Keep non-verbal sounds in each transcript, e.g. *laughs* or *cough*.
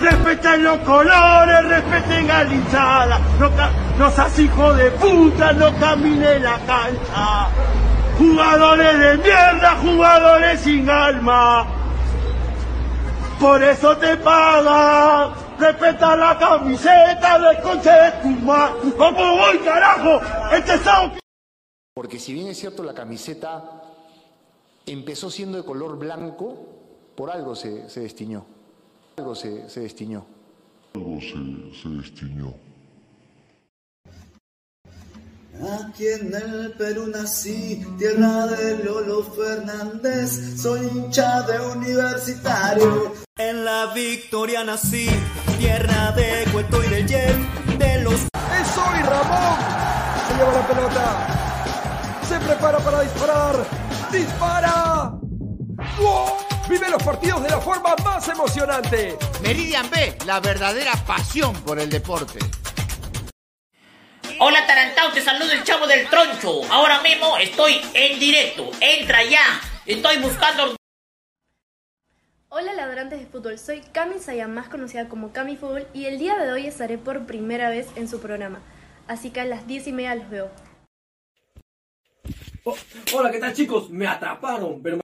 respeten los colores, respeten a la hinchada, no, no seas hijo de puta, no camine la cancha. Jugadores de mierda, jugadores sin alma. Por eso te paga. Respeta la camiseta del coche de tu ma. ¿Cómo voy, carajo? Este sábado Porque si bien es cierto la camiseta empezó siendo de color blanco, por algo se, se destiñó. Algo se, se destiñó. Algo se, se destiñó. Aquí en el Perú nací, tierra de Lolo Fernández, soy hincha de universitario. En la Victoria nací, tierra de Cueto y del Yen, de los... ¡Es hoy Ramón! Se lleva la pelota. Se prepara para disparar. ¡Dispara! ¡Wow! Vive los partidos de la forma más emocionante. Meridian B, la verdadera pasión por el deporte. Hola Tarantao, te saludo el chavo del troncho. Ahora mismo estoy en directo. Entra ya. Estoy buscando Hola ladrantes de fútbol, soy Cami Sayam, más conocida como Cami Fútbol, y el día de hoy estaré por primera vez en su programa. Así que a las 10 y media los veo. Oh, hola, ¿qué tal chicos? Me atraparon, pero...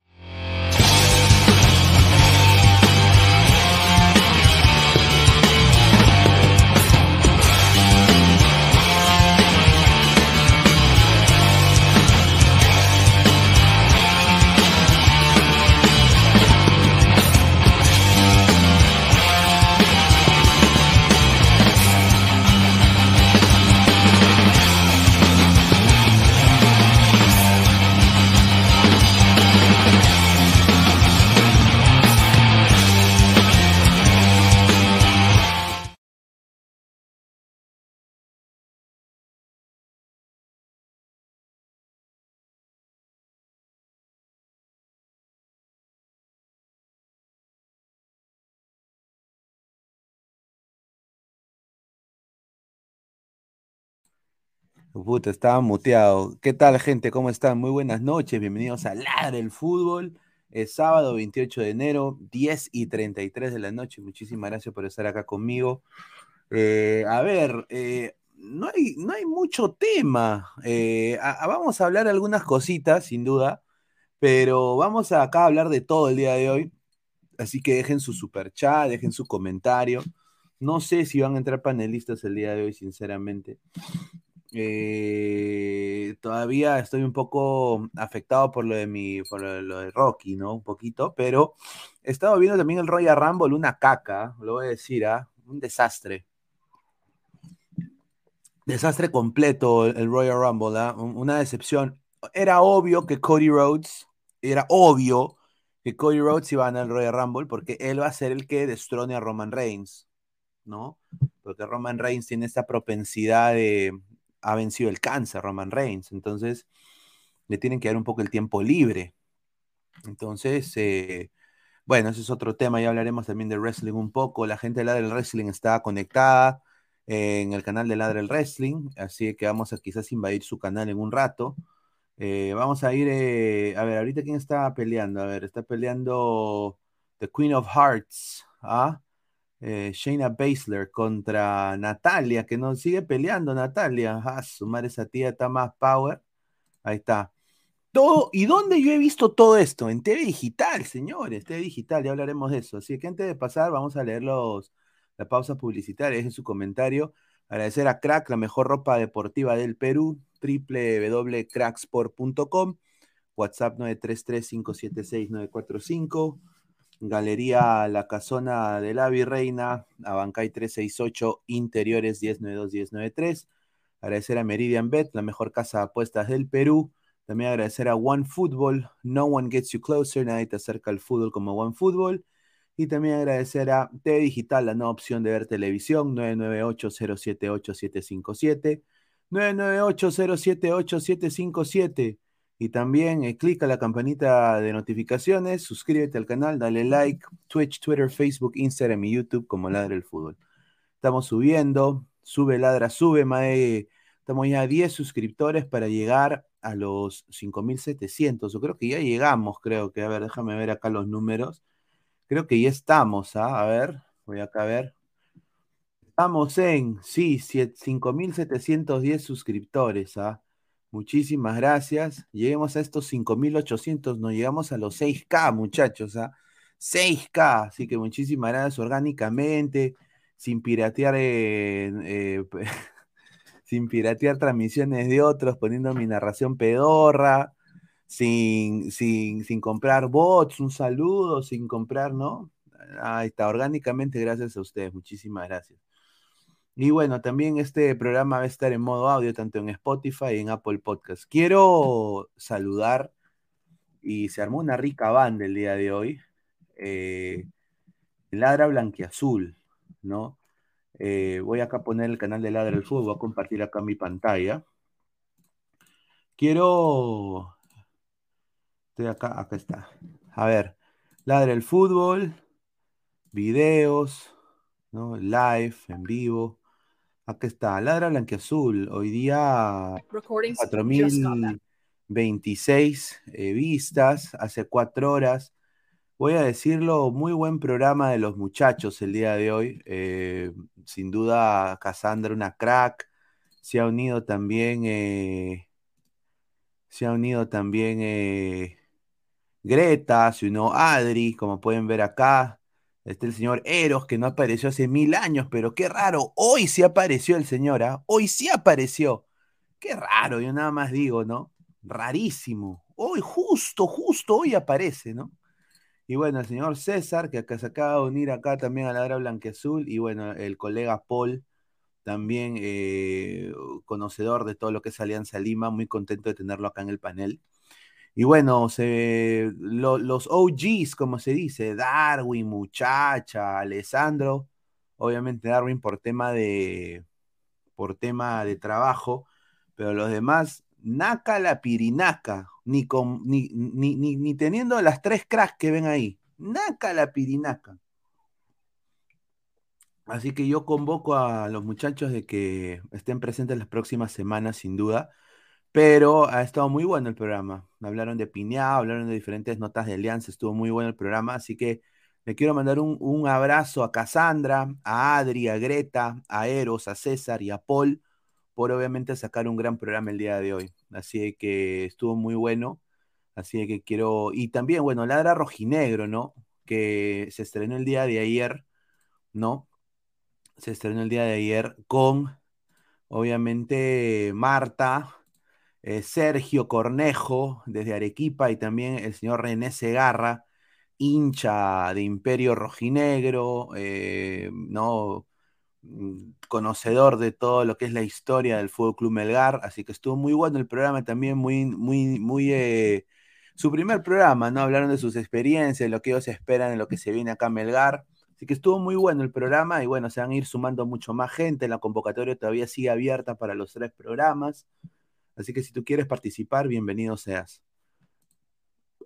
Puta, estaba muteado. ¿Qué tal, gente? ¿Cómo están? Muy buenas noches. Bienvenidos a Ladra el Fútbol. Es sábado 28 de enero, 10 y 33 de la noche. Muchísimas gracias por estar acá conmigo. Eh, a ver, eh, no, hay, no hay mucho tema. Eh, vamos a hablar algunas cositas, sin duda, pero vamos acá a hablar de todo el día de hoy. Así que dejen su super chat, dejen su comentario. No sé si van a entrar panelistas el día de hoy, sinceramente. Eh, todavía estoy un poco afectado por lo de mi, por lo, de Rocky, ¿no? Un poquito, pero he estado viendo también el Royal Rumble, una caca, lo voy a decir, ¿ah? Un desastre. Desastre completo el, Royal Rumble. Un- Una decepción. Era obvio que Cody Rhodes, era obvio que Cody Rhodes iba a ganar el Royal Rumble porque él va a ser el que destrone a Roman Reigns, ¿no? Porque Roman Reigns tiene esta propensidad de, ha vencido el cáncer, Roman Reigns. Entonces, le tienen que dar un poco el tiempo libre. Entonces, eh, bueno, ese es otro tema. Ya hablaremos también de wrestling un poco. La gente de Ladra el Wrestling está conectada eh, en el canal de Ladra el Wrestling. Así que vamos a quizás invadir su canal en un rato. Eh, vamos a ir, eh, a ver, ahorita quién está peleando. A ver, está peleando The Queen of Hearts. ¿ah? Eh, Shayna Baszler contra Natalia, que nos sigue peleando Natalia. Ah, su madre, esa tía está más power. Ahí está. Todo, ¿Y dónde yo he visto todo esto? En TV Digital, señores, TV Digital, ya hablaremos de eso. Así que antes de pasar, vamos a leer los, la pausa publicitaria, dejen su comentario. Agradecer a Crack, la mejor ropa deportiva del Perú, www.cracksport.com, WhatsApp 933-576-945. Galería La Casona de la Virreina, Abancay 368, Interiores 1092-1093. Agradecer a Meridian Bet, la mejor casa de apuestas del Perú. También agradecer a One Football, No One Gets You Closer, nadie te acerca al fútbol como One Football. Y también agradecer a TV Digital, la nueva opción de ver televisión, 998-078-757, 998-078-757. Y también eh, clica la campanita de notificaciones, suscríbete al canal, dale like, Twitch, Twitter, Facebook, Instagram y YouTube como Ladra el Fútbol. Estamos subiendo, sube Ladra, sube, mae. Estamos ya a 10 suscriptores para llegar a los 5.700. Yo creo que ya llegamos, creo que, a ver, déjame ver acá los números. Creo que ya estamos, ¿ah? A ver, voy acá a ver. Estamos en, sí, 5.710 suscriptores, ¿ah? Muchísimas gracias. Lleguemos a estos 5.800, nos llegamos a los 6K, muchachos, ¿ah? 6K, así que muchísimas gracias orgánicamente, sin piratear, eh, eh, *laughs* sin piratear transmisiones de otros, poniendo mi narración pedorra, sin, sin, sin comprar bots, un saludo, sin comprar, ¿no? Ahí está, orgánicamente, gracias a ustedes, muchísimas gracias. Y bueno, también este programa va a estar en modo audio, tanto en Spotify y en Apple Podcast. Quiero saludar, y se armó una rica banda el día de hoy, eh, Ladra Blanquiazul, ¿no? Eh, voy acá a poner el canal de Ladra del Fútbol, voy a compartir acá mi pantalla. Quiero... Estoy acá, acá está. A ver, Ladra el Fútbol, videos, ¿no? Live, en vivo. Acá está, Ladra Blanquiazul. Hoy día 4.026 eh, vistas, hace cuatro horas. Voy a decirlo, muy buen programa de los muchachos el día de hoy. Eh, sin duda, Cassandra, una crack. Se ha unido también, eh, se ha unido también eh, Greta, se unió Adri, como pueden ver acá. Este el señor Eros, que no apareció hace mil años, pero qué raro. Hoy sí apareció el señor, ¿ah? Hoy sí apareció. Qué raro, yo nada más digo, ¿no? Rarísimo. Hoy, justo, justo hoy aparece, ¿no? Y bueno, el señor César, que acá se acaba de unir acá también a la hora blanqueazul, y bueno, el colega Paul, también eh, conocedor de todo lo que es Alianza Lima, muy contento de tenerlo acá en el panel. Y bueno, se, los OGs, como se dice, Darwin, muchacha, Alessandro, obviamente Darwin por tema de, por tema de trabajo, pero los demás, Naka la Pirinaca, ni, con, ni, ni, ni, teniendo las tres cracks que ven ahí. Naca la pirinaca. Así que yo convoco a los muchachos de que estén presentes las próximas semanas, sin duda. Pero ha estado muy bueno el programa. Hablaron de Piñao, hablaron de diferentes notas de alianza, estuvo muy bueno el programa. Así que le quiero mandar un, un abrazo a Cassandra, a Adri, a Greta, a Eros, a César y a Paul por obviamente sacar un gran programa el día de hoy. Así que estuvo muy bueno. Así que quiero. Y también, bueno, Ladra Rojinegro, ¿no? Que se estrenó el día de ayer, ¿no? Se estrenó el día de ayer con, obviamente, Marta, eh, Sergio Cornejo, desde Arequipa, y también el señor René Segarra, hincha de Imperio Rojinegro, eh, ¿no? Mm, conocedor de todo lo que es la historia del Fútbol Club Melgar, así que estuvo muy bueno el programa también, muy, muy, muy, eh, su primer programa, ¿no? Hablaron de sus experiencias, lo que ellos esperan, en lo que se viene acá a Melgar, así que estuvo muy bueno el programa y bueno, se van a ir sumando mucho más gente, la convocatoria todavía sigue abierta para los tres programas, así que si tú quieres participar, bienvenido seas.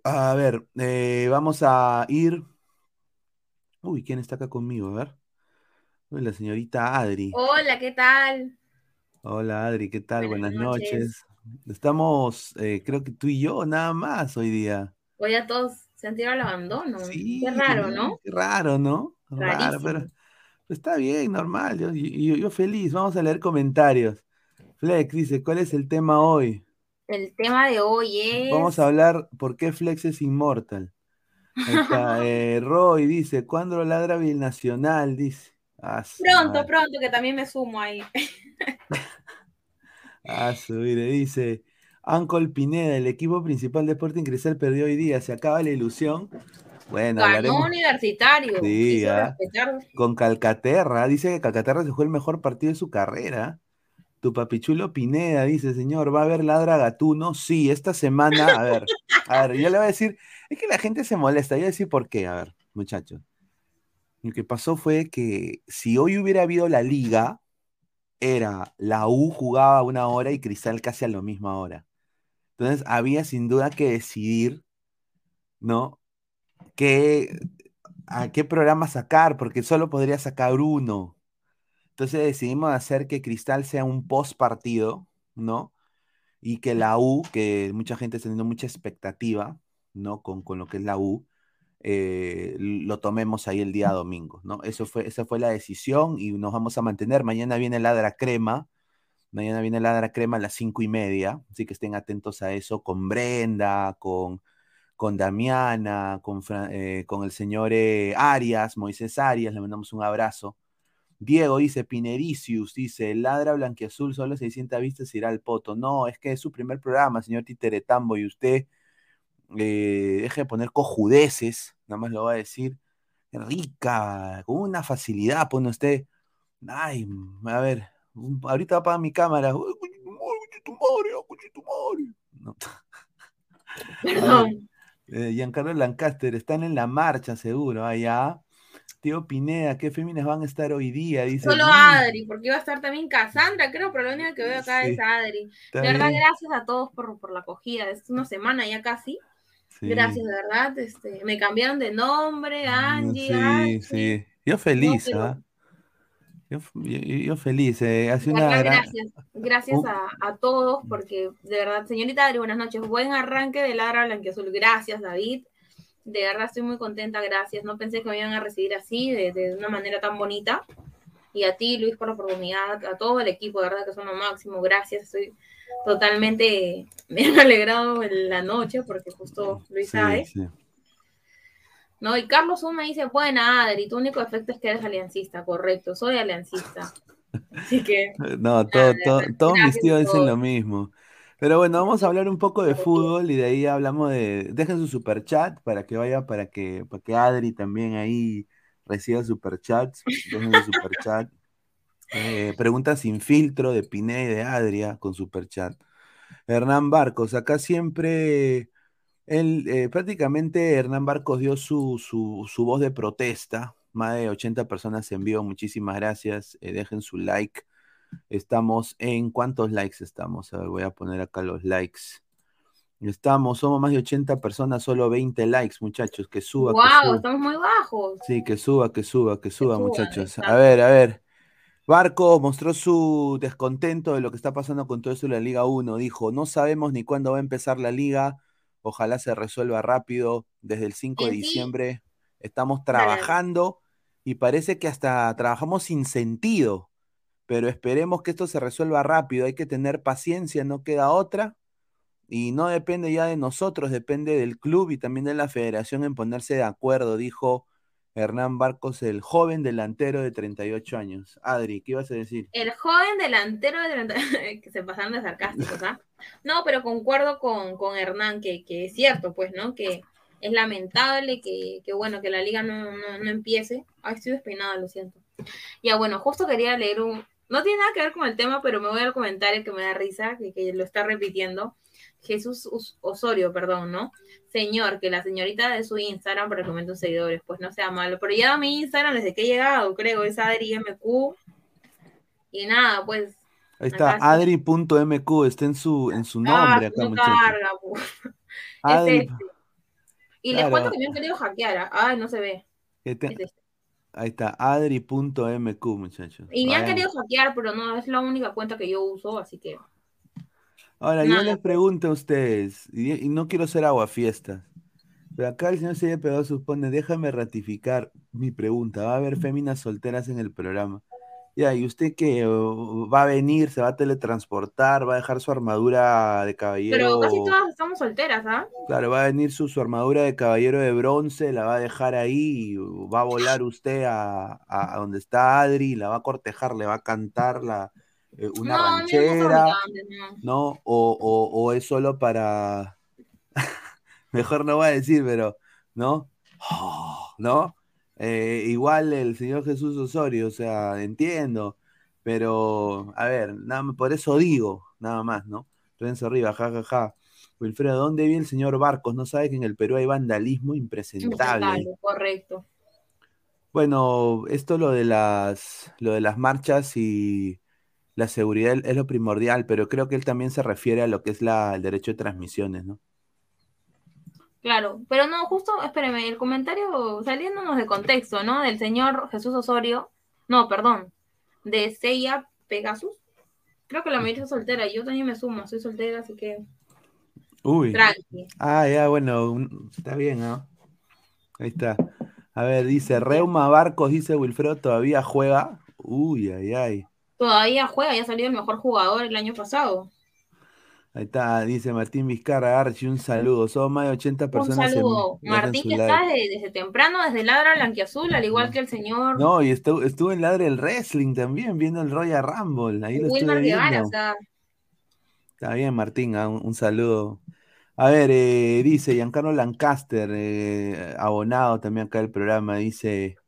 A ver, eh, vamos a ir... Uy, ¿quién está acá conmigo? A ver. La señorita Adri. Hola, ¿qué tal? Hola Adri, ¿qué tal? Buenas, noches. Estamos, eh, creo que tú y yo nada más hoy día. Hoy a todos se han tirado al abandono. Sí, qué raro, ¿no? Qué raro, ¿no? Raro, pero, está bien, normal. Yo, yo, feliz. Vamos a leer comentarios. Flex dice, ¿cuál es el tema hoy? El tema de hoy es... Vamos a hablar por qué Flex es inmortal. *laughs* eh, Roy dice, ¿cuándo ladra Nacional? Dice. Ah, pronto, pronto, que también me sumo ahí. *laughs* ah, mire, dice. Ancol Pineda, el equipo principal de Sporting Cristal perdió hoy día, se acaba la ilusión. Bueno, Ganó universitario. Sí, ah, con Calcaterra, dice que Calcaterra se fue el mejor partido de su carrera. Tu papichulo Pineda dice, señor, ¿va a haber ladra gatuno? Sí, esta semana, a ver, a ver, yo le voy a decir, es que la gente se molesta, yo voy a decir por qué, a ver, muchachos. Lo que pasó fue que si hoy hubiera habido la liga, era la U jugaba una hora y Cristal casi a la misma hora. Entonces había sin duda que decidir, ¿no? ¿Qué, ¿A qué programa sacar? Porque solo podría sacar uno. Entonces decidimos hacer que Cristal sea un post partido, ¿no? Y que la U, que mucha gente está teniendo mucha expectativa, ¿no? Con, con lo que es la U, eh, lo tomemos ahí el día domingo, ¿no? Eso fue, esa fue la decisión y nos vamos a mantener. Mañana viene Ladra Crema, mañana viene Ladra Crema a las cinco y media, así que estén atentos a eso con Brenda, con, con Damiana, con, eh, con el señor eh, Arias, Moisés Arias, le mandamos un abrazo. Diego dice, Pinericius, dice, ladra blanquiazul, solo 600 vistas irá al poto. No, es que es su primer programa, señor Titeretambo, y usted eh, deje de poner cojudeces, nada más lo va a decir. Rica, con una facilidad pone usted. Ay, a ver, ahorita va a apagar mi cámara. No. *laughs* Perdón. *laughs* Eh, Giancarlo Lancaster, están en la marcha seguro, allá. Tío Pineda, ¿qué féminas van a estar hoy día? Dice. Solo Adri, porque iba a estar también Cassandra, creo, pero la única que veo acá Sí. es Adri. De verdad, bien. gracias a todos por, por la acogida. Es una semana ya casi. Sí. Gracias, de verdad. Este, me cambiaron de nombre, Angie, Sí, Angie. sí. Yo feliz, pero- ¿ah? Yo, yo- yo feliz. eh, Hace una gran. gracias. Gracias Uh. a, a todos, porque de verdad, señorita Adri, buenas noches. Buen arranque de Ladra Blanquiazul. Gracias, David. De verdad, estoy muy contenta. Gracias. No pensé que me iban a recibir así, de, de una manera tan bonita. Y a ti, Luis, por la oportunidad. A todo el equipo, de verdad, que son lo máximo. Gracias. Estoy totalmente. *laughs* Me han alegrado en la noche, porque justo Luis Sí, sabe. sí. No, y Carlos U me dice, buena Adri, tu único efecto es que eres aliancista, correcto, soy aliancista. *laughs* Así que, No, todo, todo- todos mis tíos dicen lo mismo. Pero bueno, vamos a hablar un poco de fútbol y de ahí hablamos de. Dejen su super chat para que vaya, para que, para que Adri también ahí reciba super chats. Dejen su super chat. Eh, preguntas sin filtro de Pineda y de Adria con super chat. Hernán Barcos, acá siempre. Él, eh, prácticamente Hernán Barcos dio su, su, su voz de protesta. Más de 80 personas en vivo. Muchísimas gracias. Eh, dejen su like. Estamos en cuántos likes estamos. A ver, voy a poner acá los likes. Estamos, somos más de 80 personas, solo 20 likes, muchachos. Que suba, que wow, suba. estamos muy bajos. Sí, que suba, que suba, que suba, muchachos. A ver, a ver. Barco mostró su descontento de lo que está pasando con todo eso de la Liga 1. Dijo, no sabemos ni cuándo va a empezar la liga. Ojalá se resuelva rápido. Desde el 5 de En sí- diciembre estamos trabajando y parece que hasta trabajamos sin sentido. Pero esperemos que esto se resuelva rápido. Hay que tener paciencia, no queda otra. Y no depende ya de nosotros, depende del club y también de la federación en ponerse de acuerdo, dijo Hernán Barcos, el joven delantero de 38 años. Adri, ¿qué ibas a decir? El joven delantero de 30 *laughs* que se pasan de sarcásticos, ¿ah? No, pero concuerdo con, con Hernán, que, que es cierto, pues, ¿no? Que es lamentable que, que bueno, que la liga no, no, no empiece. Ay, estoy despeinada, lo siento. Ya, bueno, justo quería leer un... No tiene nada que ver con el tema, pero me voy al comentario que me da risa, que, que lo está repitiendo. Jesús Os- Osorio, perdón, ¿no? Señor, que la señorita de su Instagram para que aumente sus seguidores, pues no sea malo. Pero ya mi Instagram desde que he llegado, creo, es Adri MQ. Y nada, pues. Ahí está, acá adri.mq, está en su, en su Ah, nombre acá, no muchachos. carga, pues. *laughs* Adri, Es este. Y les cuento que me han querido hackear. ¿ah? Ay, no se ve. ¿qué te- Es este. Ahí está, adri.mq, muchachos. Y me han querido hackear, pero no, es la única cuenta que yo uso, así que. Ahora, yo les pregunto a ustedes, y, y no quiero ser aguafiestas, pero acá el señor Seye Pedro supone, déjame ratificar mi pregunta, ¿va a haber féminas solteras en el programa? Ya, ¿y usted qué? ¿O ¿Va a venir, se va a teletransportar, va a dejar su armadura de caballero? Pero casi todas estamos solteras, ¿ah? Claro, va a venir su, su armadura de caballero de bronce, la va a dejar ahí, va a volar usted a, a- a donde está Adri, la va a cortejar, le va a cantar la, eh, una no, ranchera, no. ¿no? O, o- o es solo para, *laughs* mejor no voy a decir, pero, ¿no? *gasps* ¿No? Eh, igual el señor Jesús Osorio, o sea, entiendo, pero, a ver, nada por eso digo, nada más, ¿no? Renzo arriba, ja, ja, ja. Wilfredo, ¿dónde vive el señor Barcos? ¿No sabe que en el Perú hay vandalismo impresentable? Impresentable, correcto. Bueno, esto lo de las, lo de las marchas y la seguridad es lo primordial, pero creo que él también se refiere a lo que es la, el derecho de transmisiones, ¿no? Claro, pero no, justo, espéreme, el comentario saliéndonos de contexto, ¿no? Del señor Jesús Osorio, no, perdón, de Seiya Pegasus. Creo que la mayoría es soltera, yo también me sumo, soy soltera, así que Uy. tranqui. Ah, ya, bueno, un- está bien, ¿no? Ahí está. A ver, dice Reuma Barcos, dice Wilfredo, ¿todavía juega? Uy, ay, ay. Todavía juega, ya salió el mejor jugador el año pasado. Ahí está, dice Martín Vizcarra Archie, un saludo. Son más de 80 Un personas. en- saludo. Martín que está desde, desde temprano, desde Ladra Blanquiazul, al igual que el señor No, y estuvo, estuvo en Ladre el Wrestling también, viendo el Royal Rumble. Ahí lo estuve Wilmar Guevara. viendo. O sea, Está bien, Martín, ah, un, un saludo. A ver, eh, dice Giancarlo Lancaster, eh, abonado también acá del programa, dice,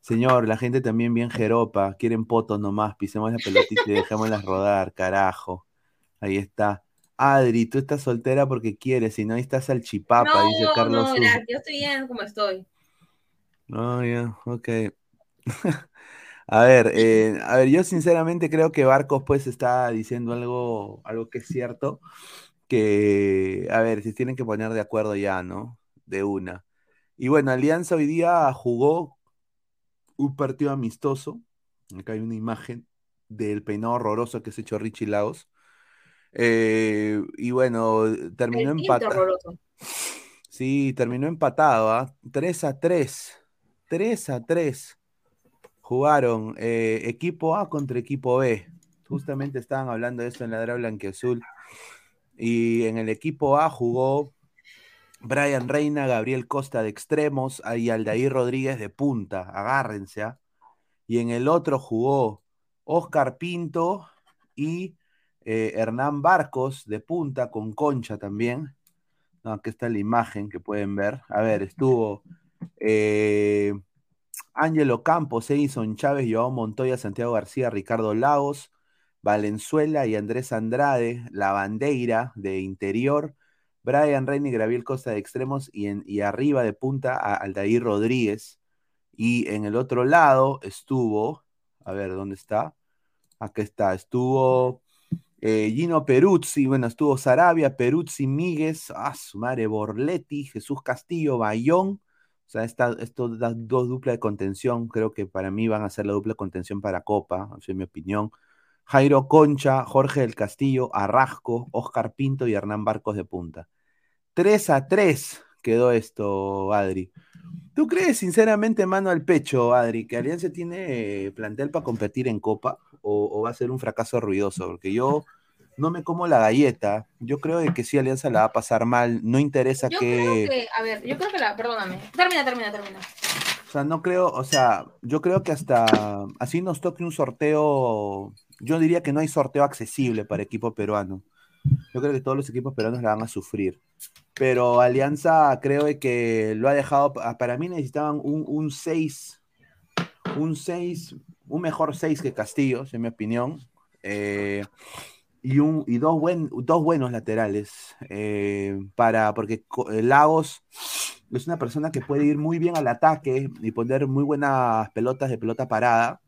señor, la gente también bien jeropa, quieren potos nomás, pisemos la pelotita y dejémoslas rodar, carajo. Ahí está. Adri, tú estás soltera porque quieres, si no, ahí estás al chipapa, dice no, Carlos no, gracias, yo estoy bien como estoy. No, ya, ok. *laughs* A ver, eh, a ver, yo sinceramente creo que Barcos pues está diciendo algo, algo que es cierto, que, a ver, se tienen que poner de acuerdo ya, ¿no? De una. Y bueno, Alianza hoy día jugó un partido amistoso. Acá hay una imagen del peinado horroroso que se echó Richie Laos. Eh, y bueno, terminó empatado. Sí, terminó empatado, ¿ah? 3 a 3. 3 a 3. Jugaron eh, equipo A contra equipo B. Justamente estaban hablando de eso en la Dra Blanquiazul. Y en el equipo A jugó Brian Reina, Gabriel Costa de extremos y Aldair Rodríguez de punta. Agárrense, ¿ah? Y en el otro jugó Oscar Pinto y eh, Hernán Barcos de punta con Concha también. Aquí está la imagen que pueden ver. A ver, estuvo eh, Ángelo Campos, Edison Chávez, Joao Montoya, Santiago García, Ricardo Lagos, Valenzuela y Andrés Andrade, La Bandeira de interior, Brian Reina y Gabriel Costa de extremos y, en, y arriba de punta a Aldair Rodríguez. Y en el otro lado estuvo, a ver, ¿dónde está? Aquí está, estuvo eh, Gino Peruzzi, bueno, estuvo Sarabia, Peruzzi, Míguez, ah, su madre, Borletti, Jesús Castillo, Bayón. O sea, esta, estos da- dos duplas de contención, creo que para mí van a ser la dupla de contención para Copa, es mi opinión. Jairo Concha, Jorge del Castillo, Arrasco, Oscar Pinto y Hernán Barcos de punta. 3 a 3 quedó esto, Adri. ¿Tú crees sinceramente, mano al pecho, Adri, que Alianza tiene eh, plantel para competir en Copa o, o va a ser un fracaso ruidoso? Porque yo no me como la galleta. Yo creo de que sí, Alianza la va a pasar mal. No interesa Yo que... creo que, a ver, yo creo que la, perdóname. Termina, termina, termina. O sea, no creo, o sea, yo creo que hasta así nos toque un sorteo, yo diría que no hay sorteo accesible para equipo peruano. Yo creo que todos los equipos peruanos la van a sufrir. Pero Alianza creo que lo ha dejado, pa- para mí necesitaban un, un 6, un 6, un mejor 6 que Castillo, en mi opinión. Eh, y, un, y dos, buen, dos buenos laterales eh, para, porque eh, Lagos es una persona que puede ir muy bien al ataque y poner muy buenas pelotas de pelota parada,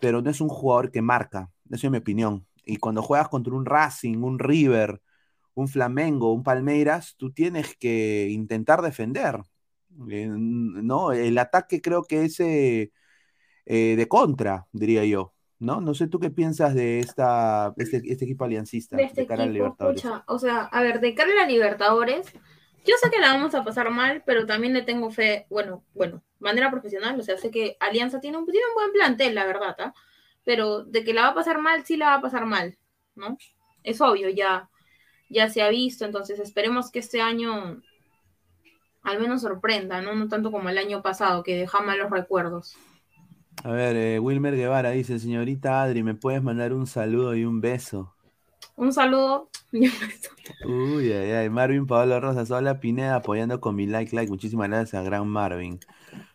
pero no es un jugador que marca, eso es mi opinión. Y cuando juegas contra un Racing, un River, un Flamengo, un Palmeiras, tú tienes que intentar defender. Eh, ¿no? El ataque creo que es eh, eh, de contra, diría yo. ¿no? No sé tú qué piensas de esta, este, este equipo aliancista De este cara a Libertadores. pucha, o sea, a ver, de cara a la Libertadores, yo sé que la vamos a pasar mal, pero también le tengo fe, bueno, bueno, manera profesional, o sea, sé que Alianza tiene un, tiene un buen plantel, la verdad, ¿ah? Pero de que la va a pasar mal, sí la va a pasar mal, ¿no? Es obvio, ya, ya se ha visto, entonces esperemos que este año al menos sorprenda, ¿no? No tanto como el año pasado, que deja malos recuerdos. A ver, eh, Wilmer Guevara dice, señorita Adri, ¿me puedes mandar un saludo y un beso? Un saludo. Uy, ay, ay. Marvin Pablo Rosas, hola Pineda, apoyando con mi like, like. Muchísimas gracias a Gran Marvin.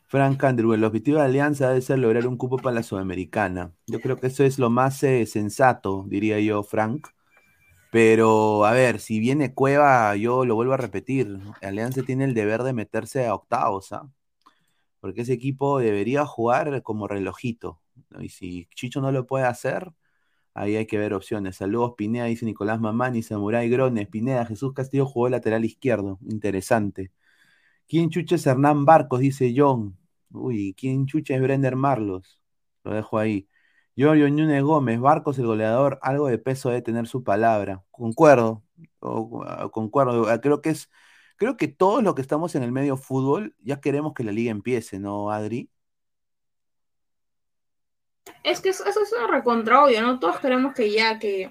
Frank Andrew, el objetivo de Alianza debe ser lograr un cupo para la Sudamericana. Yo creo que eso es lo más eh, sensato, diría yo, Frank. Pero, a ver, si viene Cueva, yo lo vuelvo a repetir. Alianza tiene el deber de meterse a octavos, ¿ah? Porque ese equipo debería jugar como relojito. Y si Chicho no lo puede hacer, ahí hay que ver opciones. Saludos, Pineda, dice Nicolás Mamani, Samurai Grones. Pineda, Jesús Castillo jugó lateral izquierdo. Interesante. ¿Quién chucha es Hernán Barcos? Dice John. Uy, ¿quién chucha es Brender Marlos? Lo dejo ahí. Giorgio Núñez Gómez, Barcos el goleador, algo de peso debe tener su palabra. Concuerdo, o- concuerdo. Creo que es, creo que todos los que estamos en el medio fútbol ya queremos que la liga empiece, ¿no, Adri? Es que eso, es un recontra obvio, ¿no? Todos queremos que ya, que,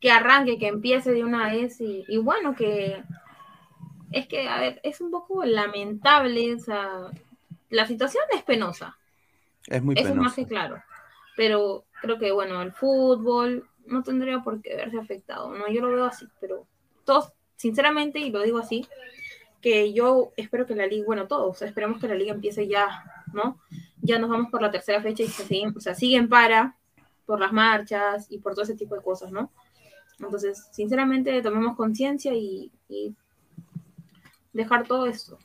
que arranque, que empiece de una vez y, y bueno, que es que, a ver, es un poco lamentable, o sea, la situación es penosa, Es muy eso es más penoso. que claro, pero creo que, bueno, el fútbol no tendría por qué verse afectado, ¿no? Yo lo veo así, pero todos, sinceramente, y lo digo así, que yo espero que la liga, bueno, todos esperemos que la liga empiece ya, ¿no? Ya nos vamos por la tercera fecha y se siguen, o sea, siguen para por las marchas y por todo ese tipo de cosas, ¿no? Entonces, sinceramente, tomemos conciencia y, y dejar todo esto.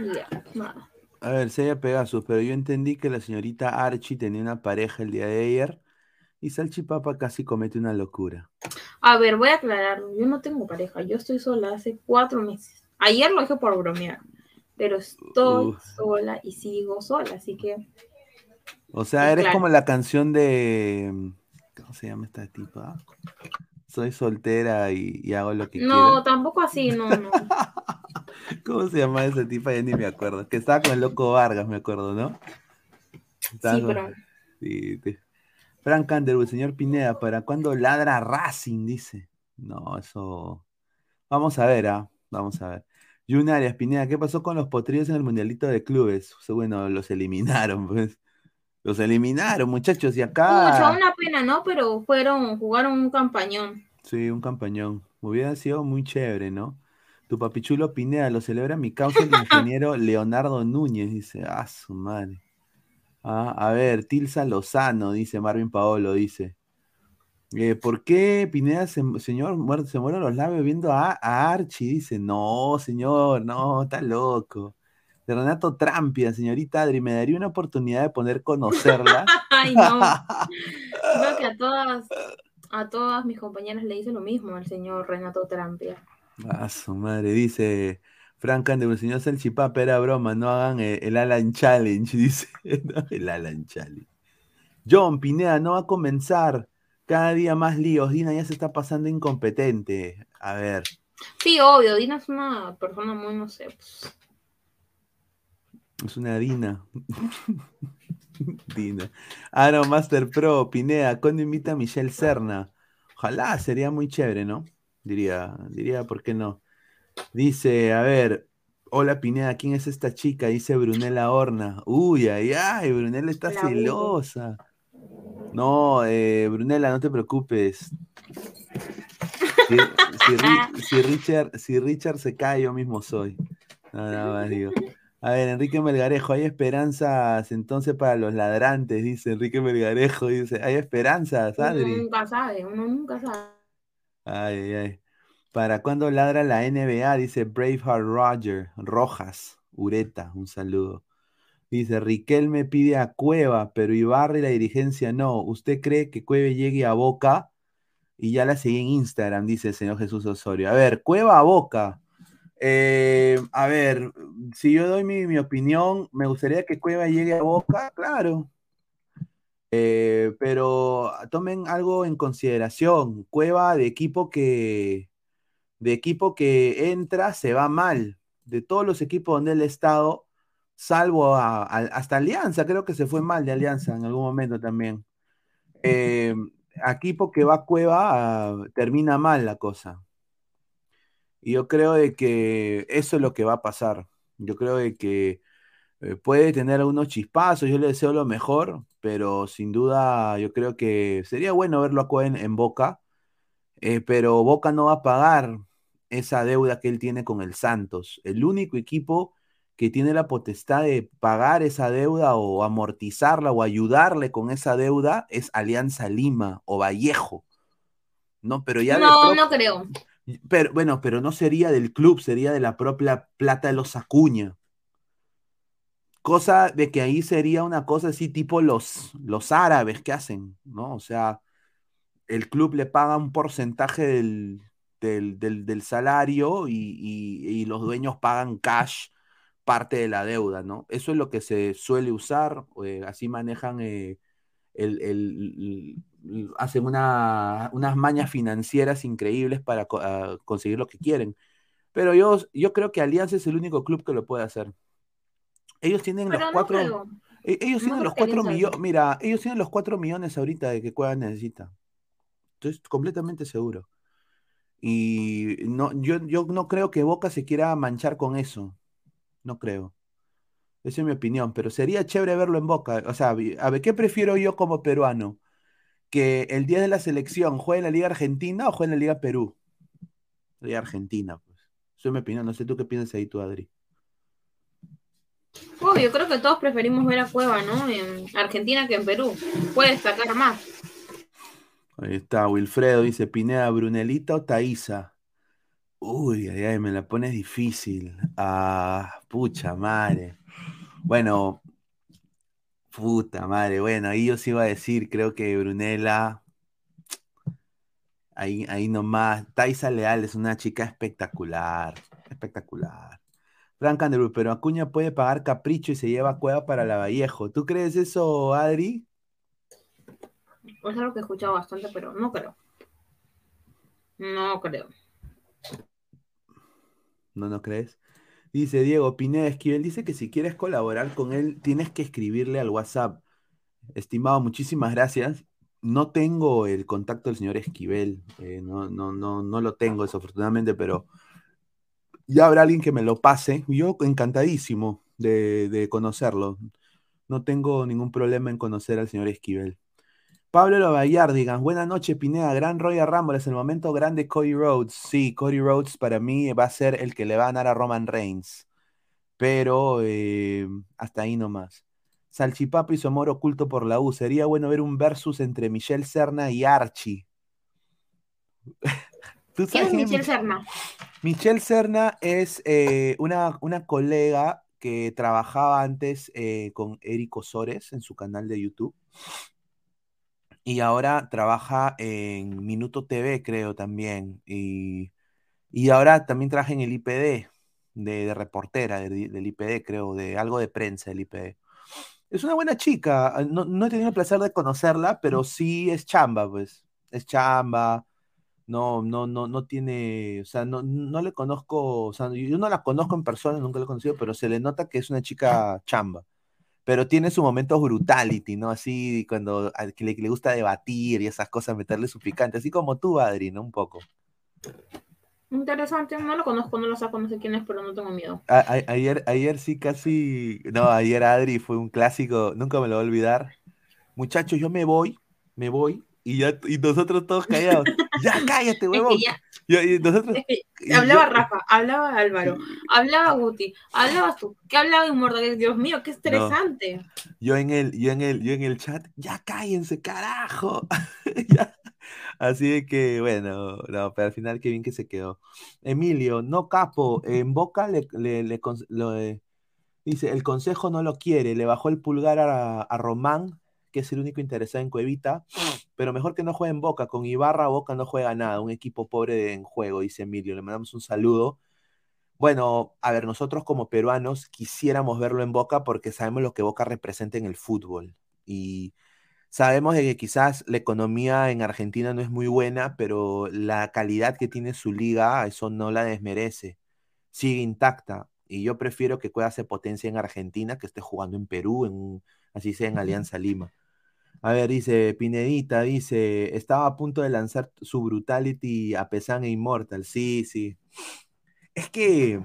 Y ya, nada. A ver, Sella Pegasus, pero yo entendí que la señorita Archie tenía una pareja el día de ayer y Salchipapa casi comete una locura. A ver, voy a aclarar, yo no tengo pareja, yo estoy sola hace cuatro meses. Ayer lo dije por bromear, pero estoy Uf. sola y sigo sola, así que O sea, eres claro. como la canción de... ¿Cómo se llama esta tipa? Soy soltera y, y hago lo que no, tampoco así, *laughs* no, no. quiero. ¿Cómo se llama esa tipa? Ya ni me acuerdo. Que estaba con el loco Vargas, me acuerdo, ¿no? Estaba Sí, con- pero Sí. Frank Underwood, señor Pineda, ¿para cuándo ladra Racing? Dice. No, eso. Vamos a ver, ¿ah? Vamos a ver. Jun Arias, Pineda, ¿qué pasó con los potrillos en el Mundialito de Clubes? Sea, Bueno, los eliminaron, pues. Los eliminaron, muchachos, y acá. Pucha, una pena, ¿no? Pero fueron, jugaron un campañón. Sí, un campañón. Hubiera sido muy chévere, ¿no? Tu papichulo Pineda lo celebra mi causa el *laughs* ingeniero Leonardo Núñez, dice. Ah, su madre. Ah, a ver, Tilsa Lozano, dice Marvin Paolo, dice. Eh, ¿por qué Pineda, se, señor, muer- se mueren los labios viendo a, a Archie? Dice, no, señor, no, está loco. De Renato Trampia, señorita Adri, me daría una oportunidad de poder conocerla. *laughs* Ay, no. *laughs* Creo que a todas, a todas mis compañeras le hice lo mismo al señor Renato Trampia. Ah, su madre, dice Frank Underwood, señor Salchipapa, era broma, no hagan eh, el, Alan Challenge, *laughs* dice. No, el Alan Challenge. John Pineda, no va a comenzar. Cada día más líos. Dina ya se está pasando incompetente. A ver. Sí, obvio, Dina es una persona muy, no sé, pues, Es una Dina. *laughs* Dina. Ah, no, Master Pro, Pineda, ¿cuándo invita a Michelle Serna? Ojalá, sería muy chévere, ¿no? Diría, diría, ¿por qué no? Dice, a ver, hola Pineda, ¿quién es esta chica? Dice Brunella Horna. Uy, ay, ay, Brunella está celosa. No, eh, Brunella, no te preocupes. Si, si Ri- si Richard, si Richard se cae, yo mismo soy. Nada más digo. A ver, Enrique Melgarejo, hay esperanzas entonces para los ladrantes, dice Enrique Melgarejo, dice, hay esperanzas, uno Adri. nunca sabe, uno nunca sabe. Ay, ay, ay. ¿Para cuándo ladra la NBA? Dice Braveheart Roger, Rojas, Ureta, un saludo. Dice, Riquelme pide a Cueva, pero Ibarra y la dirigencia no. ¿Usted cree que Cueva llegue a Boca? Y ya la seguí en Instagram, dice el señor Jesús Osorio. A ver, Cueva a Boca. Eh, a ver, si yo doy mi, mi opinión, me gustaría que Cueva llegue a Boca, claro. Eh, pero tomen algo en consideración. Cueva de equipo que de equipo que entra se va mal. De todos los equipos donde él ha estado, salvo a- a- hasta Alianza, creo que se fue mal de Alianza en algún momento también. Eh, equipo que va a Cueva ah, termina mal la cosa. Y yo creo de que eso es lo que va a pasar. Yo creo de que eh, puede tener algunos chispazos, yo le deseo lo mejor, pero sin duda yo creo que sería bueno verlo a Cueva en, Boca, eh, pero Boca no va a pagar esa deuda que él tiene con el Santos. El único equipo que tiene la potestad de pagar esa deuda o amortizarla o ayudarle con esa deuda es Alianza Lima o Vallejo. No, pero ya No, no creo. Pero, bueno, pero no sería del club, sería de la propia plata de los Acuña. Cosa de que ahí sería una cosa así tipo los, los árabes que hacen, ¿no? O sea, el club le paga un porcentaje del, del, del- salario y, y- los dueños pagan cash parte de la deuda, ¿no? Eso es lo que se suele usar, eh, así manejan, eh, el- el- hacen una- unas mañas financieras increíbles para co- ah, conseguir lo que quieren. Pero yo, yo creo que Alianza es el único club que lo puede hacer. Ellos tienen Pero los no cuatro. creo. e- Ellos No tienen creo los cuatro millones. Mira, ellos tienen los cuatro millones ahorita de que Cueva necesita. Estoy completamente seguro. Y no, yo, yo no creo que Boca se quiera manchar con eso. No creo. Esa es mi opinión. Pero sería chévere verlo en Boca. O sea, a ver, ¿qué prefiero yo como peruano? ¿Que el día de la selección juegue en la Liga Argentina o juegue en la Liga Perú? Liga Argentina, pues. Esa es mi opinión. No sé tú qué piensas ahí tú, Adri. Obvio, creo que todos preferimos ver a Cueva, ¿no? En Argentina que en Perú. Puede destacar más. Ahí está, Wilfredo dice, Pineda, Brunelita o Thaisa. Uy, ay, ay, me la pones difícil. Ah, pucha madre. Bueno, puta madre. Bueno, ahí yo sí iba a decir, creo que Brunella. Ahí, ahí nomás. Thaisa Leal es una chica espectacular. Espectacular. Frank Underwood, pero Acuña puede pagar capricho y se lleva cueva para la Vallejo. ¿Tú crees eso, Adri? Es algo que he escuchado bastante, pero no creo. No creo. ¿No, no crees? Dice Diego Pineda Esquivel, dice que si quieres colaborar con él, tienes que escribirle al WhatsApp. Estimado, muchísimas gracias. No tengo el contacto del señor Esquivel, eh, no, no, no, no lo tengo desafortunadamente, pero ya habrá alguien que me lo pase. Yo encantadísimo de, de conocerlo. No tengo ningún problema en conocer al señor Esquivel. Pablo Lobayar, digan, buenas noches, Pineda, gran Royal Rumble, es el momento grande Cody Rhodes. Sí, Cody Rhodes para mí va a ser el que le va a ganar a Roman Reigns, pero eh, hasta ahí nomás. Salchipapa y su amor oculto por la U. Sería bueno ver un versus entre Michelle Serna y Archie. *laughs* ¿Tú ¿Quién es Michelle Serna? Michelle Serna es eh, una, una colega que trabajaba antes eh, con Eric Osores en su canal de YouTube. Y ahora trabaja en Minuto TV, creo también. Y, y ahora también trabaja en el IPD, de, de reportera del, del IPD, creo, de algo de prensa del IPD. Es una buena chica. No, no he tenido el placer de conocerla, pero sí es chamba, pues. Es chamba. No, no, no, no tiene, o sea, no, no le conozco, o sea, yo no la conozco en persona, nunca la he conocido, pero se le nota que es una chica chamba. Pero tiene sus momentos brutality, ¿no? Así cuando al que le, que le gusta debatir y esas cosas, meterle su picante, así como tú, Adri, ¿no? Un poco. Interesante, no lo conozco, no lo saco, no sé quién es, pero no tengo miedo. A- a- ayer, ayer sí casi, no, ayer Adri fue un clásico, nunca me lo voy a olvidar. Muchachos, yo me voy, me voy, y ya, y nosotros todos callados. Ya *laughs* cállate, huevón. ya- Y, y nosotros, Es hablaba yo- Rafa, hablaba Álvaro, hablaba Guti, hablabas tú, ¿qué hablaba Inmortal? Dios mío, qué estresante. Yo en el, yo en el, yo en el chat, ya cállense, carajo. *laughs* Ya. Así que, bueno, no, pero al final qué bien que se quedó. Emilio, no capo, en Boca le, le- le lo, eh, dice, el consejo no lo quiere, le bajó el pulgar a, a Román, que es el único interesado en Cuevita, pero mejor que no juegue en Boca, con Ibarra Boca no juega nada, un equipo pobre de- en juego, dice Emilio, le mandamos un saludo. Bueno, a ver, nosotros como peruanos quisiéramos verlo en Boca porque sabemos lo que Boca representa en el fútbol. Y sabemos de que quizás la economía en Argentina no es muy buena, pero la calidad que tiene su liga, eso no la desmerece. Sigue intacta. Y yo prefiero que pueda hacer potencia en Argentina que esté jugando en Perú, en, así sea en Alianza Lima. A ver, dice Pinedita, dice, estaba a punto de lanzar su Brutality a Pesán e Immortal. Sí, sí. Es que,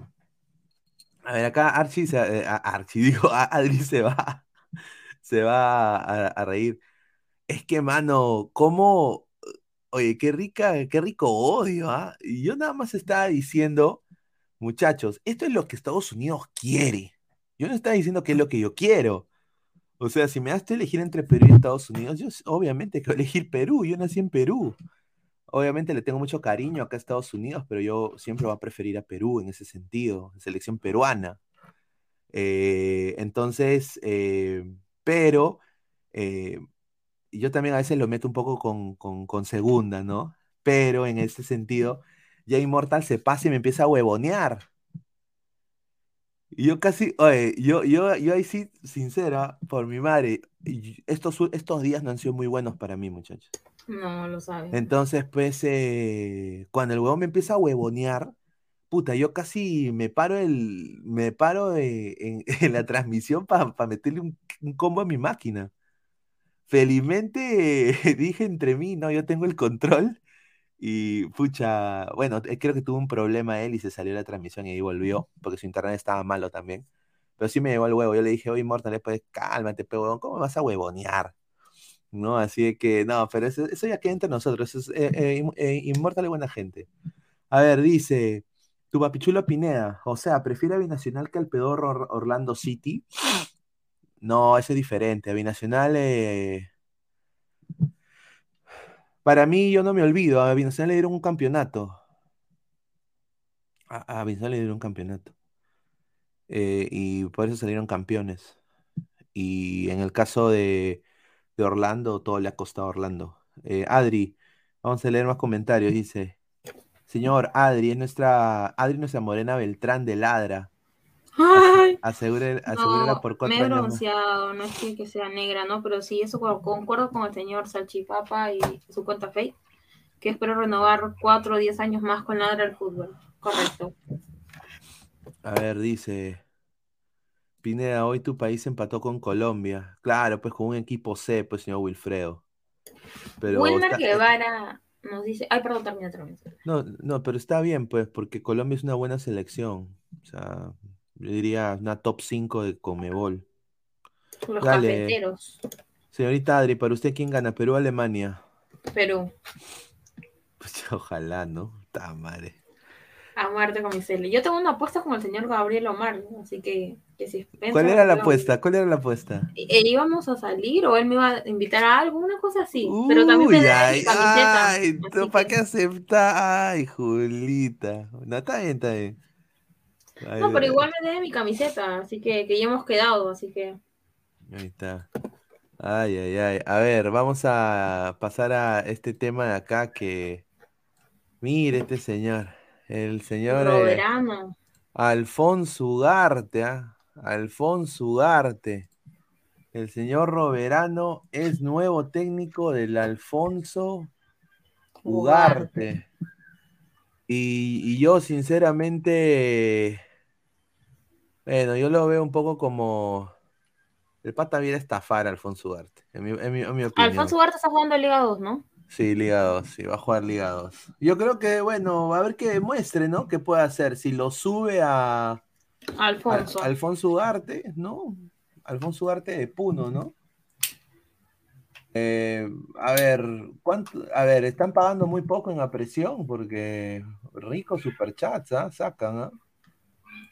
a ver, acá Archie, se, eh, Archie, *laughs* digo, Adri se va, se va a, a reír. Es que, mano, cómo, oye, qué rica, qué rico odio, ¿ah? Y yo nada más estaba diciendo, muchachos, esto es lo que Estados Unidos quiere. Yo no estaba diciendo que es lo que yo quiero. O sea, si me das a elegir entre Perú y Estados Unidos, yo obviamente a elegir Perú, yo nací en Perú. Obviamente le tengo mucho cariño acá a Estados Unidos, pero yo siempre voy a preferir a Perú en ese sentido, selección peruana. Eh, entonces, eh, pero eh, yo también a veces lo meto un poco con, con, con segunda, ¿no? Pero en ese sentido, ya Immortal se pasa y me empieza a huevonear. Yo casi, oye, yo, yo, yo ahí sí, sincera, por mi madre, estos, estos días no han sido muy buenos para mí, muchachos. No lo sabes. Entonces, pues, eh, cuando el huevón me empieza a huevonear, puta, yo casi me paro el, me paro en, *laughs* en la transmisión para meterle un, un combo a mi máquina. Felizmente *laughs* dije entre mí, no, yo tengo el control y pucha, bueno, eh, creo que tuvo un problema él y se salió la transmisión y ahí volvió, porque su internet estaba malo también. Pero sí me llegó el huevo. Yo le dije, oye, Mortal, pues cálmate, huevón, ¿cómo vas a huevonear? ¿No? Así de que, no, pero eso, eso ya queda entre nosotros. Eso es, eh, eh, eh, Immortal es buena gente. A ver, dice, tu papichulo Pineda, o sea, ¿prefiere a Binacional que al pedorro Or- Orlando City? No, eso es diferente. A Binacional, eh, para mí, yo no me olvido. A Binacional le dieron un campeonato. A, a le dieron un campeonato. Eh, y por eso salieron campeones. Y en el caso de, de Orlando, todo le ha costado a Orlando. Eh, Adri, vamos a leer más comentarios. Dice, señor Adri, es nuestra, Adri, nuestra morena Beltrán de Ladra. Ay, Asegure, asegúrela no, por me cuatro he años más. bronceado, no es que, que sea negra, ¿no? Pero sí, eso con- concuerdo con el señor Salchipapa y su cuenta Fake, que espero renovar cuatro o diez años más con Ladra del Fútbol. Correcto. A ver, dice, Pineda, hoy tu país empató con Colombia. Claro, pues con un equipo C, pues señor Wilfredo. Pero Wilmer Guevara nos dice, ay, perdón, termina, termina. No, no, pero está bien, pues, porque Colombia es una buena selección. O sea, yo diría una top 5 de Comebol. Los Dale. cafeteros, Señorita Adri, para usted, ¿quién gana? ¿Perú o Alemania? Perú, Pues *laughs* ojalá, ¿no? Está madre. a muerte con mi. Yo tengo una apuesta con el señor Gabriel Omar, así que, que si ¿Cuál era la apuesta? ¿Cuál era la apuesta? Eh, íbamos a salir o él me iba a invitar a algo, una cosa así. pero también me Uy, ay, mi camiseta. ay, ¿tú ¿para qué acepta? Ay, Julita. No, está bien, está bien. No, pero igual me debe mi camiseta, así que, que ya hemos quedado, así que. Ahí está. Ay, ay, ay. A ver, vamos a pasar a este tema de acá que... Mire este señor. El señor eh. Alfonso Ugarte, ¿ah? Alfonso Ugarte. El señor Roberano es nuevo técnico del Alfonso Ugarte. Y, y yo sinceramente, bueno, yo lo veo un poco como... El pata viene a estafar a Alfonso Ugarte, en mi, en mi- en mi opinión. Alfonso Ugarte está jugando Liga 2, ¿no? Sí, Liga 2, sí, va a jugar Liga 2. Yo creo que, bueno, a ver qué demuestre, ¿no? ¿Qué puede hacer? Si lo sube a, a- Alfonso. Alfonso Ugarte, ¿no? Alfonso Ugarte de Puno, ¿no? Eh, a ver, ¿cuánto? A ver, están pagando muy poco en la presión porque ricos superchats, ¿ah? Sacan, ¿ah?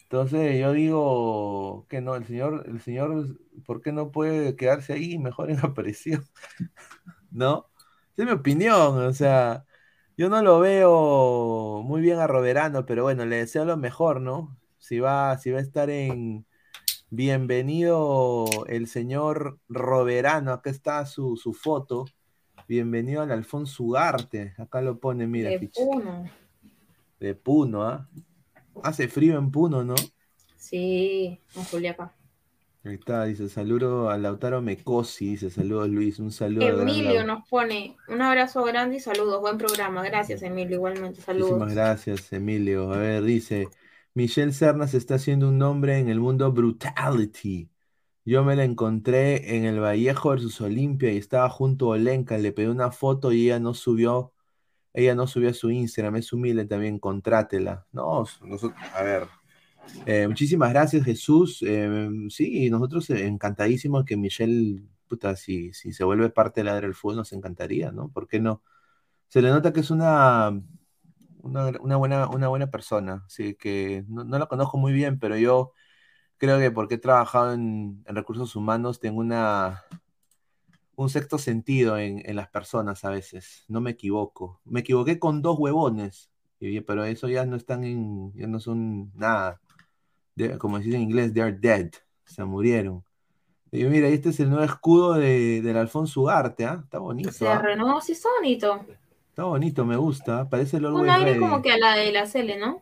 Entonces yo digo que no, el señor, el señor, ¿por qué no puede quedarse ahí mejor *laughs* en la presión? ¿No? Esa es mi opinión, o sea, yo no lo veo muy bien a Roberano, pero bueno, le deseo lo mejor, ¿no? Si va, si va a estar en bienvenido el señor Roberano, acá está su, su foto. Bienvenido al Alfonso Ugarte, acá lo pone, mira, De Puno. de Puno, ¿ah? Hace frío en Puno, ¿no? Sí, en Juliaca. Ahí está, dice, saludo a Lautaro Mecosi, dice, saludos Luis, un saludo Emilio nos pone un abrazo grande y saludos. Buen programa. Gracias, Emilio. Igualmente, saludos. Muchísimas gracias, Emilio. A ver, dice, Michelle Cernas está haciendo un nombre en el mundo brutality. Yo me la encontré en el Vallejo versus Olimpia y estaba junto a Olenka, le pedí una foto y ella no subió, ella no subió a su Instagram, es humilde también, contrátela. No, nosotros, a ver, eh, muchísimas gracias, Jesús. Eh, sí, nosotros encantadísimos que Michelle, puta, si, si se vuelve parte de la del fútbol, nos encantaría, ¿no? ¿Por qué no? Se le nota que es una, una, buena, una buena persona, así que no, no la conozco muy bien, pero yo creo que porque he trabajado en recursos humanos, tengo una, un sexto sentido en, en las personas a veces, no me equivoco. Me equivoqué con dos huevones, pero eso ya no están en, ya no son nada. De- como se dice en inglés, they are dead, se murieron. Y mira, este es el nuevo escudo de, del Alfonso Ugarte, ¿ah? Está bonito, Se ¿ah? renovó, sí, está bonito. Está bonito, me gusta, parece el Un aire Ready. como que a la de la Cele, ¿no?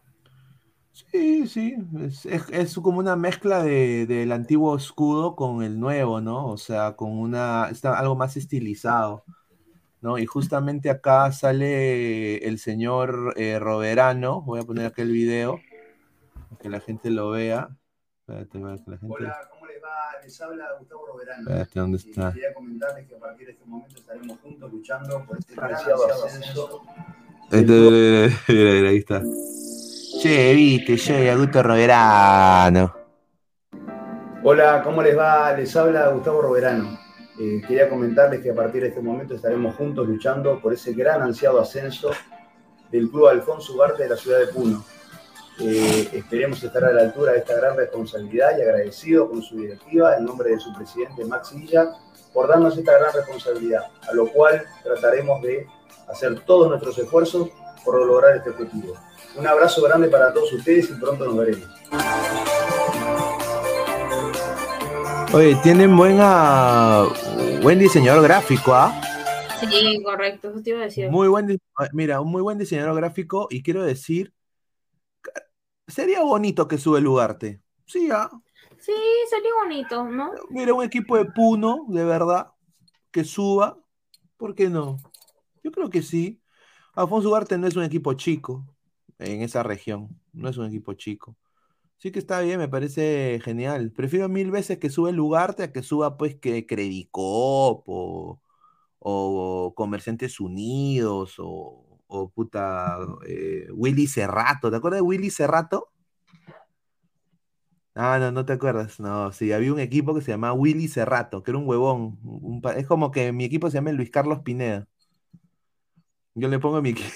Sí, sí, es, es- es como una mezcla de, del antiguo escudo con el nuevo, ¿no? O sea, con una, está algo más estilizado. ¿no? Y justamente acá sale el señor eh, Roberano. Voy a poner aquel video para que la gente lo vea. Espérate, para que la gente... Hola, ¿cómo les va? Les habla Gustavo Roberano. Espérate, ¿dónde Y está? quería comentarles que a partir de este momento estaremos juntos luchando por este ansiado ascenso. Este, mira, *laughs* mira, mira, ahí está. Che, viste, che, Augusto Roberano. Hola, ¿cómo les va? Les habla Gustavo Roberano. Eh, quería comentarles que a partir de este momento estaremos juntos luchando por ese gran ansiado ascenso del Club Alfonso Ugarte de la ciudad de Puno. Eh, esperemos estar a la altura de esta gran responsabilidad y agradecido con su directiva en nombre de su presidente Max Villa por darnos esta gran responsabilidad, a lo cual trataremos de hacer todos nuestros esfuerzos por lograr este objetivo. Un abrazo grande para todos ustedes y pronto nos veremos. Oye, tienen buena, buen diseñador gráfico, ¿ah? Sí, correcto, eso te iba a decir. Muy buen, ah, mira, un muy buen diseñador gráfico y quiero decir, sería bonito que sube el Ugarte. Sí, ah. Sí, sería bonito, ¿no? Mira, un equipo de Puno, de verdad, que suba. ¿Por qué no? Yo creo que sí. Alfonso Ugarte no es un equipo chico en esa región. No es un equipo chico. Sí que está bien, me parece genial. Prefiero mil veces que sube el Ugarte a que suba, pues, que Credicop o, o Comerciantes Unidos o, o puta eh, Willy Cerrato. ¿Te acuerdas de Willy Cerrato? Ah, no, no te acuerdas. No, sí, había un equipo que se llamaba Willy Cerrato, que era un huevón. es como que mi equipo se llama Luis Carlos Pineda. Yo le pongo mi equipo.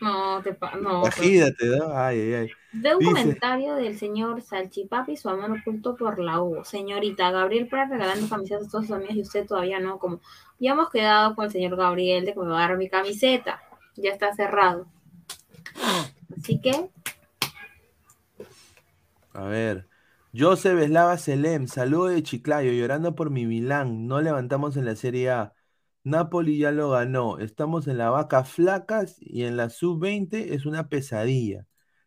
No, te no. Imagínate, ¿no? Ay, ay, ay. De un Dice- comentario del señor Salchipapi, su amor oculto por la U. Señorita, Gabriel para regalando camisetas a todos sus amigos y usted todavía no, como ya hemos quedado con el señor Gabriel de que me va a dar mi camiseta. Ya está cerrado. Así que, A ver. Joseph Eslava Selem, saludo de Chiclayo, llorando por mi Milán. No levantamos en la Serie A. Napoli ya lo ganó. Estamos en la vaca flacas y en la sub-20 es una pesadilla.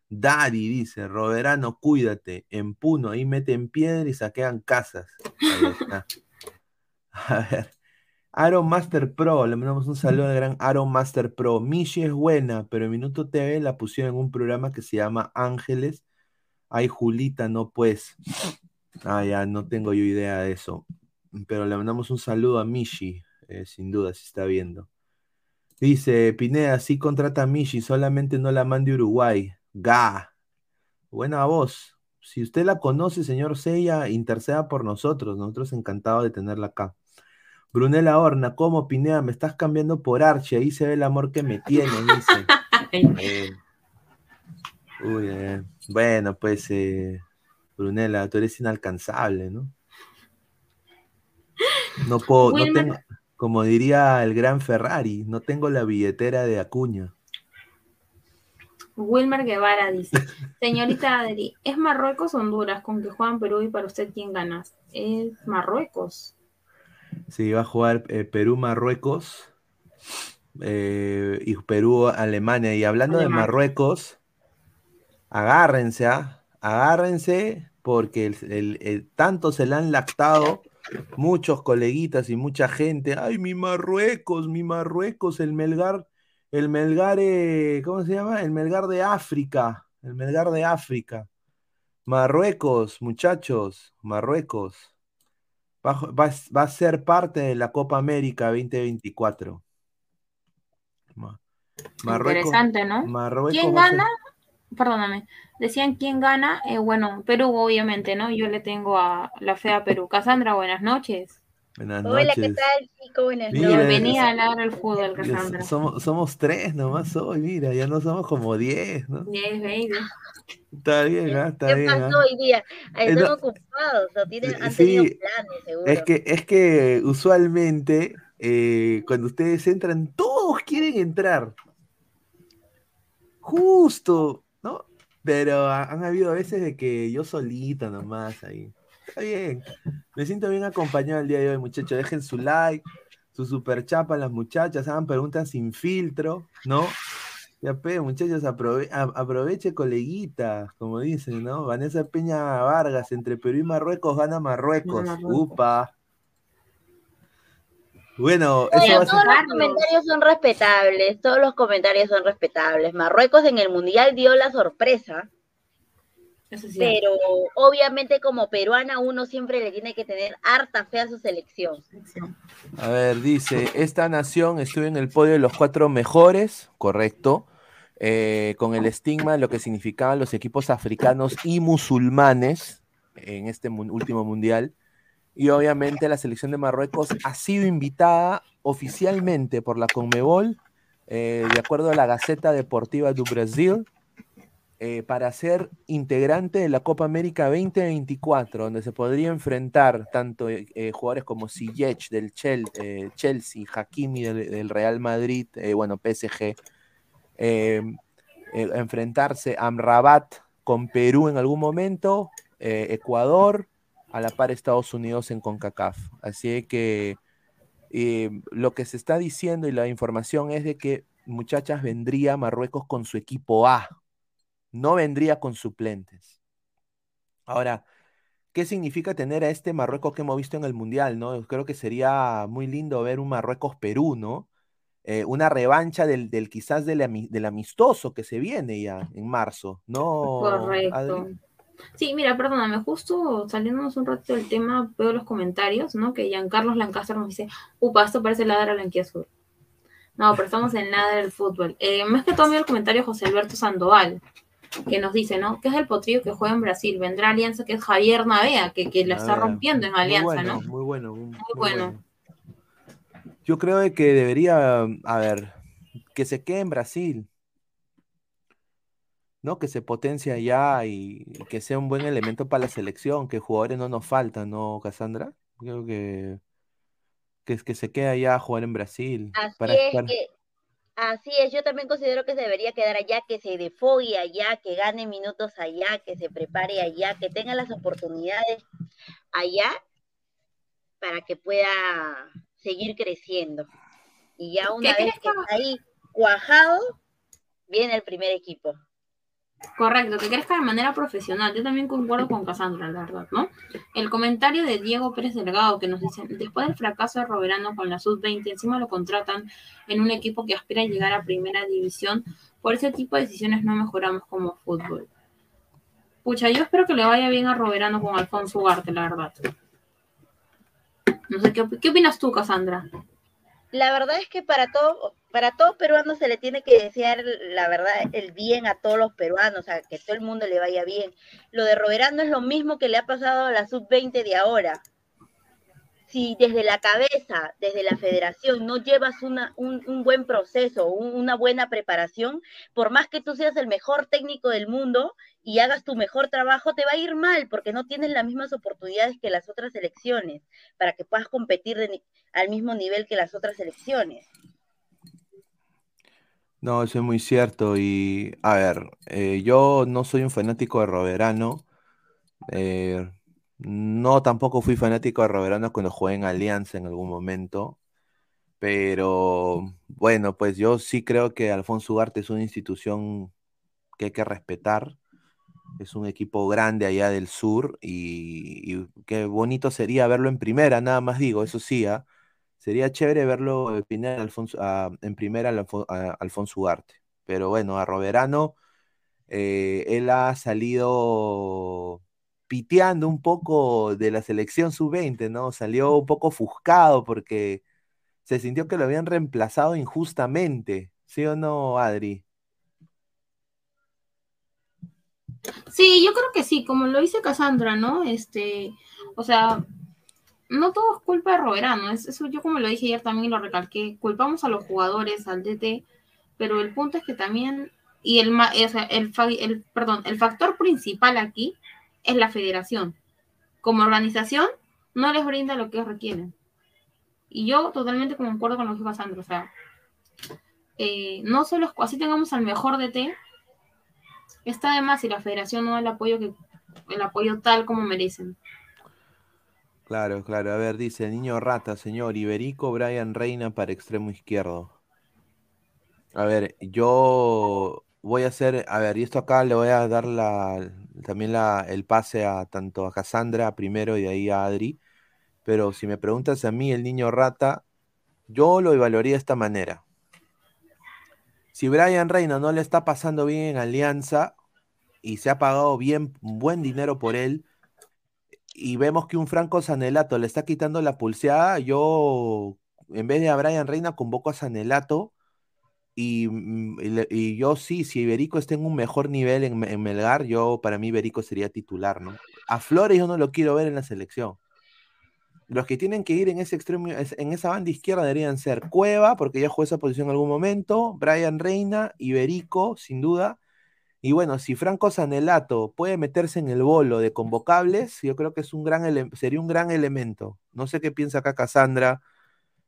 Dari dice, Roberano, cuídate. En Puno, ahí meten piedra y saquean casas. Ahí está. *laughs* A ver. Aaron Master Pro, le mandamos un saludo al gran Aaron Master Pro. Michi es buena, pero en Minuto TV la pusieron en un programa que se llama Ángeles. Ay, Julita, no pues. Ah, ya, no tengo yo idea de eso. Pero le mandamos un saludo a Michi, eh, sin duda, si está viendo. Dice, Pineda, sí contrata a Michi, solamente no la mande a Uruguay. Ga. Buena voz. Si usted la conoce, señor Sella, interceda por nosotros. Nosotros encantados de tenerla acá. Brunella Horna, ¿cómo Pineda? Me estás cambiando por Archie. Ahí se ve el amor que me tiene, dice. *laughs* Eh, Uy, eh, bueno, pues, eh, Brunella, tú eres inalcanzable, ¿no? No puedo, no tengo, como diría el gran Ferrari, no tengo la billetera de Acuña. Wilmer Guevara dice, *laughs* señorita Adri, ¿es Marruecos o Honduras con que juegan Perú y para usted quién gana? Es Marruecos. Sí, va a jugar eh, Perú-Marruecos eh, y Perú-Alemania. Y hablando de. Marruecos, agárrense, ¿ah? agárrense, porque el- el- el- tanto se le han lactado muchos coleguitas y mucha gente. ¡Ay, mi Marruecos, mi Marruecos, el Melgar, el Melgar, eh, ¿cómo se llama? El Melgar de África, el Melgar de África. Marruecos, muchachos, Marruecos. Va, va va a ser parte de la Copa América 2024. Ma- Marruecos, Interesante, ¿no? Marruecos ¿Quién ser- gana? Perdóname. Decían quién gana. Eh, bueno, Perú, obviamente, ¿no? Yo le tengo a la fe a Perú. Cassandra, buenas noches. Buenas Hola, ¿qué noches. tal, chico? Buenas noches. Bienvenida a Ladra el Fútbol, Cassandra. Somos, somos tres nomás hoy, mira, ya no somos como diez, ¿no? Yes, baby. Está bien, ¿ah? está ¿Qué bien. pasó ¿ah? hoy día? Eh, Están no- ocupados, o tienen, han Sí, tenido planes, seguro. Es que, es que usualmente eh, cuando ustedes entran, todos quieren entrar. Justo. Pero ha- han habido veces de que yo solito nomás ahí. Está bien. Me siento bien acompañado el día de hoy, muchachos. Dejen su like, su super chapa a las muchachas, hagan preguntas sin filtro, ¿no? Ya pe, muchachos, aprove- a- aproveche coleguitas, como dicen, ¿no? Vanessa Peña Vargas, entre Perú y Marruecos gana. Marruecos. Upa. Bueno, Oye, eso va a ser- todos los comentarios son respetables, todos los comentarios son respetables. Marruecos en el Mundial dio la sorpresa, Eso es cierto. pero obviamente como peruana uno siempre le tiene que tener harta fe a su selección. A ver, dice, esta nación estuvo en el podio de los cuatro mejores, correcto, eh, con el estigma de lo que significaban los equipos africanos y musulmanes en este último mundial. Y obviamente la selección de Marruecos ha sido invitada oficialmente por la Conmebol, eh, de acuerdo a la Gaceta Deportiva do Brasil, eh, para ser integrante de la Copa América 2024, donde se podría enfrentar tanto eh, jugadores como Ziyech del Chel- Chelsea, Hakimi del, del Real Madrid, bueno, PSG, eh, enfrentarse a Amrabat con Perú en algún momento, Ecuador, a la par Estados Unidos en CONCACAF. Así que eh, lo que se está diciendo y la información es de que muchachas vendría Marruecos con su equipo A, no vendría con suplentes. Ahora, ¿qué significa tener a este Marruecos que hemos visto en el Mundial? ¿no? Creo que sería muy lindo ver un Marruecos-Perú, ¿no? Eh, una revancha del, del quizás del, ami- del amistoso que se viene ya en marzo, ¿no? Correcto. Adri? Sí, mira, perdóname, justo saliéndonos un rato del tema, veo los comentarios, ¿no? Que Giancarlos Lancaster nos dice, upa, esto parece ladra a la azul. No, pero estamos en nada del fútbol. Eh, más que todo mira el comentario de José Alberto Sandoval, que nos dice, ¿no? Que es el potrillo que juega en Brasil. Vendrá Alianza, que es Javier Navea, que, que la está Ah, rompiendo en muy Alianza, bueno, ¿no? Muy bueno, muy, Muy bueno. Yo creo que debería, a ver, que se quede en Brasil, ¿no? Que se potencie allá y, que sea un buen elemento para la selección, que jugadores no nos faltan, ¿no, Cassandra? Creo que, que, que se quede allá a jugar en Brasil. Así para es estar- que, así es, yo también considero que se debería quedar allá, que se defogue allá, que gane minutos allá, que se prepare allá, que tenga las oportunidades allá para que pueda seguir creciendo. Y ya una ¿Qué vez que está ahí cuajado, viene el primer equipo. Correcto, que crezca de manera profesional. Yo también concuerdo con Cassandra, la verdad, ¿no? El comentario de Diego Pérez Delgado que nos dice, después del fracaso de Roberano con la Sub-20, encima lo contratan en un equipo que aspira a llegar a primera división. Por ese tipo de decisiones no mejoramos como fútbol. Pucha, yo espero que le vaya bien a Roberano con Alfonso Ugarte, la verdad. No sé, ¿qué, qué opinas tú, Cassandra? La verdad es que para todo, para todo peruano se le tiene que desear, la verdad, el bien a todos los peruanos, o sea, que todo el mundo le vaya bien. Lo de Roberano es lo mismo que le ha pasado a la sub-20 de ahora. Si desde la cabeza, desde la federación, no llevas una, un, buen proceso, un- una buena preparación, por más que tú seas el mejor técnico del mundo y hagas tu mejor trabajo, te va a ir mal porque no tienes las mismas oportunidades que las otras selecciones para que puedas competir de al mismo nivel que las otras selecciones. No, eso es muy cierto. Y a ver, eh, yo no soy un fanático de Roberano. eh, no tampoco fui fanático de Roberano cuando jugué en Alianza en algún momento. Pero bueno, pues yo sí creo que Alfonso Ugarte es una institución que hay que respetar. Es un equipo grande allá del sur y, y qué bonito sería verlo en primera, nada más digo, eso sí, ¿ah? Sería chévere verlo Alfonso, a- en primera a Alfonso Ugarte. Pero bueno, a Roberano, eh, él ha salido piteando un poco de la selección sub-20, ¿no? Salió un poco ofuscado porque se sintió que lo habían reemplazado injustamente. ¿Sí o no, Adri? Sí, yo creo que sí, como lo dice Cassandra, ¿no? Este, o sea, no todo es culpa de Roberano, es, eso yo como lo dije ayer también lo recalqué, culpamos a los jugadores, al DT, pero el punto es que también, y el, el, el, perdón, el factor principal aquí es la federación. Como organización, no les brinda lo que requieren. Y yo totalmente concuerdo con lo que dijo Cassandra, o sea, eh, no solo así tengamos al mejor DT, está de más si la federación no da el apoyo que el apoyo tal como merecen. Claro, claro. A ver, dice Niño Rata, señor Iberico, Brian Reina para extremo izquierdo. A ver, yo voy a hacer, a ver, y esto acá le voy a dar la, también el pase a tanto a Cassandra primero y de ahí a Adri. Pero si me preguntas a mí, el Niño Rata, Yo lo evaluaría de esta manera. Si Brian Reina no le está pasando bien en Alianza y se ha pagado bien buen dinero por él, y vemos que un Franco Sanelato le está quitando la pulseada, yo en vez de a Brian Reina convoco a Sanelato y, mm, y yo sí, si Iberico está en un mejor nivel en, en Melgar, yo para mí Iberico sería titular, ¿no? A Flores yo no lo quiero ver en la selección. Los que tienen que ir en ese extremo, en esa banda izquierda deberían ser Cueva, porque ya jugó esa posición en algún momento, Brian Reina, Iberico, sin duda. Y bueno, si Franco Sanelato puede meterse en el bolo de convocables, yo creo que es un gran sería un gran elemento. No sé qué piensa acá Cassandra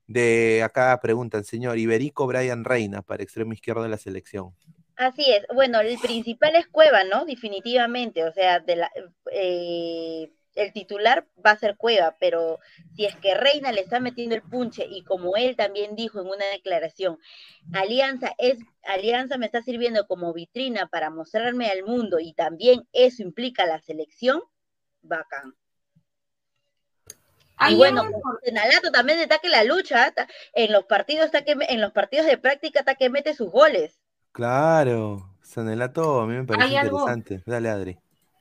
de acá preguntan, señor, Iberico Brian Reina para extremo izquierdo de la selección. Así es. Bueno, el principal es Cueva, ¿no? Definitivamente. O sea, de la, eh, el titular va a ser Cueva, pero si es que Reina le está metiendo el punche y como él también dijo en una declaración, Alianza es Alianza me está sirviendo como vitrina para mostrarme al mundo y también eso implica la selección, bacán. Y bueno, Senalato también está que la lucha, en los partidos está que en los partidos de práctica está que mete sus goles. Claro, Sanelato a mí me parece algo- interesante. Dale, Adri.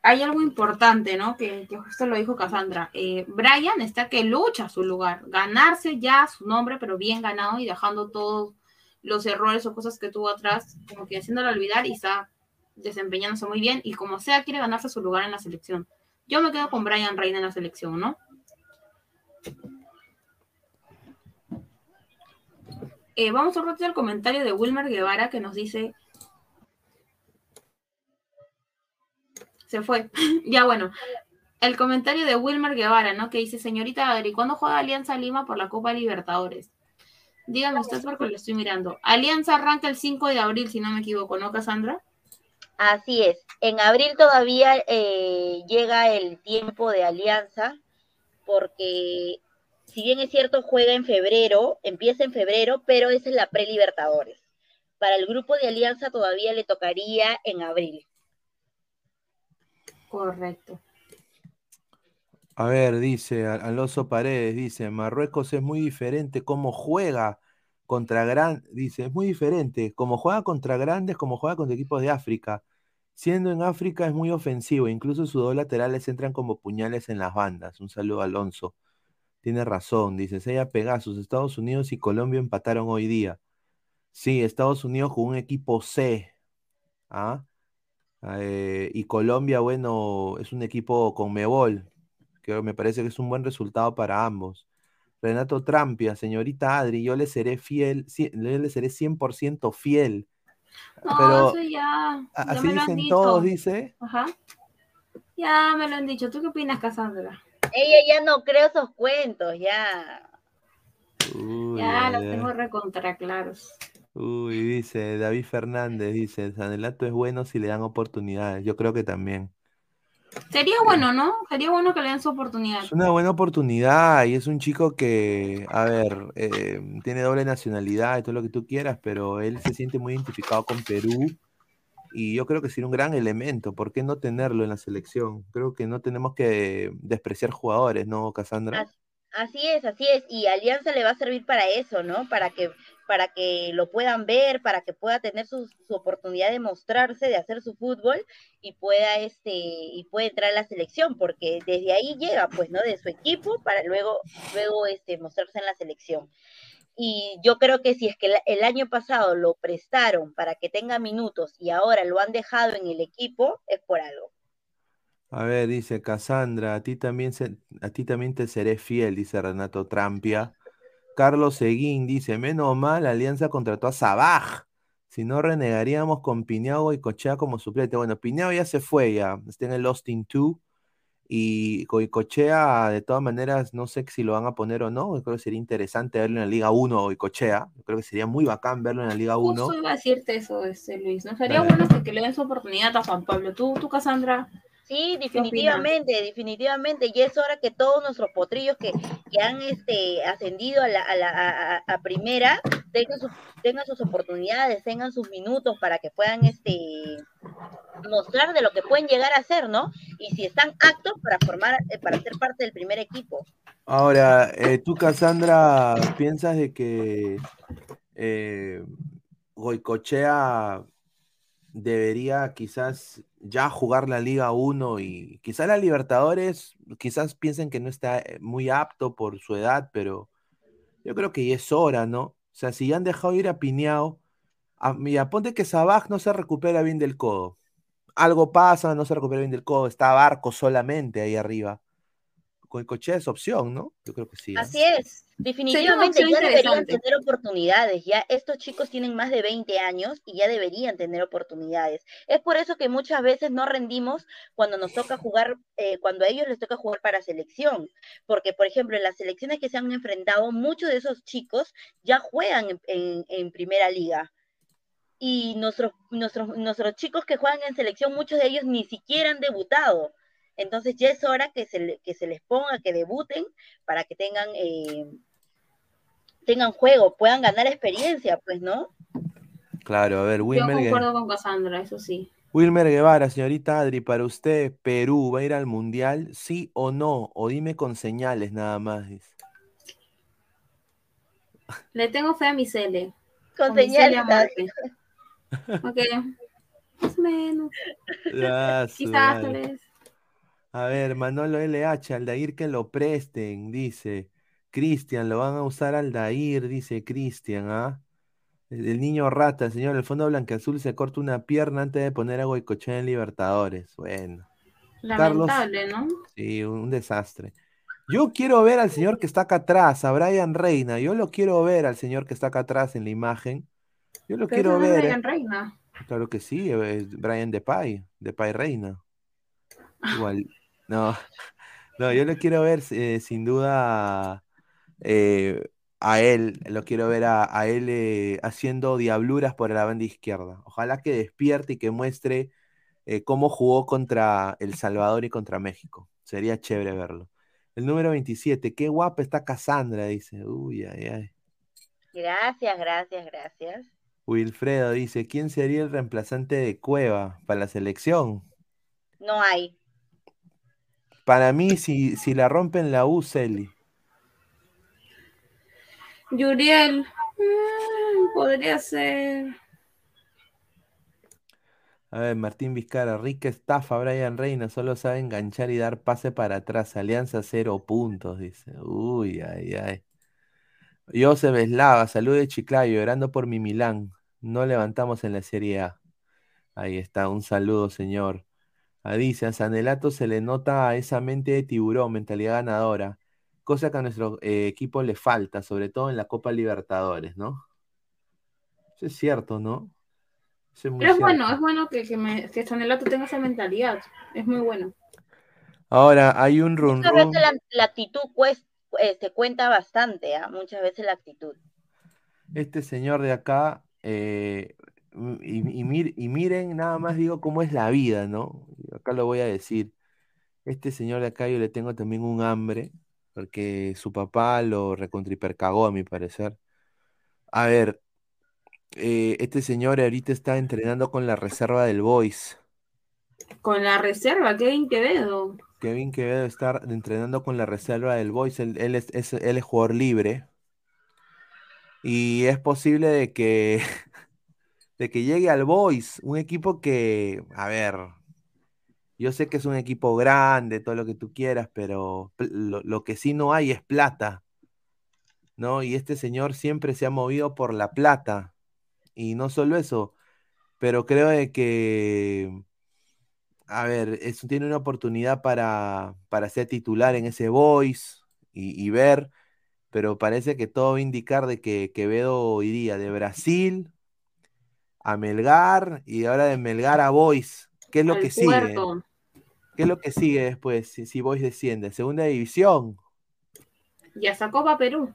Hay algo importante, ¿no? Que, que justo lo dijo Cassandra. Eh, Brian está que lucha su lugar, ganarse ya su nombre, pero bien ganado y dejando todos los errores o cosas que tuvo atrás, como que haciéndolo olvidar y está desempeñándose muy bien y como sea quiere ganarse su lugar en la selección. Yo me quedo con Brian Reina en la selección, ¿no? Eh, vamos a rato al comentario de Wilmer Guevara que nos dice se fue. *laughs* ya bueno, el comentario de Wilmer Guevara, ¿no? Que dice, señorita Adri, ¿cuándo juega Alianza Lima por la Copa Libertadores? Dígame usted porque lo estoy mirando. Alianza arranca el 5 de abril, si no me equivoco, ¿no, Cassandra? Así es. En abril todavía eh, llega el tiempo de alianza, porque si bien es cierto, juega en febrero, empieza en febrero, pero esa es la pre-Libertadores. Para el grupo de alianza todavía le tocaría en abril. Correcto. A ver, dice Al- Alonso Paredes, dice, Marruecos es muy diferente cómo juega contra gran, dice, es muy diferente cómo juega contra grandes, como juega contra equipos de África. Siendo en África es muy ofensivo, incluso sus dos laterales entran como puñales en las bandas. Un saludo Alonso. Tiene razón, dice Sella Pegasus, Estados Unidos y Colombia empataron hoy día. Sí, Estados Unidos con un equipo C. ¿ah? Eh, y Colombia, bueno, es un equipo con Mebol, que me parece que es un buen resultado para ambos. Renato Trampia, señorita Adri, yo le seré fiel, yo le seré 100% fiel. No, Pero eso ya, ya así me lo han dicen dicho. todos, dice. Ajá. Ya me lo han dicho. ¿Tú qué opinas, Cassandra? Ella ya no creo esos cuentos, ya. Uy, Ya ay, los tengo recontra claros. Uy, dice David Fernández, dice, Sanelato es bueno si le dan oportunidades. Yo creo que también. Sería bueno, ¿no? Sería bueno que le den su oportunidad. Es una buena oportunidad y es un chico que, a ver, eh, tiene doble nacionalidad y todo lo que tú quieras, pero él se siente muy identificado con Perú y yo creo que sería un gran elemento. ¿Por qué no tenerlo en la selección? Creo que no tenemos que despreciar jugadores, ¿no, Cassandra? As- Así es, así es. Y Alianza le va a servir para eso, ¿no? Para que, para que lo puedan ver, para que pueda tener su, su oportunidad de mostrarse, de hacer su fútbol y pueda, este, y puede entrar a la selección, porque desde ahí llega, pues, ¿no? De su equipo para luego, luego, este, mostrarse en la selección. Y yo creo que si es que el, año pasado lo prestaron para que tenga minutos y ahora lo han dejado en el equipo, es por algo. A ver, dice Cassandra, a ti también, se- a ti también te seré fiel, dice Renato Trampia. Carlos Seguín dice, menos mal, Alianza contrató a Sabaj. Si no, renegaríamos con Piñao y Cochea como suplente. Bueno, Piñao ya se fue, ya está en el Austin 2. Y Cochea, de todas maneras, no sé si lo van a poner o no. Yo creo que sería interesante verlo en la Liga 1 Cochea. Yo creo que sería muy bacán verlo en la Liga 1. Justo iba a decirte eso, este, Luis. ¿No sería bueno que, le den su oportunidad a Juan Pablo? ¿Tú, tú Cassandra, Sí, definitivamente, definitivamente. Y es hora que todos nuestros potrillos que, que han este, ascendido a, la, a, la, a, a primera tengan, sus tengan sus oportunidades, tengan sus minutos para que puedan este, mostrar de lo que pueden llegar a ser, ¿no? Y si están aptos para formar, eh, para ser parte del primer equipo. Ahora, eh, tú, Cassandra, ¿piensas de que eh, Goicochea debería quizás ya jugar la Liga 1 y quizás la Libertadores, quizás piensen que no está eh, muy apto por su edad, pero yo creo que ya es hora, ¿no? O sea, si ya han dejado ir a Piñao, a, mira, ponte que Sabaj no se recupera bien del codo. Algo pasa, no se recupera bien del codo, está Barco solamente ahí arriba. Goicochea es opción, ¿no? Yo creo que sí. ¿eh? Así es, definitivamente ya deberían tener oportunidades, ya estos chicos tienen más de 20 años y ya deberían tener oportunidades. Es por eso que muchas veces no rendimos cuando nos toca jugar, eh, cuando a ellos les toca jugar para selección, porque por ejemplo en las selecciones que se han enfrentado, muchos de esos chicos ya juegan en, en- en primera liga. Y nuestros, nuestros, nuestros chicos que juegan en selección, muchos de ellos ni siquiera han debutado. Entonces ya es hora que se, le- que se les ponga, que debuten para que tengan, eh, tengan juego, puedan ganar experiencia, pues, ¿no? Claro, a ver, Yo Wilmer, Gue- concuerdo con Cassandra, eso sí. Wilmer Guevara, señorita Adri, para usted, ¿Perú va a ir al Mundial? ¿Sí o no? O dime con señales nada más. Le tengo fe a mi Cele. Con a señales. Ok. Más o menos. Quizás, madre. tal vez. A ver, Manolo LH, Aldair que lo presten, dice. Cristian, lo van a usar Aldair, dice Cristian, ¿ah? El el niño rata, señor, el fondo blanqueazul se corta una pierna antes de poner a Goicochea en Libertadores. Bueno, Carlos. Lamentable, ¿no? sí, un, un desastre. Yo quiero ver al señor que está acá atrás, a Brian Reina. Yo lo quiero ver al señor que está acá atrás en la imagen. Yo lo Pero quiero no es ver. Brian ¿eh? Reina. Claro que sí, es Brian Depay, Depay Reina. Igual, no, no, yo lo quiero ver eh, sin duda eh, a él, lo quiero ver a, a él eh, haciendo diabluras por la banda izquierda. Ojalá que despierte y que muestre cómo jugó contra El Salvador y contra México. Sería chévere verlo. El número 27, qué guapa está Cassandra, dice. Uy, ay, ay. Gracias, gracias, gracias. Wilfredo dice, ¿quién sería el reemplazante de Cueva para la selección? No hay. Para mí, si, si la rompen la U, Celi. Yuriel. mm, podría ser. A ver, Martín Vizcara, rica estafa, Brian Reina, solo sabe enganchar y dar pase para atrás. Alianza cero puntos, dice. Uy, ay, ay. Joseph Eslava, salud de Chiclayo, llorando por mi Milán. No levantamos en la Serie A. Ahí está, un saludo, señor. Ah, dice, a Sanelato se le nota esa mente de tiburón, mentalidad ganadora, cosa que a nuestro eh, equipo le falta, sobre todo en la Copa Libertadores, ¿no? Eso es cierto, ¿no? Eso es muy Pero es cierto. bueno, es bueno que, que, me, que Sanelato tenga esa mentalidad. Es muy bueno. Ahora, hay un run Muchas veces la, la actitud eh, se cuenta bastante, ¿ah? Muchas veces la actitud. Este señor de acá, eh, y, y mir- y miren nada más digo cómo es la vida, ¿no? Acá lo voy a decir. Este señor de acá yo le tengo también un hambre, porque su papá lo recontripercagó, a mi parecer. A ver, eh, este señor ahorita está entrenando con la reserva del Boys. Con la reserva, Kevin Quevedo. Kevin Quevedo está entrenando con la reserva del Boys. Él, él es, es- él es jugador libre. Y es posible de que, *laughs* de que llegue al Boys, un equipo que, a ver, yo sé que es un equipo grande, todo lo que tú quieras, pero lo, que sí no hay es plata, ¿no? Y este señor siempre se ha movido por la plata. Y no solo eso, pero creo de que, a ver, eso tiene una oportunidad para, para ser titular en ese y, y ver, pero parece que todo va a indicar de que Quevedo iría de Brasil a Melgar y ahora de Melgar a Boys. ¿Qué es lo Al que sigue? ¿Qué es lo que sigue después si, si Boys desciende? Segunda división, Y hasta Copa Perú.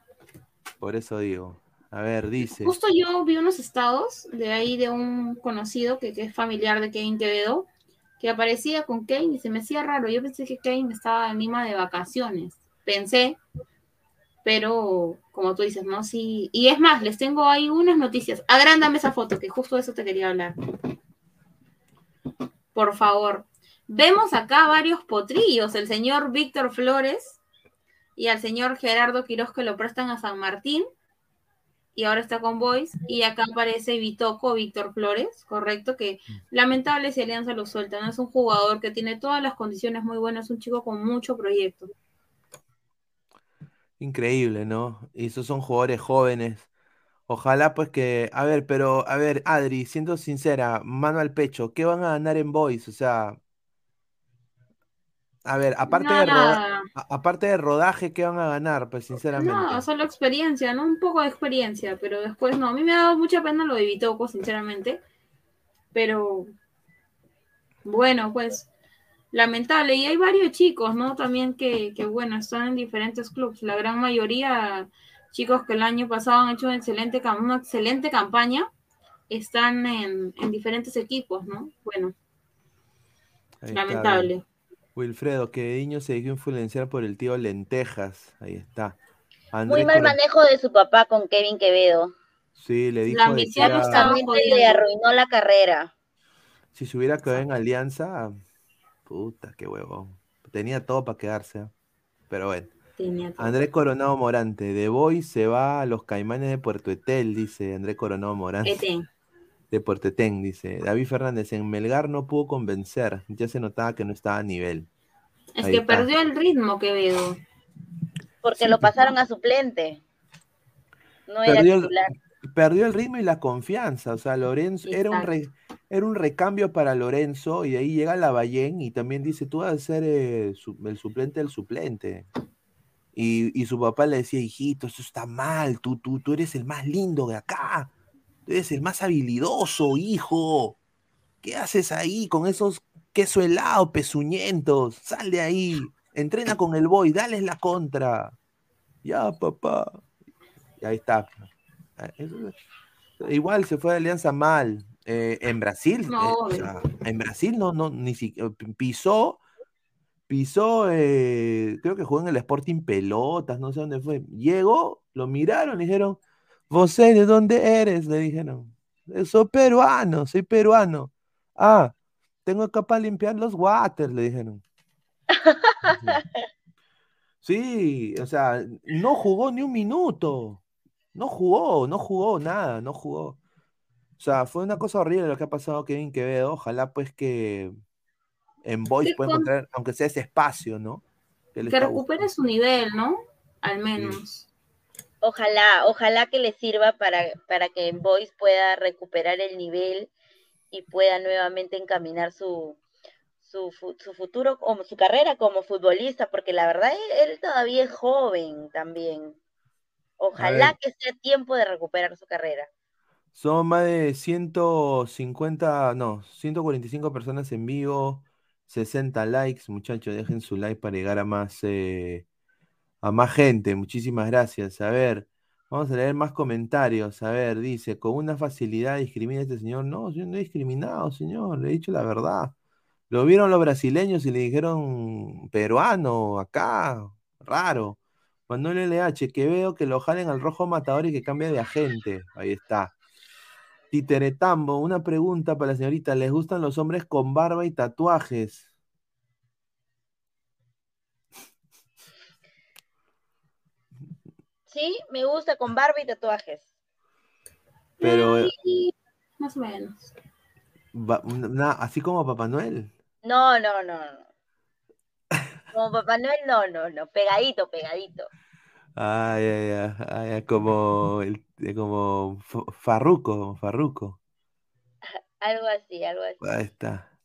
por eso digo. A ver, dice. Justo yo vi unos estados de ahí de un conocido que, que es familiar de Kevin Quevedo que aparecía con Kane y se me hacía raro. Yo pensé que Kane estaba en Lima de vacaciones. Pensé, pero como tú dices, ¿no? Sí. Y es más, les tengo ahí unas noticias. Agrándame esa foto, que justo de eso te quería hablar. Por favor. Vemos acá varios potrillos. El señor Víctor Flores y al señor Gerardo Quiroz que lo prestan a San Martín y ahora está con Boys. Y acá aparece Vitoco, Víctor Flores, correcto, que lamentable si Alianza lo suelta. No es un jugador que tiene todas las condiciones muy buenas, un chico con mucho proyecto. Increíble, ¿no? Y esos son jugadores jóvenes. Ojalá pues que, a ver, pero, a ver, Adri, siendo sincera, mano al pecho, ¿qué van a ganar en Boys? O sea, a ver, aparte de, aparte de rodaje, ¿qué van a ganar? Pues sinceramente. No, solo experiencia, ¿no? Un poco de experiencia, pero después no. A mí me ha dado mucha pena lo de Vitoco, sinceramente. Pero bueno, pues lamentable. Y hay varios chicos, ¿no? También que, que bueno, están en diferentes clubes. La gran mayoría, chicos que el año pasado han hecho una excelente, cam- una excelente campaña, están en, en diferentes equipos, ¿no? Bueno, Ahí está, lamentable. Wilfredo, que se dejó influenciar por el tío Lentejas. Ahí está. Muy mal Cor- manejo de su papá con Kevin Quevedo. Sí, le dijo La ambición Justamente le arruinó la carrera. si se hubiera quedado en Alianza, puta, qué huevón. Tenía todo para quedarse. ¿eh? Pero bueno. Tenía todo. Andrés Coronado Morante, de Boy se va a los Caimanes de Puerto Etel, dice Andrés Coronado Morante. Eten. De Puerto Etén, dice. David Fernández, en Melgar no pudo convencer, ya se notaba que no estaba a nivel. Es Ahí que está. perdió el ritmo, Quevedo. Porque lo pasaron a suplente. No era Perdió el, titular. perdió el ritmo y la confianza. O sea, Lorenzo era un, re- era un recambio para Lorenzo y ahí llega Lavallén y también dice, tú vas a ser eh, el suplente del suplente. Y, y su papá le decía, hijito, eso está mal, tú, tú, tú eres el más lindo de acá, tú eres el más habilidoso, hijo. ¿Qué haces ahí con esos queso helado, pezuñentos? Sal de ahí, entrena con el boy, dale la contra. Ya, papá. Y ahí está. Ah, Igual se fue de Alianza mal. Eh, en Brasil, No, eh, o sea, en Brasil no, no, ni siquiera pisó, pisó, eh, creo que jugó en el Sporting Pelotas, no sé dónde fue. Llegó, lo miraron, le dijeron, ¿vos de dónde eres? Le dijeron, "Eh, soy peruano, soy peruano. Ah, tengo que para limpiar los waters, le dijeron. *laughs* Sí, o sea, no jugó ni un minuto. No jugó, no jugó nada, no jugó. O sea, fue una cosa horrible lo que ha pasado Kevin Quevedo. Ojalá pues que en Boys pueda con- encontrar, aunque sea ese espacio, ¿no? Que Que recupere su nivel, ¿no? Al menos. Ojalá, ojalá que le sirva para, para que en Boys pueda recuperar el nivel y pueda nuevamente encaminar su, su, su futuro, o su carrera como futbolista, porque la verdad él, él todavía es joven también. Ojalá que sea tiempo de recuperar su carrera. Son más de 150, no, 145 personas en vivo, 60 likes, muchachos, dejen su like para llegar a más, eh, a más gente. Muchísimas gracias. A ver, vamos a leer más comentarios. A ver, dice, con una facilidad discrimina a este señor. No, yo no he discriminado, señor, le he dicho la verdad. Lo vieron los brasileños y le dijeron peruano, acá, raro. Manuel LH, que veo que lo jalen al rojo matador y que cambie de agente. Ahí está. Titeretambo, una pregunta para la señorita. ¿Les gustan los hombres con barba y tatuajes? Sí, me gusta con barba y tatuajes. Pero, eh, Sí, más o menos. va- así como Papá Noel. No, no, no, no. Como Papá Noel, no, no, no. Pegadito, pegadito. Ay, ay, ay, ay, ay, como, el, eh, como F- Farruko, Farruko. *laughs* Algo así, algo así. Ahí está.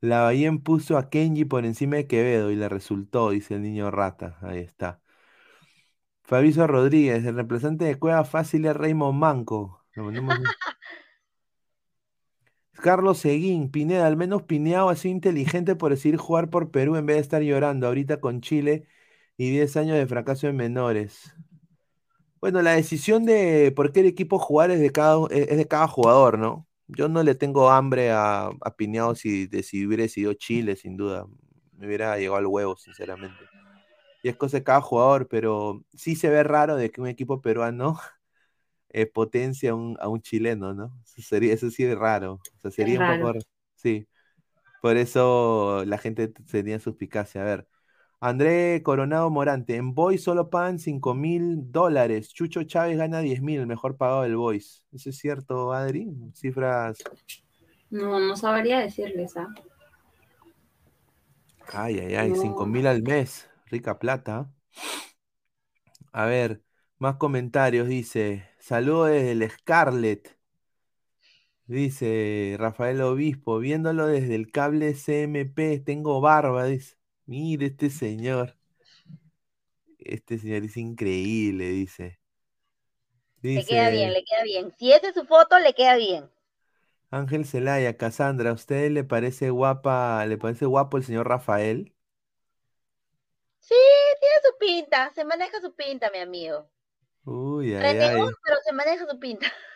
Lavallén puso a Kenji por encima de Quevedo y le resultó, dice el niño rata. Ahí está. Fabrizio Rodríguez, el reemplazante de Cueva Fácil es Raymond Manco. *laughs* Carlos Seguín, Pineda, al menos Pineado ha sido inteligente por decidir jugar por Perú en vez de estar llorando ahorita con Chile y 10 años de fracaso en menores. Bueno, la decisión de por qué el equipo jugar es de cada, es de cada jugador, ¿no? yo no le tengo hambre a, a Piñao si, de si hubiera decidido Chile, sin duda. Me hubiera llegado al huevo, sinceramente. Y es cosa de cada jugador, pero sí se ve raro de que un equipo peruano *laughs* eh, potencia a un, a un chileno, ¿no? Eso, sería, eso sí es raro. O sea, sería un raro. poco. Sí. Por eso la gente tenía suspicacia. A ver. André Coronado Morante, en Boys solo pagan 5 mil dólares. Chucho Chávez gana 10 mil, el mejor pagado del Boys. ¿Eso es cierto, Adri? Cifras. No, no sabría decirles, ¿ah? Ay, ay, ay, No. 5 mil al mes. Rica plata. A ver, más comentarios. Dice, saludo desde el Scarlet. Dice Rafael Obispo, viéndolo desde el cable CMP, tengo barba. Dice, mire este señor. Este señor es increíble, dice. Le queda bien, le queda bien. Si esa es su foto, le queda bien. Ángel Celaya, Cassandra, ¿a usted le parece guapa, le parece guapo el señor Rafael? Sí, tiene su pinta, se maneja su pinta, mi amigo. Uy, ay, ay. Pero se maneja su pinta. *laughs*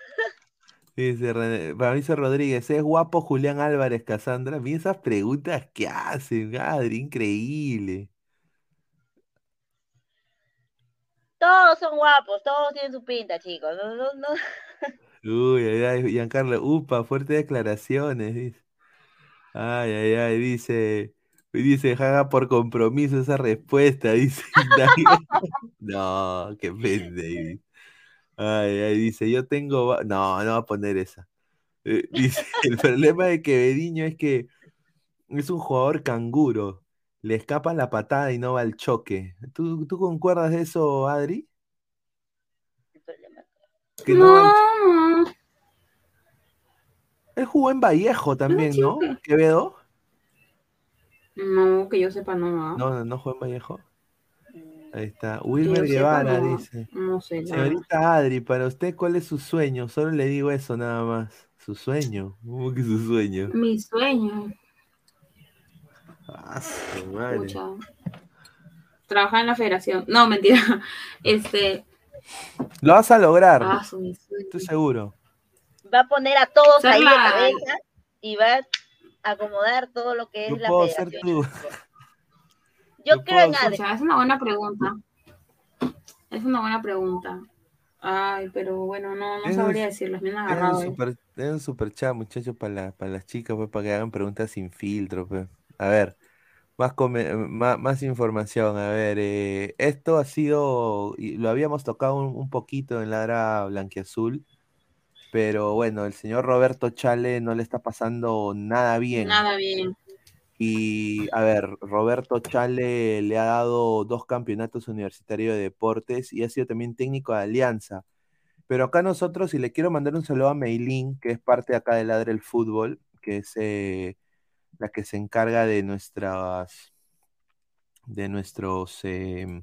Dice René- Fabricio Rodríguez, ¿es guapo Julián Álvarez, Cassandra? Mira esas preguntas que hacen, Adri, increíble. Todos son guapos, todos tienen su pinta, chicos. No, no, no. Uy, ay, ay, Giancarlo, upa, fuertes declaraciones, dice. Ay, ay, ay, dice, dice, jaja por compromiso esa respuesta, *laughs* dice. *laughs* No, qué pende. Ay, ay, dice, yo tengo, no, no va a poner esa. Eh, *laughs* dice, el problema de Quevediño es que es un jugador canguro. Le escapa la patada y no va al choque. ¿Tú, tú concuerdas de eso, Adri? Que no va al No, Él jugó en Vallejo también, ¿no? choque. ¿Quevedo? no, que yo sepa, no, ¿ah? No, no, no jugó en Vallejo. Ahí está. Wilmer Guevara dice. No sé. Señorita Adri, para usted, ¿cuál es su sueño? Solo le digo eso nada más. ¿Su sueño? ¿Cómo que su sueño? Mi sueño, Ah, su madre. Trabajar en la federación. No, mentira. *laughs* Este, Lo vas a lograr, ah, su mi sueño. estoy seguro. Va a poner a todos Ser ahí de la- cabeza y va a acomodar todo lo que es Yo la puedo ser federación. tú. *laughs* Yo yo creo en puedo Adri. Pucha, es una buena pregunta. Es una buena pregunta. Ay, pero bueno, no, no sabría decirles. Me han un agarrado. super, den un super chat, muchachos, para la- para las chicas, pues, para que hagan preguntas sin filtro. pues. A ver, más, come- más, más información. A ver, eh, esto ha sido, y lo habíamos tocado un, un poquito en la era blanquiazul, pero bueno, el señor Roberto Chale no le está pasando nada bien. Nada bien. Y a ver, Roberto Chale le ha dado dos campeonatos universitarios de deportes y ha sido también técnico de Alianza. Pero acá nosotros, y le quiero mandar un saludo a Meilín, que es parte acá de Ladre el Fútbol, que es eh, la que se encarga de nuestras, de nuestros, eh,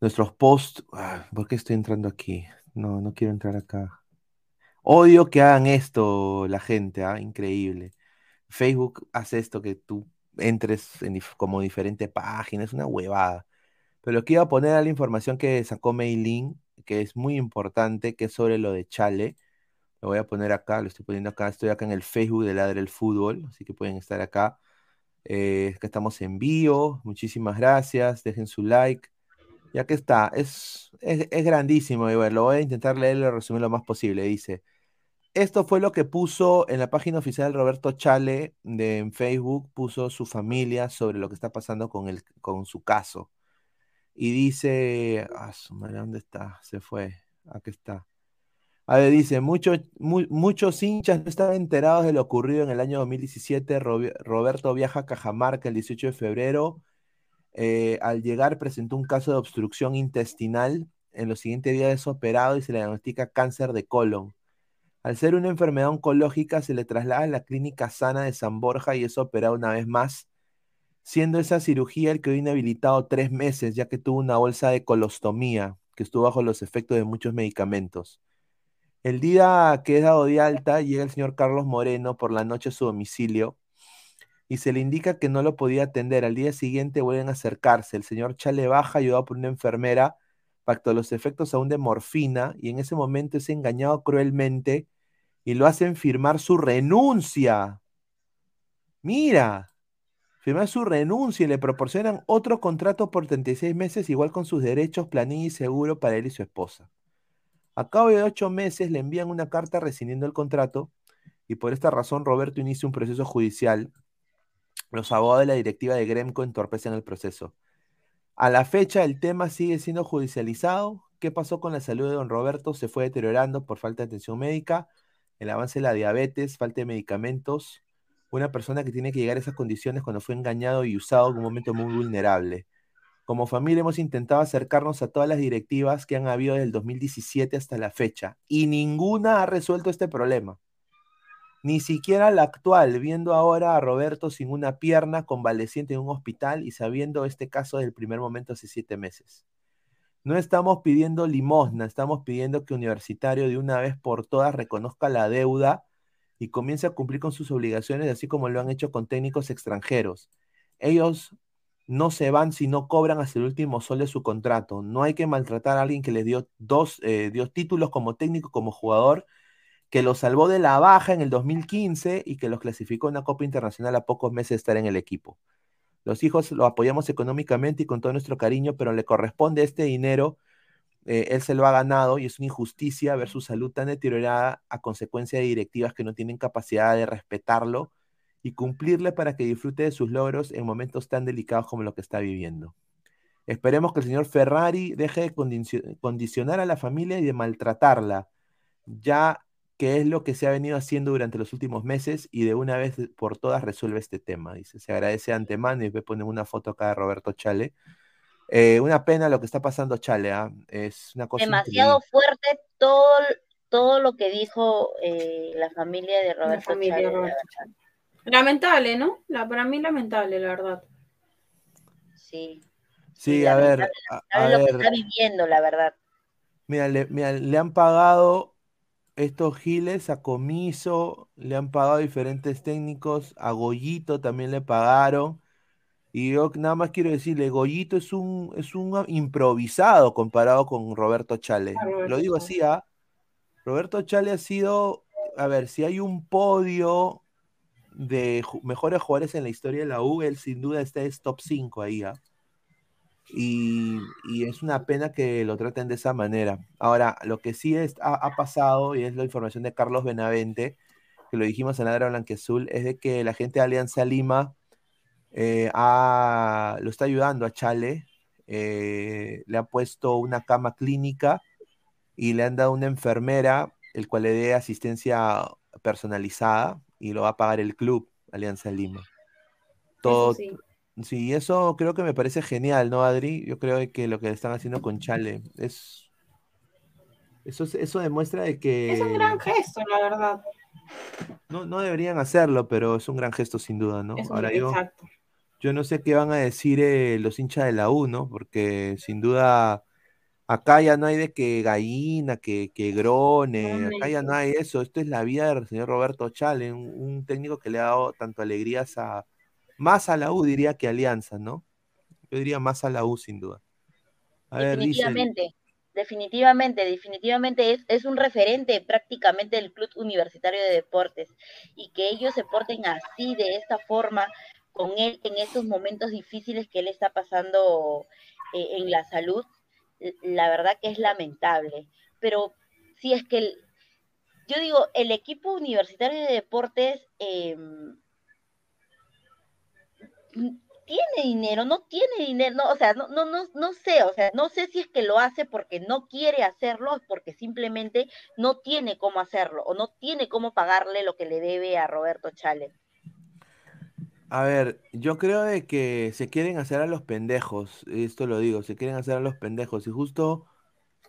nuestros posts. Ah, ¿por qué estoy entrando aquí? No, no quiero entrar acá. Odio que hagan esto la gente, ¿ah? Increíble. Facebook hace esto que tú entres en como diferente página, es una huevada. Pero a poner a la información que sacó Meilin, que es muy importante, que es sobre lo de Chale. Lo voy a poner acá, lo estoy poniendo acá, estoy acá en el Facebook de Ladre el Fútbol, así que pueden estar acá. Eh, que estamos en vivo, muchísimas gracias, dejen su like. Ya que está, es, es, es grandísimo, y bueno, lo voy a intentar leer y resumir lo más posible. Dice, esto fue lo que puso en la página oficial Roberto Chale de, en Facebook, puso su familia sobre lo que está pasando con, el, con su caso. Y dice, ah, su ¿dónde está? Se fue, aquí está. A ver, dice, muchos mu- muchos hinchas no estaban enterados de lo ocurrido en el año 2017. Robi- Roberto viaja a Cajamarca el 18 de febrero. Eh, al llegar presentó un caso de obstrucción intestinal. En los siguientes días es operado y se le diagnostica cáncer de colon. Al ser una enfermedad oncológica, se le traslada a la clínica sana de San Borja y es operado una vez más, siendo esa cirugía el que quedó inhabilitado tres meses, ya que tuvo una bolsa de colostomía, que estuvo bajo los efectos de muchos medicamentos. El día que es dado de alta, llega el señor Carlos Moreno por la noche a su domicilio y se le indica que no lo podía atender. Al día siguiente vuelven a acercarse. El señor Chale baja, ayudado por una enfermera, pactó los efectos aún de morfina y en ese momento es engañado cruelmente y lo hacen firmar su renuncia. Mira, firmar su renuncia y le proporcionan otro contrato por 36 meses, igual con sus derechos, planilla y seguro para él y su esposa. A cabo de ocho meses le envían una carta rescindiendo el contrato y por esta razón Roberto inicia un proceso judicial. Los abogados de la directiva de Gremco entorpecen el proceso. A la fecha el tema sigue siendo judicializado. ¿Qué pasó con la salud de don Roberto? Se fue deteriorando por falta de atención médica, el avance de la diabetes, falta de medicamentos. Una persona que tiene que llegar a esas condiciones cuando fue engañado y usado en un momento muy vulnerable. Como familia hemos intentado acercarnos a todas las directivas que han habido desde el 2017 hasta la fecha y ninguna ha resuelto este problema. Ni siquiera la actual, viendo ahora a Roberto sin una pierna, convaleciente en un hospital y sabiendo este caso del primer momento hace siete meses. No estamos pidiendo limosna, estamos pidiendo que Universitario de una vez por todas reconozca la deuda y comience a cumplir con sus obligaciones, así como lo han hecho con técnicos extranjeros. Ellos no se van si no cobran hasta el último sol de su contrato. No hay que maltratar a alguien que les dio dos eh, títulos como técnico, como jugador, que los salvó de la baja en el 2015 y que los clasificó en una Copa Internacional a pocos meses de estar en el equipo. Los hijos lo apoyamos económicamente y con todo nuestro cariño, pero le corresponde este dinero. Eh, él se lo ha ganado y es una injusticia ver su salud tan deteriorada a consecuencia de directivas que no tienen capacidad de respetarlo y cumplirle para que disfrute de sus logros en momentos tan delicados como lo que está viviendo. Esperemos que el señor Ferrari deje de condicionar a la familia y de maltratarla, ya que es lo que se ha venido haciendo durante los últimos meses y de una vez por todas resuelve este tema. Dice, se agradece antemano y ponen una foto acá de Roberto Chale. Eh, una pena lo que está pasando Chale, ¿ah? es una cosa demasiado fuerte todo, todo lo que dijo eh, la familia de Roberto Chale. Lamentable, ¿no? La, para mí lamentable, la verdad. Sí. Sí, a ver. A, lo que está viviendo, la verdad. Mira le, mira, le han pagado estos giles a Comiso, le han pagado a diferentes técnicos, a Goyito también le pagaron. Y yo nada más quiero decirle, Goyito es un, es un improvisado comparado con Roberto Chale. Lo digo así, ¿ah? Roberto Chale ha sido, a ver, si hay un podio de mejores jugadores en la historia de la U, él sin duda está es top 5 ahí, ¿ah? Y, es una pena que lo traten de esa manera. Ahora, lo que sí ha, pasado, y es la información de Carlos Benavente, que lo dijimos en la Blanque Blanquezul, es de que la gente de Alianza Lima eh, lo está ayudando a Chale, eh, le ha puesto una cama clínica y le han dado una enfermera, el cual le dé asistencia personalizada y lo va a pagar el club Alianza Lima. Todo, Sí, eso creo que me parece genial, ¿no, Adri? Yo creo que lo que están haciendo con Chale es. Eso, eso demuestra de que. Es un gran gesto, la verdad. No, no deberían hacerlo, pero es un gran gesto sin duda, ¿no? Ahora yo, yo no sé qué van a decir eh, los hinchas de la U, ¿no? Porque sin duda acá ya no hay de que gallina, que, que grone, acá ya no hay eso. Esto es la vida del señor Roberto Chale, un técnico que le ha dado tanto alegrías a, más a la U diría que Alianza, ¿no? Yo diría más a la U sin duda. definitivamente, definitivamente, definitivamente es, es, un referente prácticamente del Club Universitario de Deportes y que ellos se porten así, de esta forma, con él en estos momentos difíciles que él está pasando eh, en la salud, la verdad que es lamentable. Pero si es que, yo digo, el equipo universitario de deportes... Eh, tiene dinero, no tiene dinero, no, o sea, no, no, no, no sé, o sea, no sé si es que lo hace porque no quiere hacerlo, o porque simplemente no tiene cómo hacerlo, o no tiene cómo pagarle lo que le debe a Roberto Chale. A ver, yo creo de que se quieren hacer a los pendejos, esto lo digo, se quieren hacer a los pendejos, y justo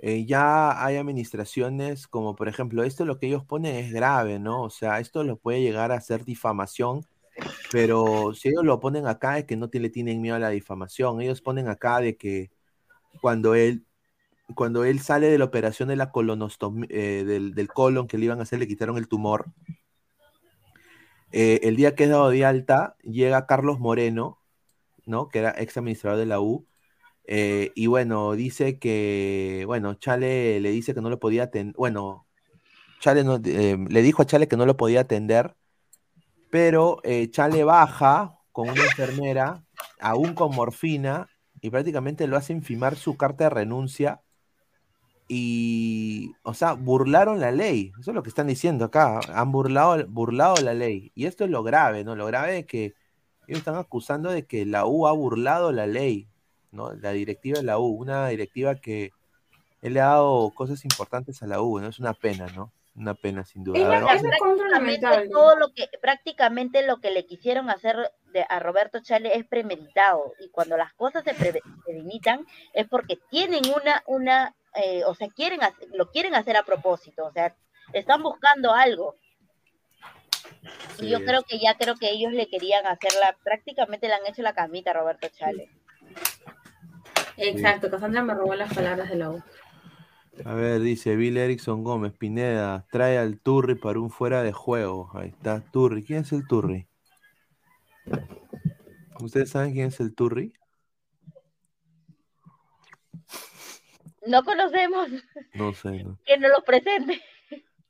eh, ya hay administraciones como, por ejemplo, esto lo que ellos ponen es grave, ¿no? O sea, esto lo puede llegar a ser difamación pero si ellos lo ponen acá es que no le tienen miedo a la difamación. Ellos ponen acá de que cuando él, cuando él sale de la operación de la colonostomía, eh, del, colon que le iban a hacer, le quitaron el tumor. Eh, el día que es dado de alta, llega Carlos Moreno, ¿no? Que era ex administrador de la U. Eh, y bueno, dice que, bueno, Chale le dice que no lo podía tener, bueno, Chale no- le dijo a Chale que no lo podía atender, pero eh, Chale baja con una enfermera, aún con morfina, y prácticamente lo hacen firmar su carta de renuncia. Y, o sea, burlaron la ley. Eso es lo que están diciendo acá. Han burlado, burlado la ley. Y esto es lo grave, ¿no? Lo grave es que ellos están acusando de que la U ha burlado la ley, ¿no? La directiva de la U, una directiva que él le ha dado cosas importantes a la U, ¿no? Es una pena, ¿no? Una pena, sin duda. Ver, a- prácticamente todo lo que prácticamente lo que le quisieron hacer de- a Roberto Chale es premeditado. Y cuando las cosas se pre- premeditan es porque tienen una una eh, o sea quieren hacer- lo quieren hacer a propósito. O sea están buscando algo. Y yo creo que ya creo que ellos le querían hacerla prácticamente le han hecho la camita a Roberto Chale Exacto, Cassandra me robó las palabras de la U. A ver, dice Bill Erickson Gómez, Pineda, trae al Turri para un fuera de juego. Ahí está, Turri. ¿Quién es el Turri? ¿Ustedes saben quién es el Turri? no conocemos No sé, ¿no? que nos lo presente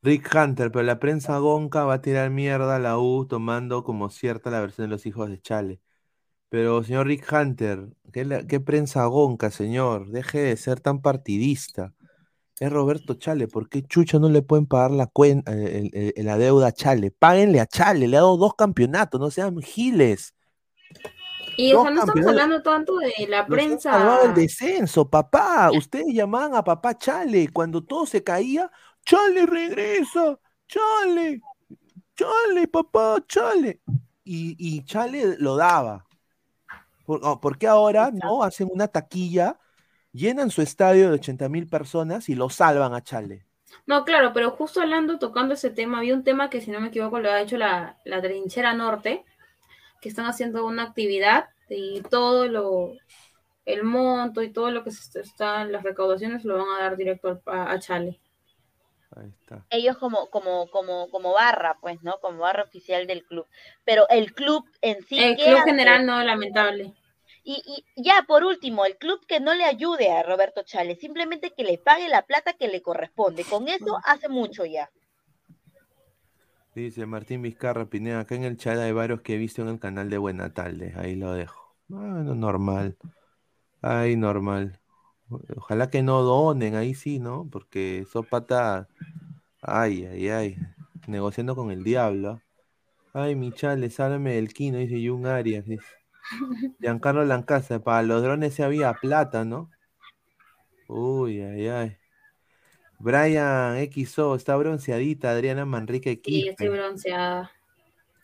Rick Hunter, pero la prensa gonca va a tirar mierda a la U tomando como cierta la versión de los hijos de Chale. Pero, señor Rick Hunter, ¿qué, la- qué prensa gonca, señor? Deje de ser tan partidista. Es Roberto Chale, ¿por qué Chucha no le pueden pagar la, eh, el- el- la deuda a Chale? Páguenle a Chale, le ha dado dos campeonatos, no sean giles. Y o sea, no estamos hablando tanto de la Nos prensa. el descenso, papá. Ustedes llamaban a papá Chale. Cuando todo se caía, Chale regresa. Chale. Chale, papá, Chale. Y, y Chale lo daba. Por, oh, ¿por qué ahora no hacen una taquilla, llenan su estadio de 80 mil personas y lo salvan a Chale? No, claro, pero justo hablando, tocando ese tema, había un tema que si no me equivoco lo ha hecho la, la trinchera norte, que están haciendo una actividad y todo lo, el monto y todo lo que se está, las recaudaciones lo van a dar directo a, a Chale. Ahí está. ellos como como como como barra pues no como barra oficial del club pero el club en sí el ¿qué club general no, lamentable. Y, y ya por último el club que no le ayude a Roberto Chale simplemente que le pague la plata que le corresponde con eso hace mucho ya Dice Martín Vizcarra Pineda, acá en el chat hay varios que he visto en el canal de Buena Tarde, ahí lo dejo. Bueno, normal. Ahí normal. Ojalá que no donen, ahí sí, ¿no? Porque esos patas, ay, ay, ay, negociando con el diablo. Ay, mi chale, sálvame del quino, dice Jun Arias. dice. *laughs* Giancarlo Lancasa, para los drones se había plata, ¿no? Uy, ay, ay. Brian XO, está bronceadita, Adriana Manrique Sí, Quispe. estoy bronceada.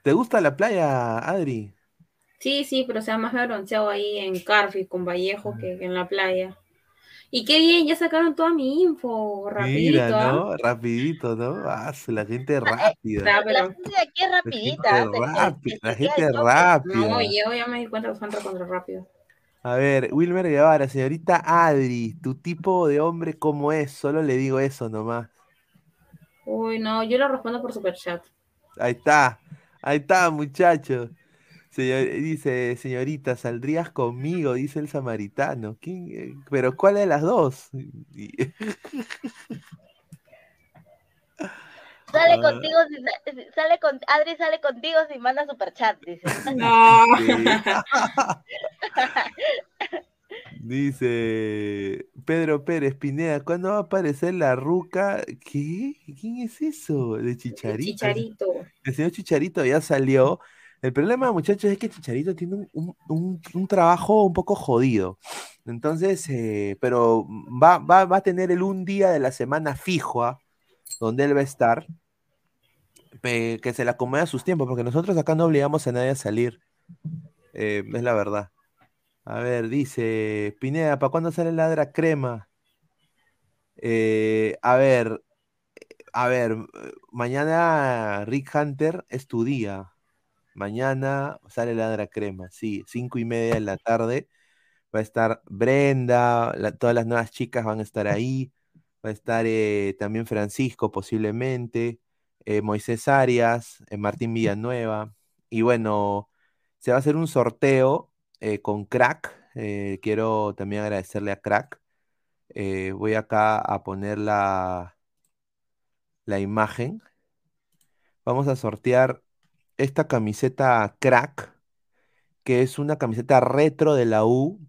¿Te gusta la playa, Adri? Sí, sí, pero o sea, más me bronceado ahí en Carfi con Vallejo que, que en la playa. Y qué bien, ya sacaron toda mi info, rapidito, Mira, ¿ah? ¿no? Rapidito, ¿no? Ah, la gente *laughs* rápida. La gente de aquí es La rapidita la gente toque. rápida. No, yo ya me di cuenta que fue contra rápido. A ver, Wilmer Guevara, señorita Adri, tu tipo de hombre, ¿cómo es? Solo le digo eso nomás. Uy, no, yo lo respondo por superchat. Ahí está, ahí está, muchacho. Señor- dice, señorita, ¿saldrías conmigo? Dice el samaritano. ¿Quién, eh? ¿Pero cuál de las dos? Y- *laughs* sale Ah. contigo si sale con Adri sale contigo si manda superchat dice *laughs* No. Dice Pedro Pérez Pineda, ¿cuándo va a aparecer la ruca? ¿Qué? ¿Quién es eso? De Chicharito. Chicharito. El señor Chicharito ya salió. El problema, muchachos, es que Chicharito tiene un, un- un- trabajo un poco jodido. Entonces, eh, pero va, va- va a tener el un día de la semana fijo, ¿ah? donde él va a estar, que se le acomode a sus tiempos, porque nosotros acá no obligamos a nadie a salir. Eh, es la verdad. A ver, dice Pineda, ¿para cuándo sale Ladra Crema? Eh, a ver, a ver, mañana Rick Hunter es tu día. Mañana sale Ladra Crema, sí, cinco y media de la tarde. Va a estar Brenda, todas las nuevas chicas van a estar ahí. Va a estar eh, también Francisco posiblemente, eh, Moisés Arias, eh, Martín Villanueva. Y bueno, se va a hacer un sorteo eh, con Crack. quiero también agradecerle a Crack. Voy acá a poner la, la imagen. Vamos a sortear esta camiseta crack, que es una camiseta retro de la U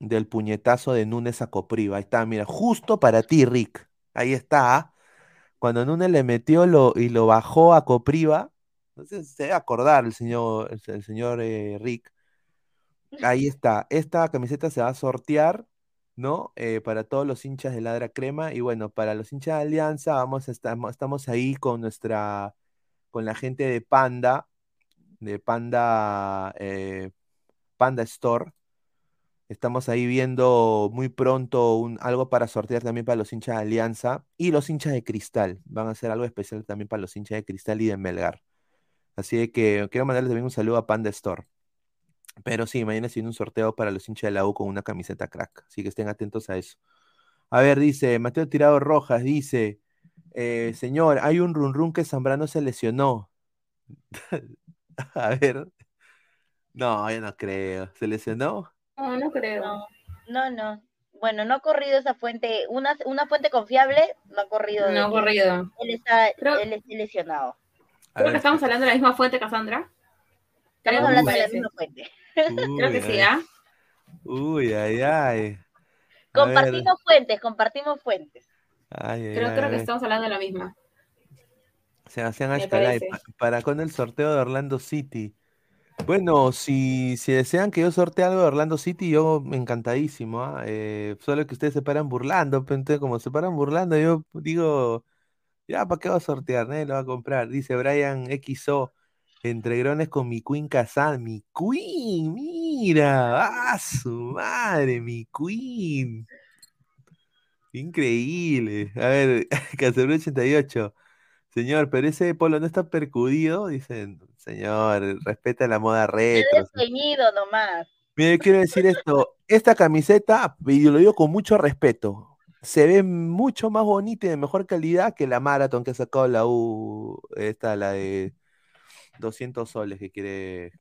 del puñetazo de Núñez a Copriva. Ahí está, mira, justo para ti, Rick. Ahí está. Cuando Núñez le metió lo, y lo bajó a Copriva, no sé si se debe acordar el señor, el, señor eh, Rick. Ahí está. Esta camiseta se va a sortear, ¿no? Eh, para todos los hinchas de Ladra Crema. Y bueno, para los hinchas de Alianza, vamos estamos ahí con nuestra, con la gente de Panda, de Panda, eh, Panda Store. Estamos ahí viendo muy pronto algo para sortear también para los hinchas de Alianza y los hinchas de Cristal. Van a hacer algo especial también para los hinchas de Cristal y de Melgar. Así que quiero mandarles también un saludo a Panda Store. Pero sí, mañana se un sorteo para los hinchas de la U con una camiseta crack. Así que estén atentos a eso. A ver, dice Mateo Tirado Rojas, dice, eh, señor, hay un run run que Zambrano se lesionó. *laughs* a ver. No, yo no creo. ¿Se lesionó? No, no creo. No, no, no. Bueno, no ha corrido esa fuente, una, una fuente confiable no ha corrido. No ha corrido. Él está, Creo- él está lesionado. A Creo ver. que estamos hablando de la misma fuente, Cassandra. Creo, Estamos hablando de la misma fuente. Creo que sí. ¿ah? Uy, ay, ay. A ver. Compartimos fuentes, compartimos fuentes. Ay, ay, Creo, ay, creo a que estamos hablando de la misma. Se hacían Me Ashkalay. parece. Pa- ¿Para cuándo el sorteo de Orlando City? Bueno, si, si desean que yo sortee algo de Orlando City, yo encantadísimo. ¿ah? Eh, solo que ustedes se paran burlando, pero entonces como se paran burlando, yo digo, ya, ¿para qué va a sortear? Nadie lo va a comprar. Dice Brian XO, entre grones con mi Queen Kazan. Mi Queen, mira, ¡ah, su madre, mi Queen! Increíble. A ver, *laughs* Casemiro 88. Señor, pero ese polo no está percudido. Dicen, señor, respeta la moda retro. es ceñido nomás. Mire, yo quiero decir esto. Esta camiseta, y lo digo con mucho respeto, se ve mucho más bonita y de mejor calidad que la Marathon que ha sacado la U, esta, la de 200 soles que quiere.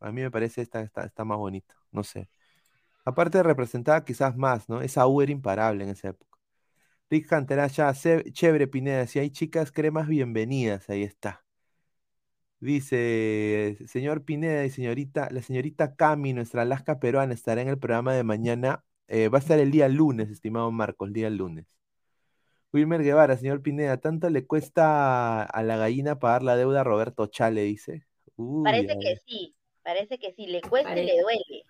A mí me parece esta está, está más bonita, no sé. Aparte representaba quizás más, ¿no? Esa U era imparable en esa época. Rick Cantera ya, ce- chévere Pineda, si hay chicas cremas, bienvenidas, ahí está. Dice, señor Pineda y señorita, la señorita Cami, nuestra Alaska peruana, estará en el programa de mañana. eh, va a estar el día lunes, estimado Marcos, el día lunes. Wilmer Guevara, señor Pineda, ¿tanto le cuesta a la gallina pagar la deuda a Roberto Chale? Dice. Uy, Parece que sí, parece que sí, le cuesta y le duele.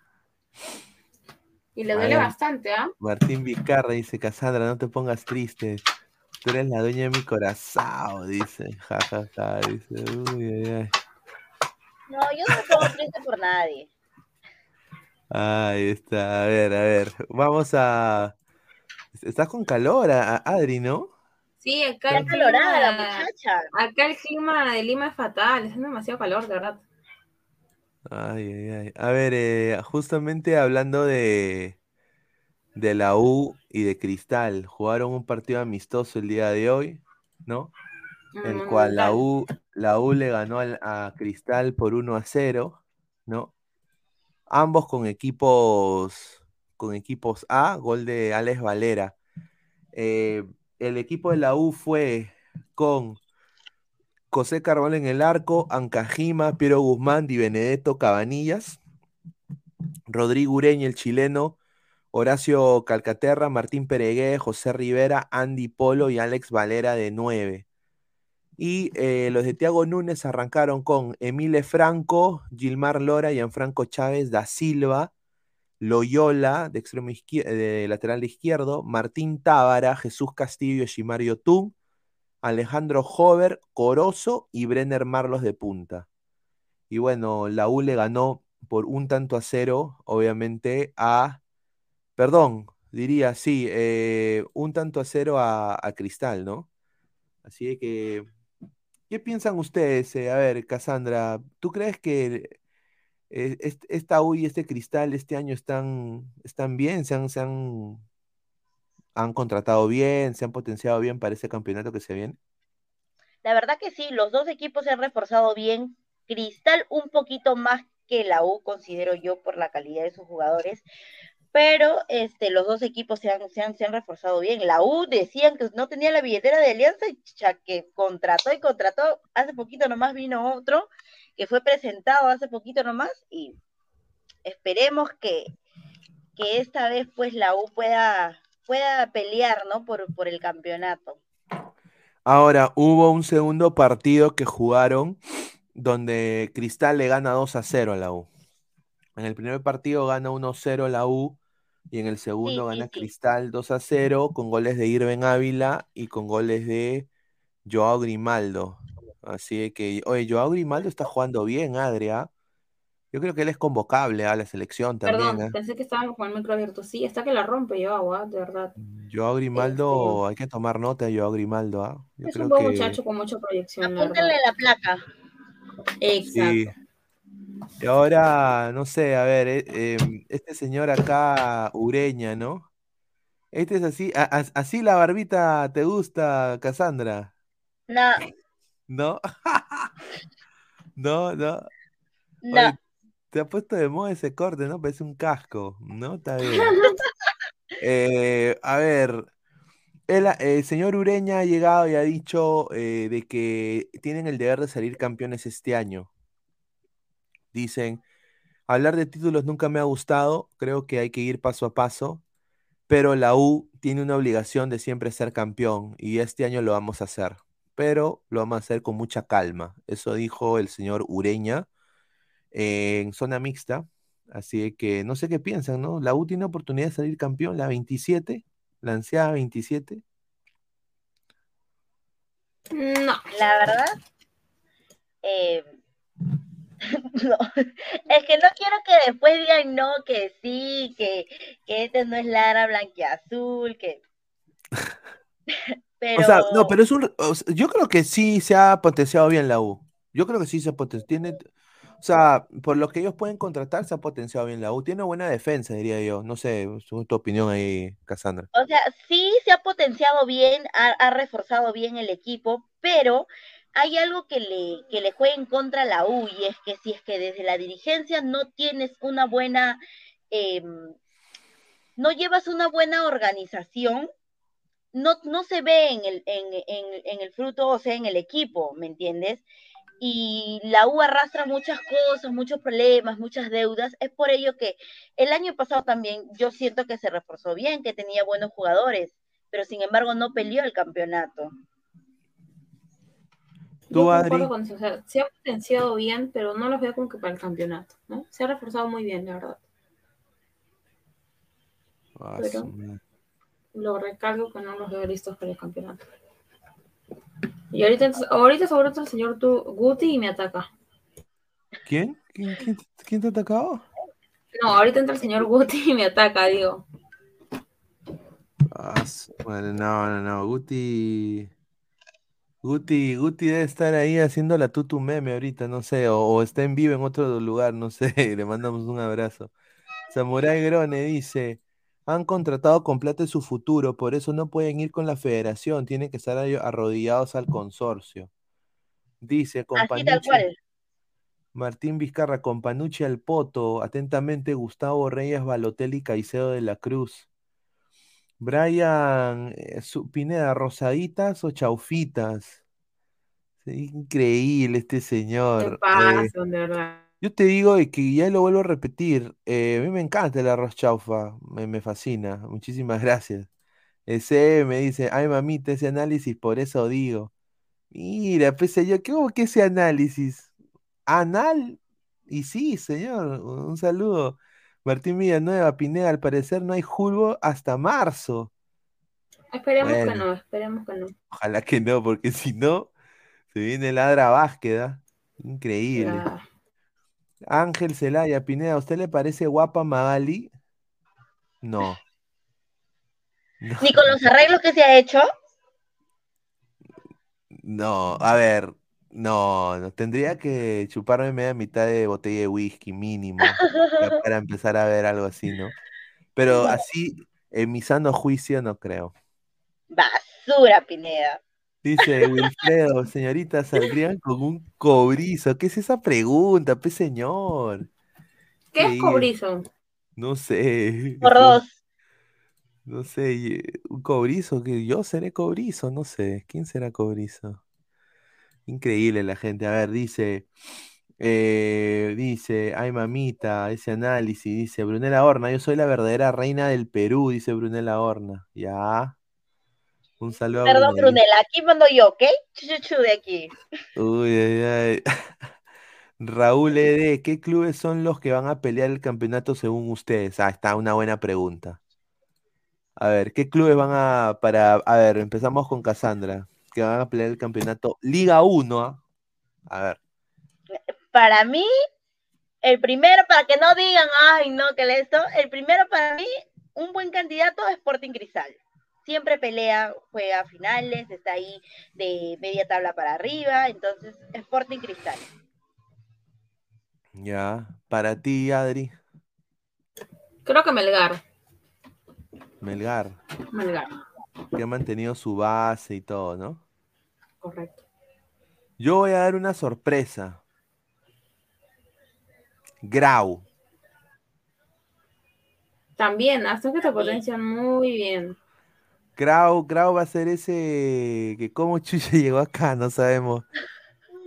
Y le duele bastante, ¿ah? Martín Vicarra dice, Cassandra, no te pongas triste. Tú eres la dueña de mi corazón, dice. Ja, ja, ja, dice. Uy, ay, ay. No, yo no me pongo triste por nadie. Ahí está, a ver, a ver. Vamos a. Estás con calor, a- a- Adri, ¿no? Sí, acá Está el calorada la muchacha. acá el clima de Lima es fatal, es demasiado calor, de verdad. Ay, ay, ay. A ver, eh, justamente hablando de, de la U y de Cristal, jugaron un partido amistoso el día de hoy, ¿no? El cual la U, la U le ganó al- a Cristal por 1 a 0, ¿no? Ambos con equipos, con equipos A, gol de Alex Valera. Eh, el equipo de la U fue con José Carbón en el arco, Ancajima, Piero Guzmán, Di Benedetto, Cabanillas, Rodrigo Ureña, el chileno, Horacio Calcaterra, Martín Peregué, José Rivera, Andy Polo y Alex Valera de 9. Y eh, los de Tiago Núñez arrancaron con Emile Franco, Gilmar Lora, Gianfranco Chávez da Silva, Loyola de, extremo de lateral izquierdo, Martín Tábara, Jesús Castillo, Shimario Tun, Alejandro Hover, Corozo y Brenner Marlos de punta. Y bueno, la U le ganó por un tanto a cero, obviamente, a. Perdón, diría, sí, eh, un tanto a cero a, Cristal, ¿no? Así que. ¿Qué piensan ustedes? Eh, a ver, Cassandra, ¿tú crees que eh, est- esta U y este Cristal este año están, están bien? ¿Se han, se han, han contratado bien? ¿Se han potenciado bien para ese campeonato que se viene? La verdad que sí, los dos equipos se han reforzado bien. Cristal un poquito más que la U, considero yo, por la calidad de sus jugadores. pero este, los dos equipos se han, se, han, se han reforzado bien. La U decían que no tenía la billetera de Alianza, ya que contrató y contrató. Hace poquito nomás vino otro que fue presentado hace poquito nomás y esperemos que, que esta vez pues la U pueda, pueda pelear, ¿no? Por, por el campeonato. Ahora, hubo un segundo partido que jugaron donde Cristal le gana 2 a 0 a la U. En el primer partido gana 1-0 la U y en el segundo Sí, sí, gana sí. Cristal 2 a 0 con goles de Irven Ávila y con goles de Joao Grimaldo. Así que, oye, Joao Grimaldo está jugando bien, Adria. Yo creo que él es convocable a la selección también. Perdón, ¿eh? pensé que estaban con el micro abierto. Sí, está que la rompe yo, agua, de verdad. Joao Grimaldo, hay que tomar nota de Joao Grimaldo. ¿ah? Yo Es creo un buen que muchacho con mucha proyección, Apúntale la placa. Exacto. sí. Y ahora, no sé, a ver, eh, em, este señor acá, Ureña, ¿no? Este es así, a- a- así la barbita te gusta, Cassandra, No, ¿no? *laughs* No, no. no. Oye, te ha puesto de moda ese corte, ¿no? Parece un casco, ¿no? Está bien. *laughs* Eh, a ver, el, el señor Ureña ha llegado y ha dicho eh, de que tienen el deber de salir campeones este año. Dicen, hablar de títulos nunca me ha gustado, creo que hay que ir paso a paso, pero la U tiene una obligación de siempre ser campeón y este año lo vamos a hacer, pero lo vamos a hacer con mucha calma. Eso dijo el señor Ureña eh, en zona mixta. Así que no sé qué piensan, ¿no? La U tiene oportunidad de salir campeón, la 27, la ansiada 27. No. La verdad, eh, *laughs* no. Es que no quiero que después digan no, que sí, que, que este no es Lara Blanquiazul, que... Pero, *laughs* O sea, no, pero es un. o sea, yo creo que sí se ha potenciado bien la U. Yo creo que sí se ha potenciado. Tiene, sea, por lo que ellos pueden contratar, se ha potenciado bien la U. Tiene buena defensa, diría yo. No sé, tu opinión ahí, Cassandra. o sea, sí se ha potenciado bien, ha, reforzado bien el equipo, pero hay algo que le, que le juega en contra a la U, y es que si es que desde la dirigencia no tienes una buena, em, no llevas una buena organización, no, no se ve en el, en, en el fruto, o sea, en el equipo, ¿me entiendes? Y la U arrastra muchas cosas, muchos problemas, muchas deudas. Es por ello que el año pasado también yo siento que se reforzó bien, que tenía buenos jugadores, pero sin embargo no peleó el campeonato. ¿Tú, Yo Adri? concuerdo con eso, o sea, se ha potenciado bien, pero no los veo como que para el campeonato, ¿no? Se ha reforzado muy bien, la verdad. Ah, Pero-. Lo recalco que no los veo listos para el campeonato. Y ahorita, ahorita sobre otro el señor tu, Guti y me ataca. ¿Quién? ¿Quién, quién, quién te ha atacado? No, ahorita entra el señor Guti y me ataca, digo. Ah, su madre, no, no, no. Guti. Guti, Guti debe estar ahí haciendo la tutu meme ahorita, no sé, o, o está en vivo en otro lugar, no sé, *laughs* le mandamos un abrazo. Samurai Grone dice, han contratado con plata de su futuro, por eso no pueden ir con la federación, tienen que estar arrodillados al consorcio. Dice, Así tal Panucci- cual. Martín Vizcarra, con Panucci al Poto, atentamente Gustavo Reyes, Balotelli, Caicedo de la Cruz. Brian eh, Pineda, ¿rosaditas o chaufitas? Increíble este ¿Qué señor. Eh, de verdad? Yo te digo y que ya lo vuelvo a repetir, eh, a mí me encanta el arroz chaufa, me, me fascina, muchísimas *laughs* gracias. Ese me dice, ay mamita, ese análisis, por eso digo. Mira, pese yo, ¿qué hubo que ese análisis? Anal. Y sí, señor, un saludo. Martín Villanueva, Pineda, al parecer no hay julgo hasta marzo. Esperemos que no, esperemos que no. Ojalá que no, porque *laughs* si no, se viene ladra Vázquez, ¿ah? Increíble. Ángel Celaya, Pineda, ¿a usted le parece guapa Magali? No. No, Ni con los arreglos que se ha hecho, no, a ver, no, no, tendría que chuparme media mitad de botella de whisky mínimo *laughs* para empezar a ver algo así, ¿no? Pero así, en mi sano juicio, no creo. basura, Pineda. Dice Wilfredo, señorita, saldrían con un cobrizo. ¿Qué es esa pregunta, pe señor? ¿Qué es cobrizo? No sé. *laughs* Por dos. No sé, y- un cobrizo, que yo seré cobrizo, no sé. ¿Quién será cobrizo? Increíble la gente. A ver, dice, eh, dice, ay mamita, ese análisis, dice Brunella Horna, yo soy la verdadera reina del Perú, dice Brunella Horna. Ya. Un saludo a Perdón, Brunella. Brunella, aquí mando yo, ¿ok? Chu, chu, chu de aquí. Uy, ay, ay. *laughs* Raúl ED, ¿qué clubes son los que van a pelear el campeonato según ustedes? Ah, está una buena pregunta. A ver, ¿qué clubes van a para a ver, empezamos con Cassandra, que van a pelear el campeonato Liga 1, ¿ah? A ver, Para mí, el primero, para que no digan, ay, no, que le esto, el primero para mí, un buen candidato es Sporting Cristal. Siempre pelea, juega finales, está ahí de media tabla para arriba, entonces Sporting Cristal. ya. Para ti, Adri, Creo que Melgar. Melgar, Melgar, que ha mantenido su base y todo, ¿no? correcto. Yo voy a dar una sorpresa. Grau. También, hasta que te potencian muy bien. Grau, Grau va a ser ese que cómo Chucha *laughs* llegó acá, no sabemos.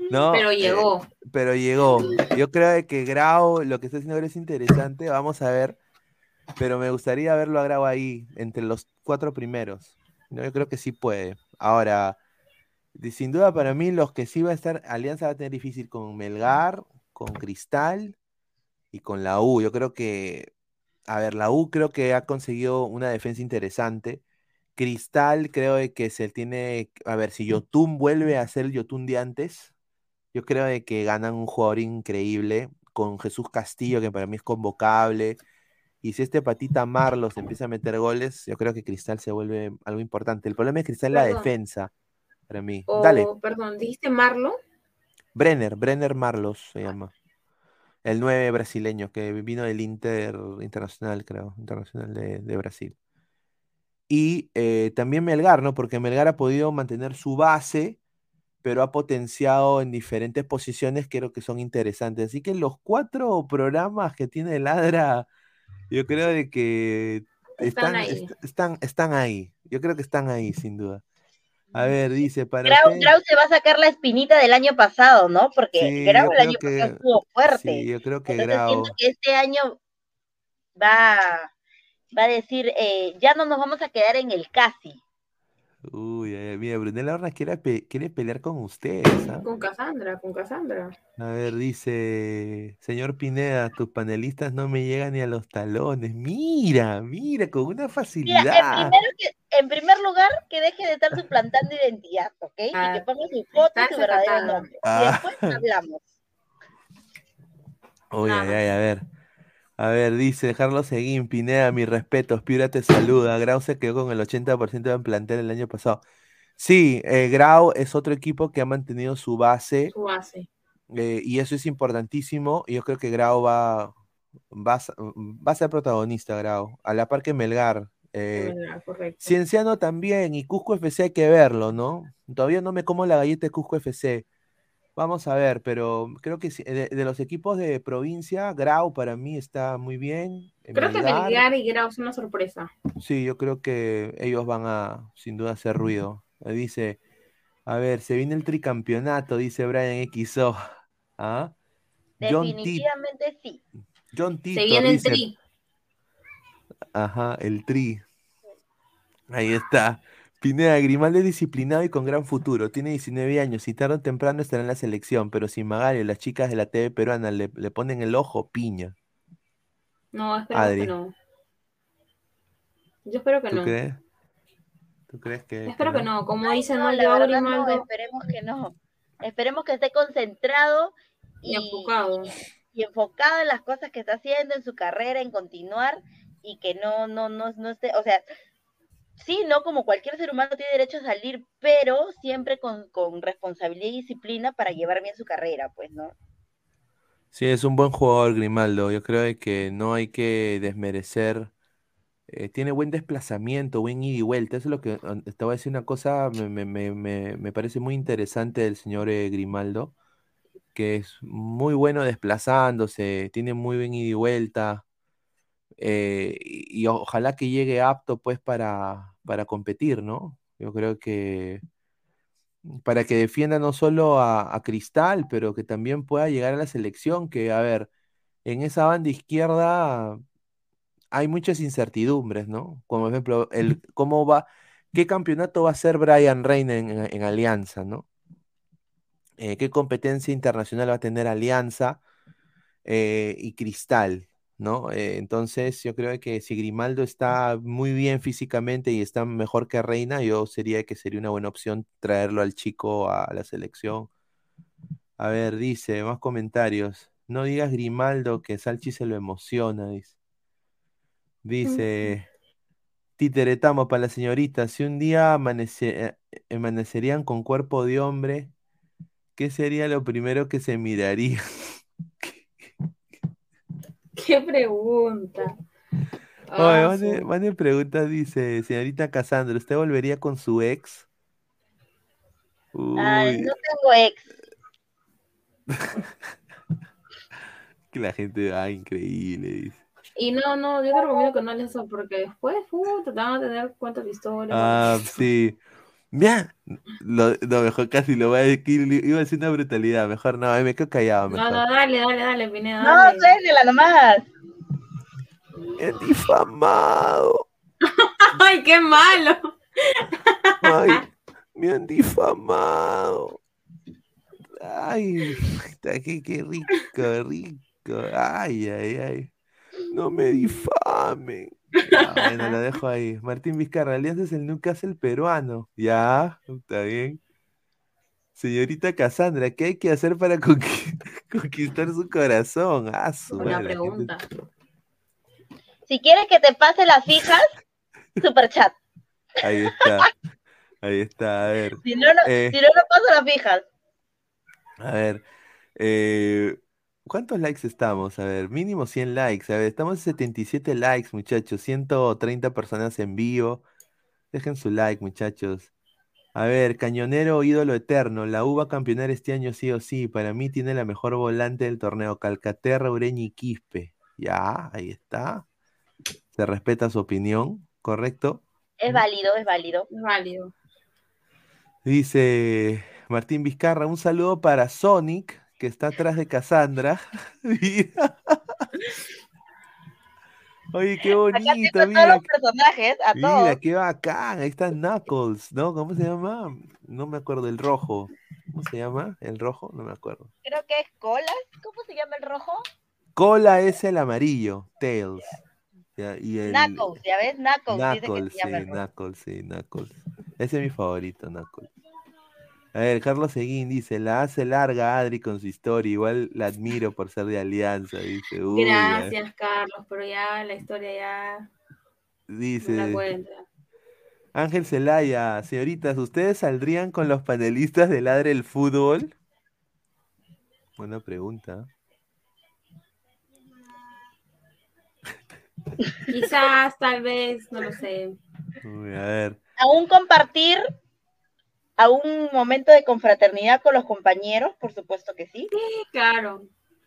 ¿No? Pero Eh, llegó. pero llegó. Yo creo que Grau, lo que está haciendo ahora es interesante, vamos a ver. Pero me gustaría verlo a Grau ahí, entre los cuatro primeros. No, yo creo que sí puede. Ahora, sin duda para mí, los que sí va a estar, Alianza va a tener difícil con Melgar, con Cristal y con la U. Yo creo que, a ver, la U creo que ha conseguido una defensa interesante. Cristal creo de que se tiene, a ver, si Yotun vuelve a ser el Yotun de antes, yo creo de que ganan un jugador increíble con Jesús Castillo, que para mí es convocable. Y si este patita Marlos empieza a meter goles, yo creo que Cristal se vuelve algo importante. El problema de Cristal es la Perdón. defensa, para mí. Dale, perdón, dijiste Marlo. Brenner, Brenner Marlos se llama. El 9 brasileño que vino del Inter Internacional, creo, Internacional de, de Brasil. Y eh, también Melgar, ¿no? Porque Melgar ha podido mantener su base, pero ha potenciado en diferentes posiciones, creo que son interesantes. Así que los cuatro programas que tiene Ladra, yo creo de que Están están, ahí. est- están, están ahí. Yo creo que están ahí, sin duda. A ver, dice, para Grau, usted- Grau se va a sacar la espinita del año pasado, ¿no? Porque Sí, Grau el año que- pasado estuvo fuerte. Sí, yo creo que Entonces Grau. siento que este año va, va a decir, eh, ya no nos vamos a quedar en el casi. Uy, ay, ay, mira, Brunella Horna quiere, pe- quiere pelear con ustedes, ¿ah? Con Cassandra, con Cassandra. A ver, dice, señor Pineda, tus panelistas no me llegan ni a los talones. Mira, mira, con una Mira, facilidad. en, primero que- en primer lugar, que deje de estar suplantando identidad, ¿ok? y que ponga su foto y su verdadero nombre. Y Ah. después hablamos. Uy, ay, ay, a ver. A ver, dice Carlos Seguín, Pineda, mis respetos, Piura te saluda. Grau se quedó con el 80% de plantel el año pasado. Sí, eh, Grau es otro equipo que ha mantenido su base. Su base. Eh, y eso es importantísimo. y Yo creo que Grau va, va, va a ser protagonista, Grau. A la par que Melgar. Eh, Melgar, correcto. Cienciano también. Y Cusco FC hay que verlo, ¿no? Todavía no me como la galleta de Cusco FC. Vamos a ver, pero creo que sí, de, de los equipos de provincia, Grau para mí está muy bien. eh, Creo que Melgar, y Grau son una sorpresa. Sí, yo creo que ellos van a, sin duda, hacer ruido. Eh, Dice, a ver, se viene el tricampeonato, dice Brian XO. *laughs* ¿Ah? John, Definitivamente sí. John Tito Se viene el tri. Ajá, el tri. Ahí está. Pineda Grimaldo es disciplinado y con gran futuro. Tiene 19 años y tarde o temprano estará en la selección, pero si Magali, las chicas de la TV peruana le, le ponen el ojo, piña. No, esperemos Adri. que no. Yo espero que ¿Tú no. crees? ¿Tú crees que, Espero que no. Como dice, No, no, la verdad Grimaldo no, esperemos que no. Esperemos que esté concentrado y enfocado. y enfocado en las cosas que está haciendo, en su carrera, en continuar y que no, no, no, no esté, o sea, sí, no como cualquier ser humano tiene derecho a salir, pero siempre con, con responsabilidad y disciplina para llevar bien su carrera, pues, ¿no? Sí, es un buen jugador Grimaldo. Yo creo que no hay que desmerecer. eh, tiene buen desplazamiento, buen ida y vuelta. Eso es lo que te voy a decir una cosa, me, me- me- me- me parece muy interesante del señor eh, Grimaldo, que es muy bueno desplazándose, tiene muy buen ida y vuelta. Eh, y, y ojalá que llegue apto pues para, para competir, ¿no? Yo creo que para que defienda no solo a, a Cristal, pero que también pueda llegar a la selección, que a ver, en esa banda izquierda hay muchas incertidumbres, ¿no? Como ejemplo, el, cómo va, qué campeonato va a ser Brian Reina en, en- en Alianza, ¿no? Eh, qué competencia internacional va a tener Alianza eh, y Cristal, ¿no? Eh, entonces, yo creo que si Grimaldo está muy bien físicamente y está mejor que Reina, yo sería que sería una buena opción traerlo al chico a la selección. A ver, dice, más comentarios. No digas Grimaldo que Salchi se lo emociona, dice. Dice, Titeretamo para la señorita, si un día amanece- eh, amanecerían con cuerpo de hombre, ¿qué sería lo primero que se miraría? *laughs* *laughs* Qué pregunta. Oye, Ah, Vane, su- Vane pregunta, dice, señorita Cassandra, ¿usted volvería con su ex? Ay, no tengo ex. *laughs* que la gente, ah, increíble, dice. Y no, no, yo te recomiendo que no hagas eso porque después, puta, te van a tener cuentos de historia. Ah, sí. Mira, lo, no, mejor casi lo voy a decir, iba a decir una brutalidad, mejor no, ay, me quedo callado, No, mejor. no, dale, dale, dale, Pineda, No, suéltela nomás. Es difamado. *laughs* Ay, qué malo. Ay, *laughs* me han difamado. Ay, está- qué, qué rico, rico. Ay, ay, ay. No me difamen. Ya, bueno, lo dejo ahí. Martín Vizcarra, Alianza es el Newcastle peruano. Ya, está bien. Señorita Cassandra, ¿qué hay que hacer para *laughs* conqui- conquistar su corazón? Ah, su madre, gente- pregunta. *laughs* Si quieres que te pase las fijas, super chat. Ahí está. Ahí está. A ver. Si no, no, Eh, si no, no paso las fijas. A ver, eh, ¿cuántos likes estamos? A ver, mínimo 100 likes. A ver, estamos en 77 likes, muchachos. 130 personas en vivo. Dejen su like, muchachos. A ver, Cañonero, ídolo eterno. La U va a campeonar este año sí o sí. Para mí tiene la mejor volante del torneo. Calcaterra, Ureña y Quispe. Ya, ahí está. Se respeta su opinión, ¿correcto? Es válido, es válido. Es válido. Dice Martín Vizcarra, un saludo para Sonic, que está atrás de Cassandra. *laughs* Mira. Oye, qué bonito, tengo todos mira. los personajes, a Mira, todos. qué bacán. Ahí está Knuckles, ¿no? ¿Cómo se llama? No me acuerdo, el rojo. ¿Cómo se llama? ¿El rojo? No me acuerdo. Creo que es colas. ¿Cómo se llama el rojo? Cola es el amarillo, Tails. Ya, y el... Knuckles, ¿ya ves? Knuckles, dice que Knuckles, se llama sí, el rojo. Knuckles, sí, Knuckles. Ese es mi favorito, Knuckles. A ver, Carlos Seguín dice, la hace larga Adri con su historia, igual la admiro por ser de Alianza, dice. Uy. Gracias, Carlos, pero ya la historia ya no la Dice cuenta. Ángel Celaya, señoritas, ¿ustedes saldrían con los panelistas de Ladre el Fútbol? Buena pregunta. Quizás, tal vez, no lo sé. Uy, a ver. Aún compartir a un momento de confraternidad con los compañeros, por supuesto que sí. Sí, claro.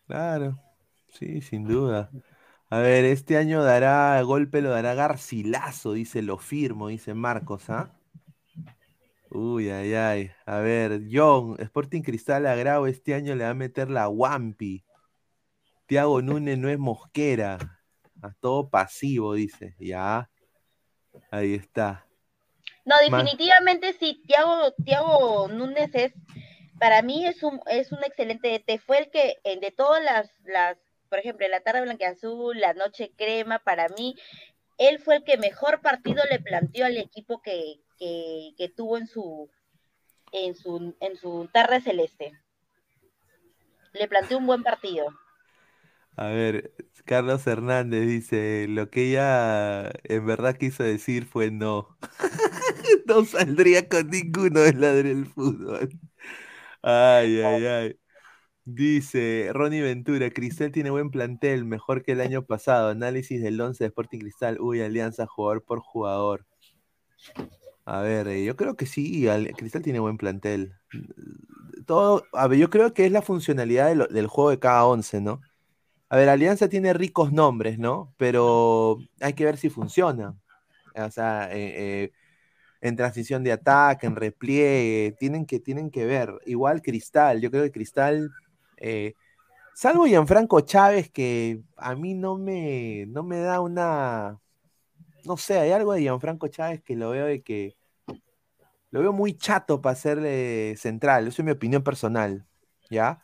Claro, sí, sin duda. A ver, este año dará golpe, lo dará Garcilaso, dice, lo firmo, dice Marcos, ¿ah? Uy, ay, ay. A ver, John, Sporting Cristal a Grau este año le va a meter la Wampi. Tiago Núñez no es mosquera. A todo pasivo, dice. Ya. Ahí está. No, definitivamente sí, Tiago, Tiago Núñez es, para mí es un, es un excelente DT, fue el que de todas las, las, por ejemplo, la tarde blanqueazul, la noche crema, para mí, él fue el que mejor partido le planteó al equipo que, que, que tuvo en su, en su, en su tarde celeste. Le planteó un buen partido. A ver, Carlos Hernández dice, lo que ella en verdad quiso decir fue no. *laughs* No saldría con ninguno de ladre del fútbol. Ay, ay, ay. Dice Ronnie Ventura, Cristal tiene buen plantel, mejor que el año pasado. Análisis del 11 de Sporting Cristal. Uy, Alianza, jugador por jugador. A ver, eh, yo creo que sí, Al- Cristal tiene buen plantel. Todo, a ver, yo creo que es la funcionalidad de lo- del juego de cada once, ¿no? A ver, Alianza tiene ricos nombres, ¿no? Pero hay que ver si funciona. O sea, eh, eh, en transición de ataque, en repliegue, tienen que, tienen que ver. Igual Cristal, yo creo que Cristal, eh, salvo Gianfranco Chávez, que a mí no me, no me da una, no sé, hay algo de Gianfranco Chávez que lo veo de que, lo veo muy chato para ser central, eso es mi opinión personal, ¿ya?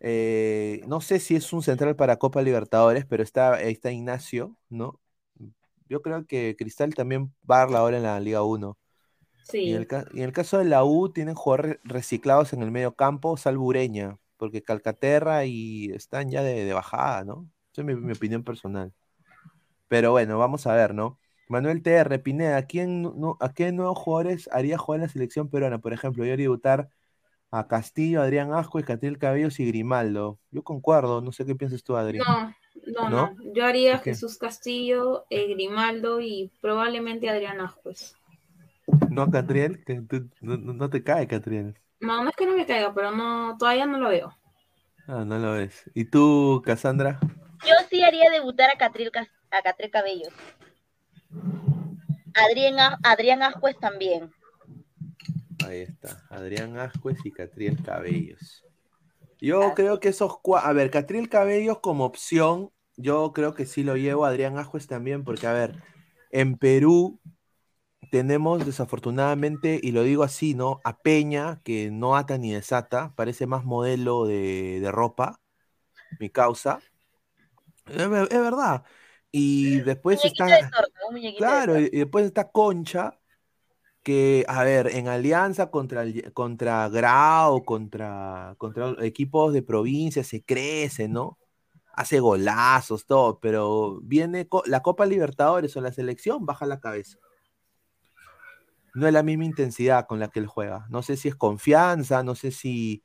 Eh, no sé si es un central para Copa Libertadores, pero está, está Ignacio, ¿no? Yo creo que Cristal también va a dar la hora en la Liga 1. Y, en el, caso de la U, tienen jugadores reciclados en el medio campo, salvo Ureña, porque Calcaterra y están ya de, bajada, ¿no? Esa es mi, opinión personal. Pero bueno, vamos a ver, ¿no? Manuel TR, Pineda, ¿a, quién, ¿a qué nuevos jugadores haría jugar en la selección peruana? Por ejemplo, yo haría debutar a Castillo, Adrián Asco, Catriel Cabellos y Grimaldo. Yo concuerdo, no sé qué piensas tú, Adrián. No, no, no. Yo haría Jesús Castillo, eh, Grimaldo y probablemente Adrián Ascuez. No a Catriel, que no, te cae Catriel. No, no es que no me caiga, pero no, todavía no lo veo. Ah, no lo ves. ¿Y tú, Cassandra? Yo sí haría debutar a Catriel Cabellos. Adrián, Adrián Ascuez también. Ahí está. Adrián Ascuez y Catriel Cabellos. Yo creo que esos cuatro. A ver, Catriel Cabellos como opción, yo creo que sí lo llevo. Adrián Ascuez también, porque, a ver, en Perú tenemos desafortunadamente, y lo digo así, ¿no? A Peña, que no ata ni desata, parece más modelo de, ropa, mi causa. Es, verdad. Y después está. claro, y después está Concha, que, a ver, en alianza contra, contra Grau, contra, contra equipos de provincia, se crece, ¿no? Hace golazos, todo, pero viene la Copa Libertadores o la selección, baja la cabeza. No es la misma intensidad con la que él juega. No sé si es confianza, no sé si.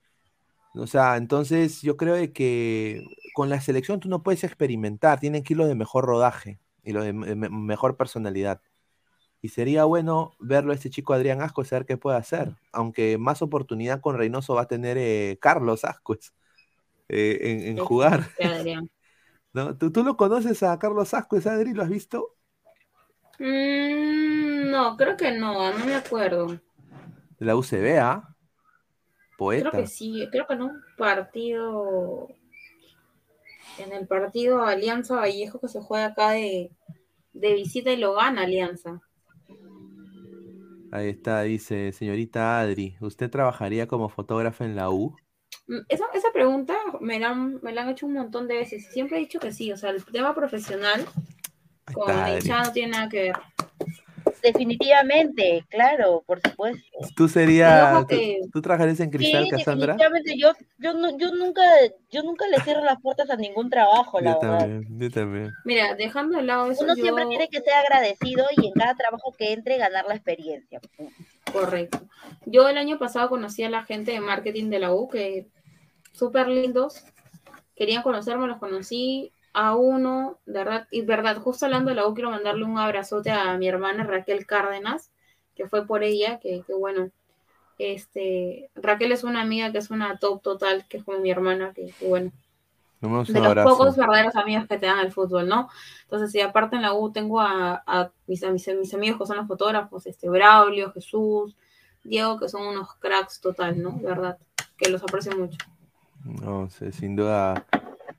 O sea, entonces yo creo que con la selección tú no puedes experimentar, tienen que ir de mejor rodaje y lo de mejor personalidad. Y sería bueno verlo a este chico Adrián Asco, saber qué puede hacer. Aunque más oportunidad con Reynoso va a tener eh, Carlos Ascuez eh, en, jugar. *laughs* ¿No? ¿Tú, ¿Tú, lo conoces a Carlos Ascuez, Adri? ¿Lo has visto? Mm, no, creo que no, no me acuerdo. De la UCB, ¿ah? Poeta. Creo que sí, creo que en un partido. En el partido Alianza Vallejo que se juega acá de, de visita y lo gana Alianza. Ahí está, dice, señorita Adri, ¿usted trabajaría como fotógrafa en la U? Mm, esa, esa pregunta me la, han, me la han hecho un montón de veces. Siempre he dicho que sí. O sea, el tema profesional con la hinchada no tiene nada que ver. Definitivamente, claro, por supuesto. ¿Tú serías, tú, trabajarías en Cristal, sí, Cassandra? Definitivamente, yo, yo, yo, nunca, yo nunca le cierro las puertas a ningún trabajo, la yo verdad. También, yo también. Mira, dejando de lado eso, Uno siempre tiene que ser agradecido y en cada trabajo que entre ganar la experiencia. Correcto. Yo el año pasado conocí a la gente de marketing de la U, que súper lindos, querían conocerme, los conocí, a uno, de verdad, y verdad, justo hablando de la U, quiero mandarle un abrazote a mi hermana Raquel Cárdenas, que fue por ella, que, bueno, este, Raquel es una amiga que es una top total, que es como mi hermana, que, bueno, de los pocos verdaderos amigos que te dan el fútbol, ¿no? Entonces, si aparte en la U tengo a, mis, mis, amigos que son los fotógrafos, este, Braulio, Jesús, Diego, que son unos cracks total, ¿no? De verdad, que los aprecio mucho. No sé, sin duda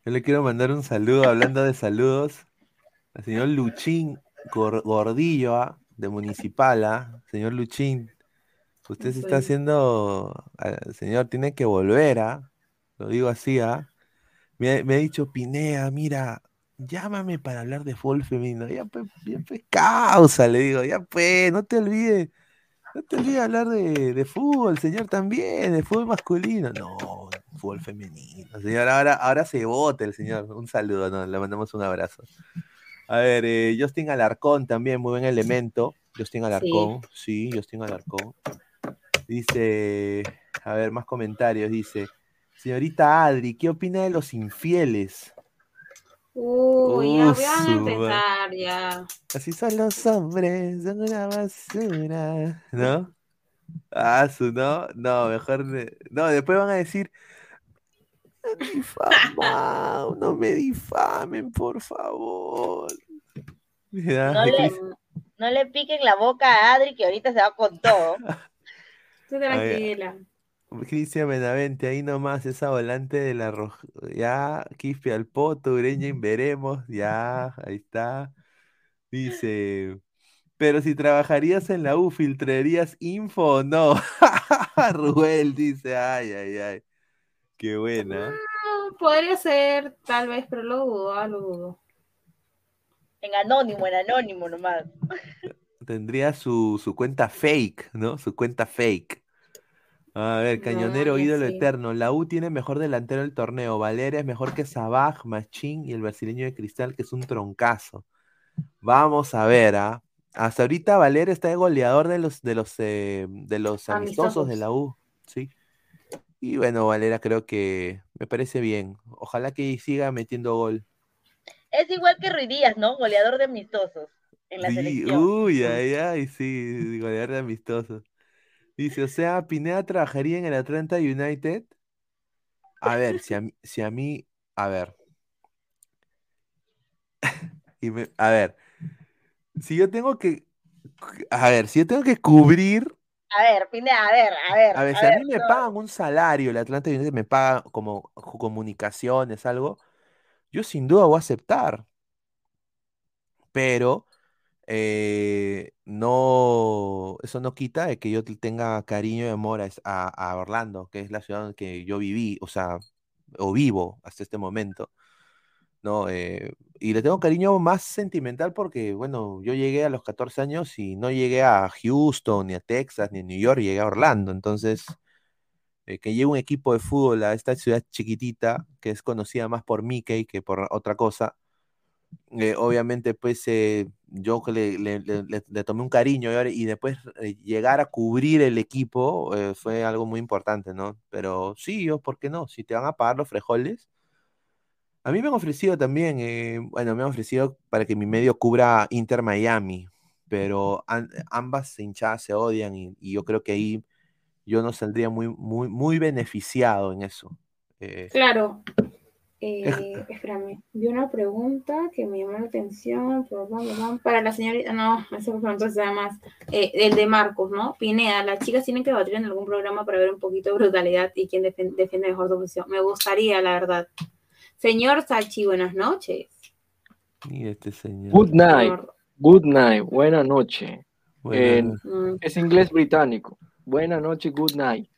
yo le quiero mandar un saludo, hablando de saludos, al señor Luchín Gordillo, ¿ah? de Municipala. ¿ah? Señor Luchín, usted se está haciendo, señor, tiene que volver, ¿ah? Lo digo así, ¿ah? Me, ha dicho Pinea, mira, llámame para hablar de fútbol femenino. Ya pues, ya pues, causa, le digo, ya pues, no te olvides, no te olvides hablar de, de fútbol, señor, también, de fútbol masculino. No, fútbol femenino. Señor, ahora, ahora se vota el señor. Un saludo, ¿no? le mandamos un abrazo. A ver, eh, Justin Alarcón también, muy buen elemento. Justin Alarcón, sí. Justin Alarcón. Dice, a ver, más comentarios. Dice, señorita Adri, ¿qué opina de los infieles? Uy, ya voy a empezar, ya. Así son los hombres, son una basura, ¿no? Ah, su, no, no, mejor. No, después van a decir, difamado, no me difamen, por favor. No le, Cris- no le piquen la boca a Adri, que ahorita se va con todo. *laughs* Tú tranquila. Cristian Benavente, ahí nomás, esa volante de la roja. Ya, Quispe al poto, Ureña veremos. Ya, ahí está. Dice, pero si trabajarías en la U, ¿filtrarías info o no? *laughs* Rubel dice, ay, ay, ay. Qué buena. Ah, Podría ser, tal vez, pero lo dudo, ah, lo dudo. En anónimo, en anónimo nomás. Tendría su, su cuenta fake, ¿no? Su cuenta fake. A ver, Cañonero, ídolo sí. eterno. La U tiene mejor delantero del torneo. Valeria es mejor que Sabaj, Machín y el brasileño de Cristal, que es un troncazo. Vamos a ver, ¿ah? Hasta ahorita Valeria está de goleador de los, de los, eh, de los amistosos de la U, ¿sí? Y bueno, Valera creo que me parece bien. Ojalá que siga metiendo gol. Es igual que Ruiz Díaz, ¿no? Goleador de amistosos en la Sí, selección. uy, ay, ay, sí, goleador de amistosos. Dice, o sea, Pineda trabajaría en el Atlanta United. A ver, si a mí, si a mí, a ver. *laughs* Y me- a ver, si yo tengo que, a ver, si yo tengo que cubrir, A ver, Pineda, a ver, a ver. a ver, a si a mí me no. pagan un salario, el Atlanta United me paga como co- comunicaciones, algo, yo sin duda voy a aceptar. Pero eh, no, eso no quita de que yo te- tenga cariño y amor a- a Orlando, que es la ciudad en que yo viví, o sea, o vivo hasta este momento, ¿no? Eh, y le tengo cariño más sentimental porque, bueno, yo llegué a los 14 años y no llegué a Houston, ni a Texas, ni a New York, llegué a Orlando, entonces, eh, que llegue un equipo de fútbol a esta ciudad chiquitita, que es conocida más por Mickey que por otra cosa eh, obviamente, pues eh, yo le, le- le- le- le tomé un cariño y, después llegar a cubrir el equipo fue algo muy importante, ¿no? Pero sí, yo, ¿por qué no? Si te van a pagar los frejoles. A mí me han ofrecido también, eh, bueno, me han ofrecido para que mi medio cubra Inter Miami, pero an- ambas hinchadas se odian y, y yo creo que ahí yo no saldría muy, muy, muy beneficiado en eso. Eh, Claro. Eh, espérame, vi una pregunta que me llamó la atención. Para la señorita, no, esa pregunta se llama más. eh, el de Marcos, ¿no? Pineda, las chicas tienen que debatir en algún programa para ver un poquito de brutalidad y quién defiende mejor su posición. Me gustaría, la verdad. Señor Sachi, buenas noches. este señor. Good night. Good night. Buena noche. Buena En- noche. Mm. es inglés británico. Buena noche, good night.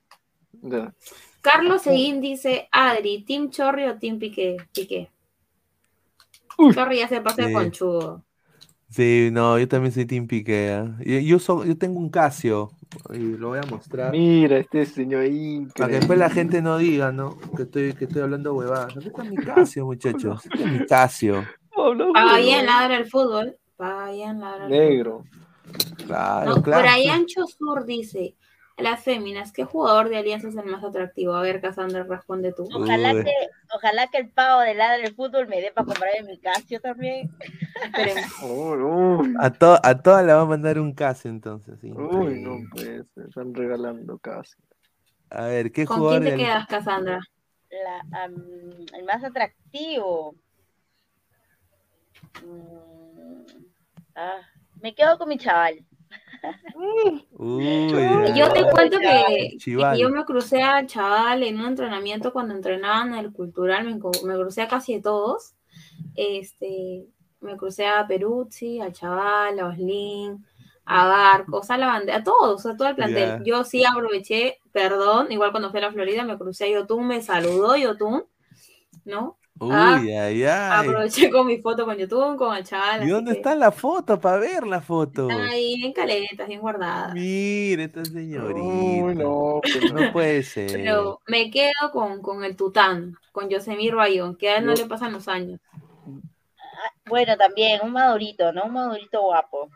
Carlos Seguín dice, Adri, ¿Team Chorri o Team Piqué? Piqué. Chorri ya se pasa Sí. conchudo. Sí, no, yo también soy Team Piqué. ¿ah? Yo, yo, so- yo tengo un Casio y lo voy a mostrar. Mira, este señor Para que increíble. después la gente no diga, ¿no? Que estoy, que estoy hablando huevadas. Aquí está mi Casio, *laughs* muchachos. Este es mi Casio. Paga bien ladra el fútbol. Paga bien ladra el fútbol. Negro. Claro, No, claro. Brian Chosur dice, las féminas, ¿qué jugador de Alianza es el más atractivo? A ver, Cassandra, responde tú. Ojalá Uy. que, ojalá que el pavo de ladra del fútbol me dé para comprarme mi Casio también. *laughs* A, to- a todas le va a mandar un Casio entonces. Uy, no, pues, se están regalando casi. A ver, ¿qué ¿Con jugador quién te del- quedas, Cassandra? La, el más atractivo. Mm, ah, me quedo con mi chaval. *laughs* Uy, Yo te cuento que, yo me crucé al chaval en un entrenamiento cuando entrenaban en el cultural, me, me crucé a casi todos. Este, me crucé a Peruzzi, al chaval, a Oslin, a Barcos, a la bandera, a todos, a todo el plantel. Yo sí aproveché, perdón, igual cuando fui a la Florida me crucé a Yotun, me saludó Yotun, ¿no? Uy, Ah, ay, ay. Aproveché con mi foto con Yotun, con el chaval. ¿Y dónde que está la foto para ver la foto? Ahí bien caletas, bien guardadas. Mire, esta señorita. Uy, no, pues, No puede ser. Pero me quedo con, con el Tután, con Yosemir Bayón, que a él no le pasan los años. Bueno, también, un madurito, ¿no? Un madurito guapo.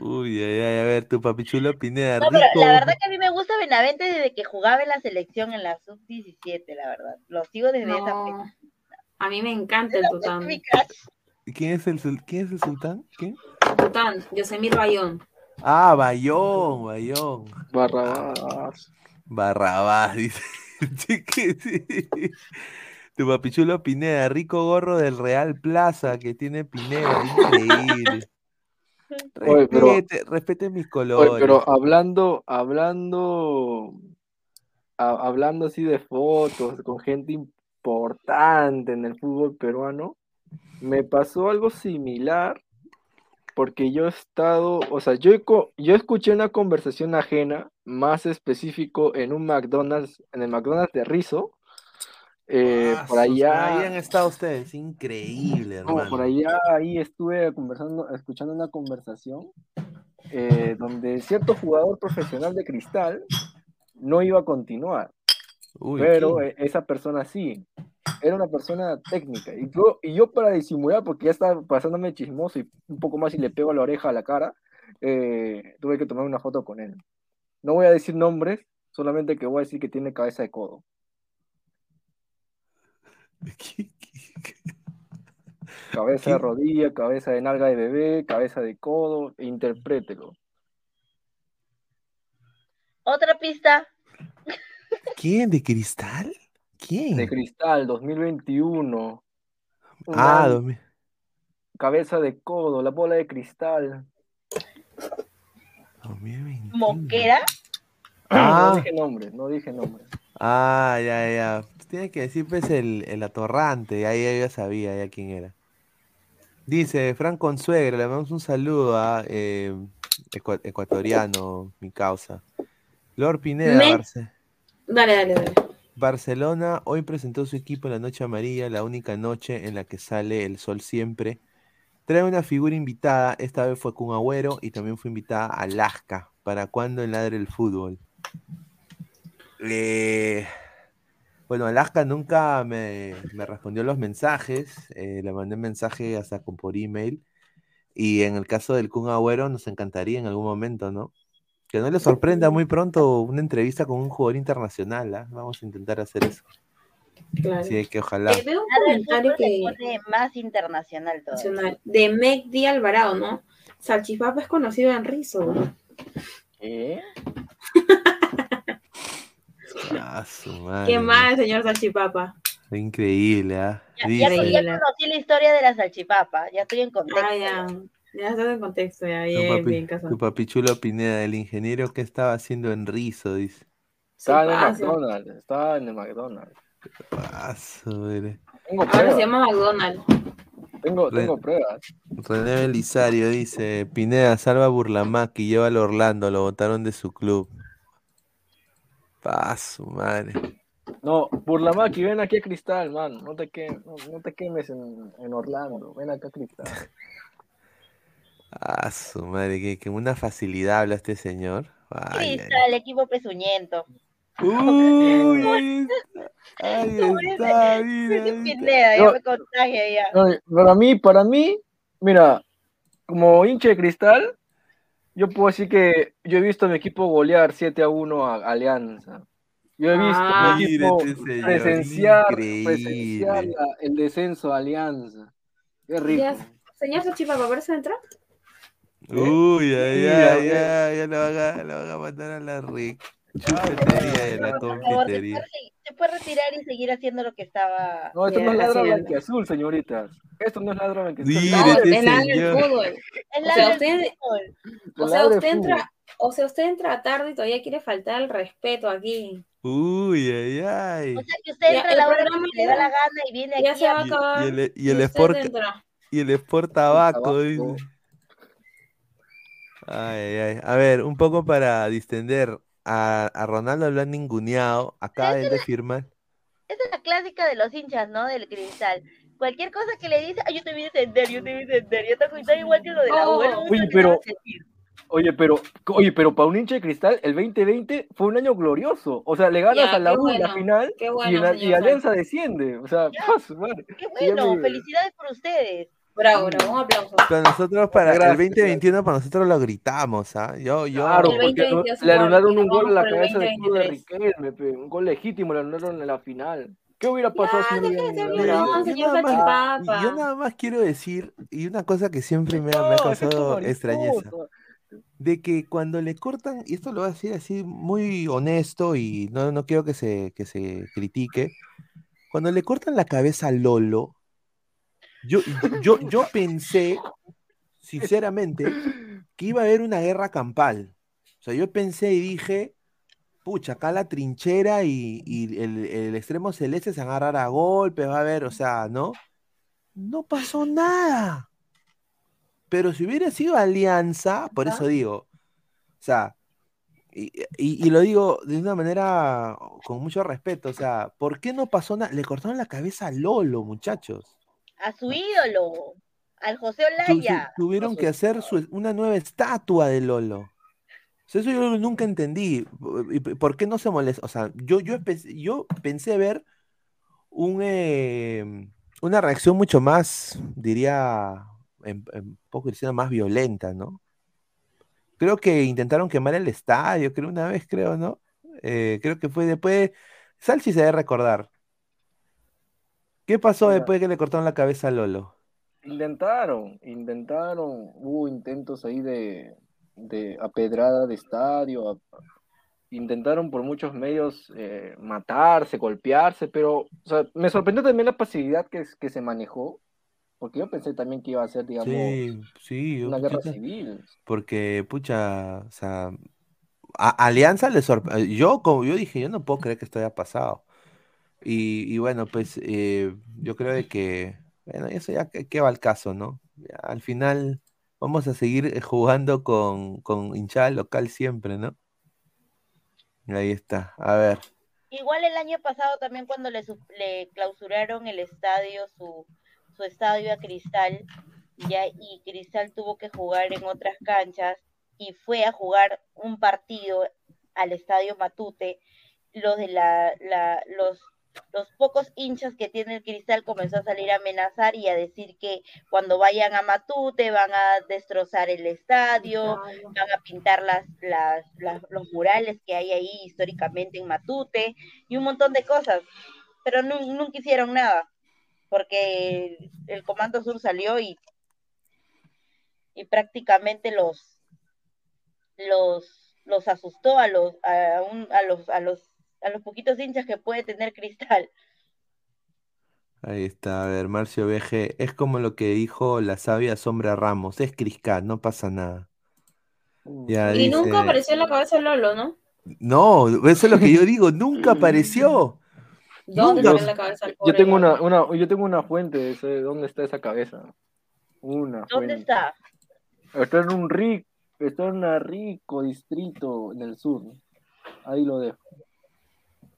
Uy, ay, ay, a ver, tu papichulo Pineda, No, pero la verdad que a mí me gusta Benavente desde que jugaba en la selección en la sub-17, la verdad. Lo sigo desde esa No, fecha. A mí me encanta el Tután. ¿Quién es el, ¿Quién es el sultán? ¿Quién? Tután, Yosemir Bayón. Ah, Bayón, Bayón. Barrabás. Barrabás, dice. *laughs* Sí, que sí. Tu papichulo Pineda, rico gorro del Real Plaza que tiene Pineda, increíble. *laughs* Oye, pero- Respete, respete mis colores. Oye, pero hablando, hablando, a- hablando así de fotos con gente importante en el fútbol peruano, me pasó algo similar porque yo he estado, o sea, yo, yo escuché una conversación ajena, más específico en un McDonald's, en el McDonald's de Rizo, eh, Ah, por allá. Ahí han estado ustedes, increíble, No, hermano. por allá ahí estuve conversando, escuchando una conversación eh, donde cierto jugador profesional de cristal no iba a continuar, Uy, pero ¿quién? eh, esa persona sí, era una persona técnica. Y yo, y yo para disimular, porque ya estaba pasándome chismoso y un poco más y le pego la oreja a la cara, eh, tuve que tomar una foto con él. No voy a decir nombres, solamente que voy a decir que tiene cabeza de codo. *laughs* Cabeza de rodilla, cabeza de nalga de bebé, cabeza de codo, e interprételo. Otra pista. ¿Quién? ¿De cristal? ¿Quién? De cristal, 2021. Un Ah, año, 2000. cabeza de codo, la bola de cristal. ¿Mosquera? Ah. No dije nombres, no dije nombres. Ah, ya, ya. Tiene que decir, pues, el, el atorrante. Ahí ya, ya sabía ya quién era. Dice, Fran Consuegra, le mandamos un saludo a eh, ecua- ecuatoriano, mi causa. Lord Pineda, Me- Barce- Dale, dale, dale. Barcelona hoy presentó su equipo en la Noche Amarilla, la única noche en la que sale el sol siempre. Trae una figura invitada, esta vez fue Kun Agüero y también fue invitada Alaska. ¿Para cuándo en Ladre el Fútbol? Eh, bueno, Alaska nunca me, me respondió los mensajes, eh, le mandé mensaje hasta por email. Y en el caso del Kun Agüero nos encantaría en algún momento, ¿no? Que no le sorprenda muy pronto una entrevista con un jugador internacional, ¿ah? Vamos a intentar hacer eso. Claro. Así que ojalá. Eh, veo un comentario que... se pone más internacional todavía. nacional, de Meg D. Alvarado, ¿no? Salchipapa es conocido en Rizo. ¿no? ¿Eh? *laughs* Ah, su madre, ¿Qué más, señor Salchipapa? Increíble, ¿ah? Ya, Dice- ya, ya conocí la historia de la salchipapa, ya estoy en contexto. Ah, ya. Ya estás en contexto, ya. Tu Bien, papi, bien, tu papi chulo Pineda, el ingeniero que estaba haciendo en Rizo, dice. Estaba en el pasa. McDonald's, estaba en el McDonald's. Su madre. Tengo Ahora se pruebas, llama McDonald's. tengo, Re- tengo pruebas. René Belisario dice, Pineda, salva a Burlamaki, llévalo a Orlando, lo votaron de su club. Pa, su madre. No, Burlamaki, ven aquí a Cristal, man. No te, que, no, no te quemes en, en Orlando. Ven acá a Cristal. *laughs* Ah, su madre, que, que una facilidad habla este señor. Ay, ay, Cristal, equipo pezuñento. Uy, *laughs* ahí está, mira. ahí está. No. No, para mí, para mí, mira, como hincha de Cristal, yo puedo decir que yo he visto a mi equipo golear 7 a 1 a Alianza. Yo he visto Ah. a mi equipo este señor, presenciar, presenciar la- el descenso a Alianza. Qué rico. Ya, señor Salchipapa, ¿parece entrar? Uy, ay, ay, ay, ya lo van a, lo van a mandar a la chupetería de la confitería. puede, se puede retirar y seguir haciendo lo que estaba. No, esto no es Ya, ladra blanquiazul, señoritas. Esto no es ladra blanquiazul. Mire, No, este es la del señor. fútbol. Es O la sea, del usted, fútbol. o sea, Ladra usted entra, o sea, usted entra tarde y todavía quiere faltar el respeto aquí. Uy, ay, ay. O sea que usted entra a la hora programa que le da la gana y viene Ya aquí se va a a... Y, acabar. y el, y y el Sport, entra. y el Sport Tabaco. Ay, ay, ay. A ver, un poco para distender. A, a Ronaldo lo han ninguneado. Acaba él de firmar. Esa es la clásica de los hinchas, ¿no? Del cristal. Cualquier cosa que le dice, ay, yo te vi descender, yo te vi descender, yo te cuidado igual que lo del Oh. abuelo. Oye, pero, oye, pero, oye, pero para un hincha de cristal, el 2020 fue un año glorioso. O sea, le ganas Ya, a la U en la bueno, final y, bueno, en la- y Alianza desciende. O sea, Ya. *laughs* pas, madre. Qué bueno, me- felicidades por ustedes. Bravo, bravo, un aplauso. Para nosotros, para el Gracias, 2021, para nosotros lo gritamos, ¿ah? Yo, yo. Claro, El porque 2022 le anularon un gol a la cabeza del club de 2023. Riquelme, pe, un gol legítimo, le anularon en la final. ¿Qué hubiera pasado si no llorón, yo, nada más, yo nada más quiero decir, y una cosa que siempre me ha, me causado extrañeza, de que cuando le cortan, y esto lo voy a decir así muy honesto y no, no quiero que se, que se critique, cuando le cortan la cabeza a Lolo, yo, yo, yo pensé, sinceramente, que iba a haber una guerra campal. O sea, yo pensé y dije, pucha, acá la trinchera y, y el, el extremo celeste se agarrar a golpes, va a haber, o sea, ¿no? No pasó nada. Pero si hubiera sido alianza, por eso digo, o sea, y, y- y lo digo de una manera con mucho respeto, o sea, ¿por qué no pasó nada? Le cortaron la cabeza a Lolo, muchachos. A su ídolo, al José Olaya. tu- tuvieron que hacer su- una nueva estatua de Lolo. O sea, eso yo nunca entendí. ¿Y p- ¿Por qué no se molesta? O sea, yo, yo, pensé, yo pensé ver un, eh, una reacción mucho más, diría, en, un poco diciendo más violenta, ¿no? Creo que intentaron quemar el estadio, creo una vez, creo, ¿no? Eh, creo que fue después. Salchi se debe recordar. ¿Qué pasó Mira. después que le cortaron la cabeza a Lolo? Intentaron, intentaron, hubo intentos ahí de, de apedrada de estadio, a- intentaron por muchos medios eh, matarse, golpearse, pero o sea, me sorprendió también la pasividad que, que se manejó, porque yo pensé también que iba a ser, digamos, Sí, sí, una guerra yo- civil. Porque, pucha, o sea, a Alianza le sorprendió. Yo, como yo dije, yo no puedo creer que esto haya pasado. Y, y bueno, pues eh, yo creo que, bueno, eso ya que, va al caso, ¿no? Al final vamos a seguir eh, jugando con, con hinchada local siempre, ¿no? Ahí está. A ver. Igual el año pasado también cuando le, le clausuraron el estadio, su, su estadio a Cristal, ya, y Cristal tuvo que jugar en otras canchas y fue a jugar un partido al estadio Matute, los de la, la, los, los pocos hinchas que tiene el Cristal comenzó a salir a amenazar y a decir que cuando vayan a Matute van a destrozar el estadio, van a pintar las, las, las- los murales que hay ahí históricamente en Matute y un montón de cosas, pero nu- nunca hicieron nada, porque el Comando Sur salió y, y prácticamente los, los, los asustó a los, a, un- a los, a los, a los poquitos hinchas que puede tener Cristal. Ahí está, a ver, Marcio VG, es como lo que dijo la sabia Sombra Ramos, es Criscat, no pasa nada. Ya Y nunca apareció en la cabeza de Lolo, ¿no? no, eso es lo que yo digo, nunca apareció. ¿Dónde Nunca. la cabeza del Yo pobre tengo Lolo? una, una, yo tengo una fuente de ese- dónde está esa cabeza. Una ¿Dónde fuente. está? Está en un rico, está en un rico distrito en el sur. Ahí lo dejo.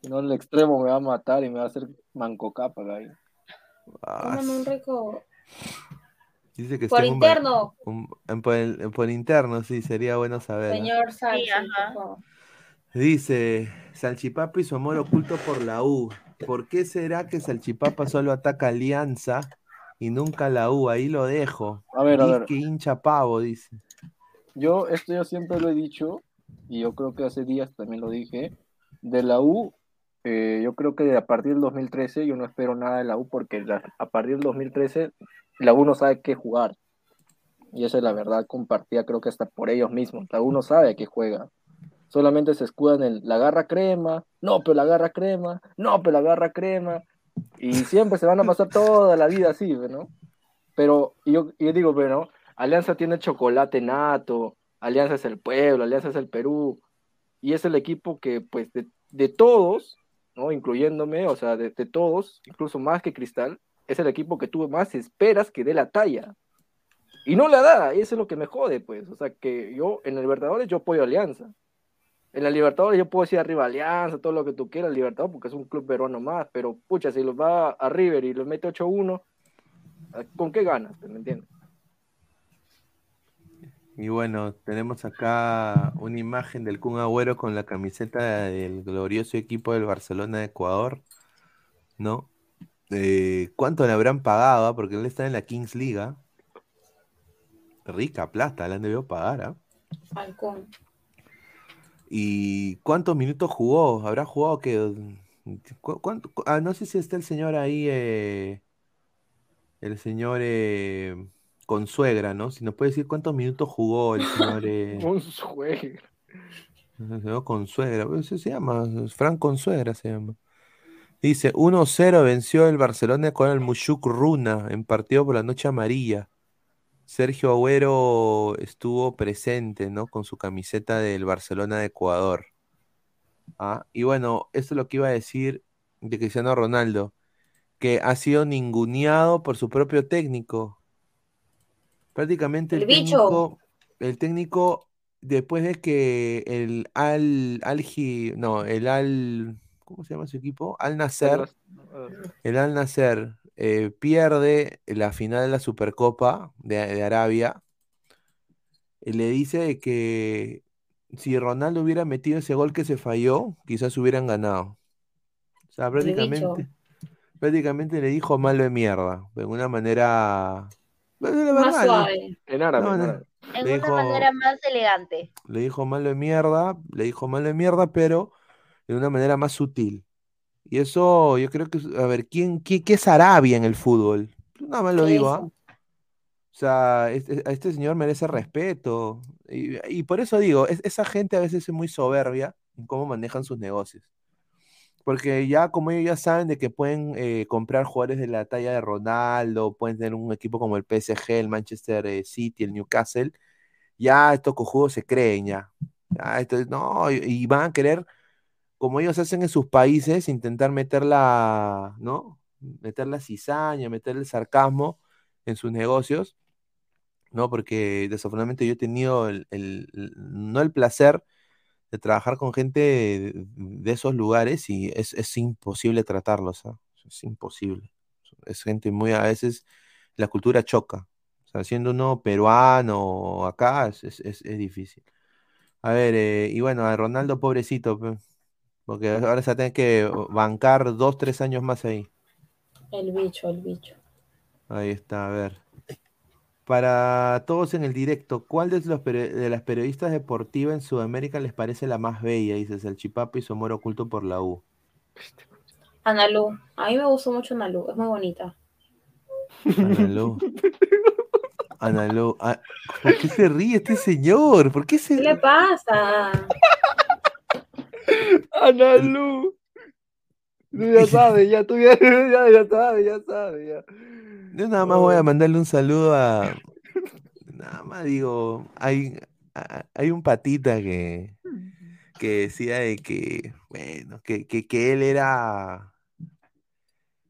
Si no, el extremo me va a matar y me va a hacer manco capa ahí. Ah, un rico. Dice que Por un interno. un- en- por, el- por interno, sí, sería bueno saber. ¿ah? Señor Salsi, Sí. Dice, Salchipapa y su amor oculto por la U. ¿Por qué será que Salchipapa solo ataca Alianza y nunca la U? Ahí lo dejo. A ver, a ver. que hincha pavo, dice. Yo, esto yo siempre lo he dicho, y yo creo que hace días también lo dije, de la U, eh, yo creo que a partir del 2013 yo no espero nada de la U porque a partir del 2013 la U no sabe qué jugar. Y esa es la verdad compartida, creo que hasta por ellos mismos. La U no sabe a qué juega. Solamente se escudan en la garra crema, no, pero la garra crema, no, pero la garra crema. Y siempre se van a pasar toda la vida así, ¿no? Pero yo, yo digo, pero Alianza tiene chocolate nato, Alianza es el pueblo, Alianza es el Perú, y es el equipo que, pues, de, de todos, ¿no? Incluyéndome, o sea, de, todos, incluso más que Cristal, es el equipo que tú más esperas que dé la talla. Y no la da, y eso es lo que me jode, pues. O sea, que yo en el Libertadores yo apoyo Alianza. En la Libertadores yo puedo decir arriba Alianza, todo lo que tú quieras, Libertadores, porque es un club peruano más, pero pucha, si los va a River y los mete 8-1, ¿con qué ganas? ¿Me entiendes? Y bueno, tenemos acá una imagen del Kun Agüero con la camiseta del glorioso equipo del Barcelona de Ecuador, ¿no? Eh, ¿cuánto le habrán pagado? ah? Porque él está en la Kings Liga. Rica plata, le han debido pagar, ¿ah? Falcón. ¿Y cuántos minutos jugó? ¿Habrá jugado que ah, no sé si está el señor ahí, eh, el señor eh, Consuegra, ¿no? Si nos puede decir cuántos minutos jugó el señor, *laughs* eh, Consuegra. el *laughs* señor Consuegra, pues, eso se llama, Fran Consuegra se llama. Dice, 1-0 venció el Barcelona con el Mushuk Runa en partido por la noche amarilla. Sergio Agüero estuvo presente, ¿no? Con su camiseta del Barcelona de Ecuador. Ah, y bueno, esto es lo que iba a decir de Cristiano Ronaldo, que ha sido ninguneado por su propio técnico. Prácticamente el, El bicho. técnico, el técnico, después de que el Al, Al Hi- no, el Al, ¿cómo se llama su equipo? Al Nasser, el Al Nasser eh, pierde la final de la Supercopa de, de Arabia. y le dice que si Ronaldo hubiera metido ese gol que se falló, quizás hubieran ganado. O sea, prácticamente, prácticamente le dijo malo de mierda, de una manera, Más suave. En árabe, No, en no. árabe. En Le una dijo- manera más elegante. le dijo malo de mierda, le dijo malo de mierda, pero de una manera más sutil. Y eso yo creo que, a ver, ¿quién, qué, qué es Arabia en el fútbol? Nada más lo digo, ¿ah? O sea, este- a este señor merece respeto. Y, y por eso digo, es- esa gente a veces es muy soberbia en cómo manejan sus negocios. Porque ya como ellos ya saben de que pueden eh, comprar jugadores de la talla de Ronaldo, pueden tener un equipo como el PSG, el Manchester eh, City, el Newcastle, ya estos cojudos se creen ya. Ya, esto- no, y, van a querer, como ellos hacen en sus países, intentar meter la, ¿no? Meter la cizaña, meter el sarcasmo en sus negocios, ¿no? Porque desafortunadamente yo he tenido el- el- no el placer de trabajar con gente de, de esos lugares y es, es imposible tratarlos, ¿ah? Es imposible. Es gente muy, a veces la cultura choca. O sea, siendo uno peruano acá es, es- es- difícil. A ver, eh, y bueno, a Ronaldo pobrecito, porque ahora se tener que bancar dos, tres años más ahí. El bicho, el bicho. Ahí está, a ver. Para todos en el directo, ¿cuál de, los peri- de las periodistas deportivas en Sudamérica les parece la más bella? Dices, el Chipapo y su amor oculto por la U. Analu. A mí me gustó mucho Analu. Es muy bonita. Analu. *laughs* Analu. ah, ¿Por qué se ríe este señor? ¿Por qué se ¿Qué le pasa? Analu. Tú ya sabes, ya, tú *laughs* ya, ya, ya sabes, ya sabes, ya. Yo nada más voy a mandarle un saludo a. Nada más digo, hay, a- hay un patita que, *laughs* que decía de que, bueno, que, que, que él era.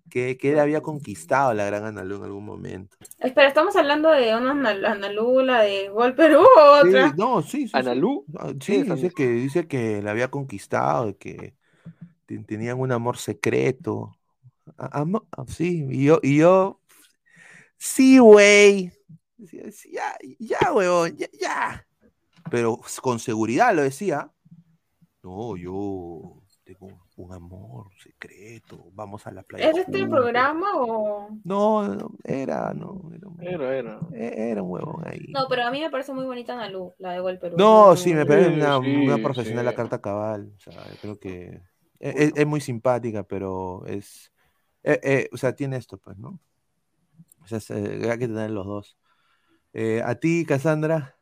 Que, que él había conquistado la gran Analu en algún momento. Espera, ¿estamos hablando de una Anal- Analu, la de Gol Perú o Sí, otra? no, sí, sí. sí. ¿Analu? Ah, ¿Quién Sí, es dice que, dice que la había conquistado, que te- tenían un amor secreto. Ah, sí, y yo, y yo, sí, güey. Decía, "Sí, Ya, ya, huevón, ya, ya. Pero con seguridad lo decía. No, yo tengo un amor secreto. Vamos a la playa. ¿Es este juntos". programa o...? No, no, era, no, era un, Era, era. e- era un huevón ahí. No, pero a mí me parece muy bonita Analu, la de Gol Perú. No, sí, me parece Sí, una, sí, una profesional a sí. carta cabal. O sea, yo creo que es, es muy simpática, pero es. eh, eh, o sea, tiene esto, pues, ¿no? O sea, es, eh, hay que tener los dos. Eh, a ti, Cassandra,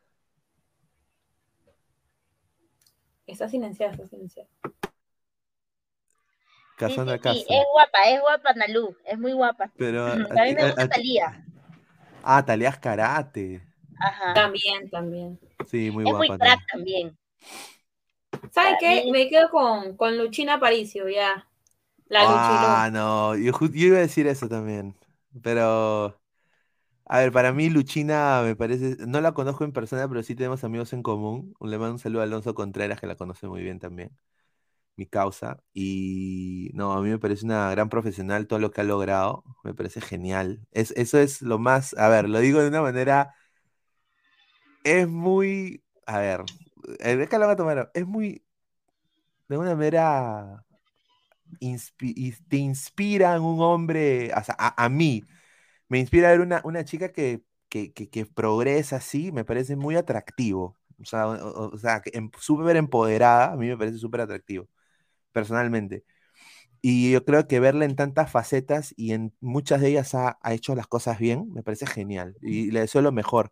Está silenciada, está silenciada. Sí, sí, Cassandra sí, Castro. es guapa, es guapa Analu, es muy guapa. Pero a, mí me gusta a Talía. Ah, Talías Karate. Ajá. También, también. Sí, muy es muy guapa. crack también. también. ¿Sabes Para qué? mí- Me quedo con, con Luchina Aparicio, ya. La Ah, no, yo, yo iba a decir eso también. Pero, a ver, para mí Luchina me parece, no la conozco en persona, pero sí tenemos amigos en común. Le mando un saludo a Alonso Contreras, que la conoce muy bien también, mi causa. Y no, a mí me parece una gran profesional todo lo que ha logrado. Me parece genial. Es, eso es lo más, a ver, lo digo de una manera, es muy, a ver, déjalo va a tomar, es muy, de una manera inspi- te inspira en un hombre, o sea, a, mí, me inspira ver una, una chica que, que, que, que progresa así, me parece muy atractivo. O sea, o, sea, que em- súper empoderada, a mí me parece súper atractivo, personalmente. Y yo creo que verla en tantas facetas y en muchas de ellas ha, ha hecho las cosas bien, me parece genial. Y le deseo lo mejor.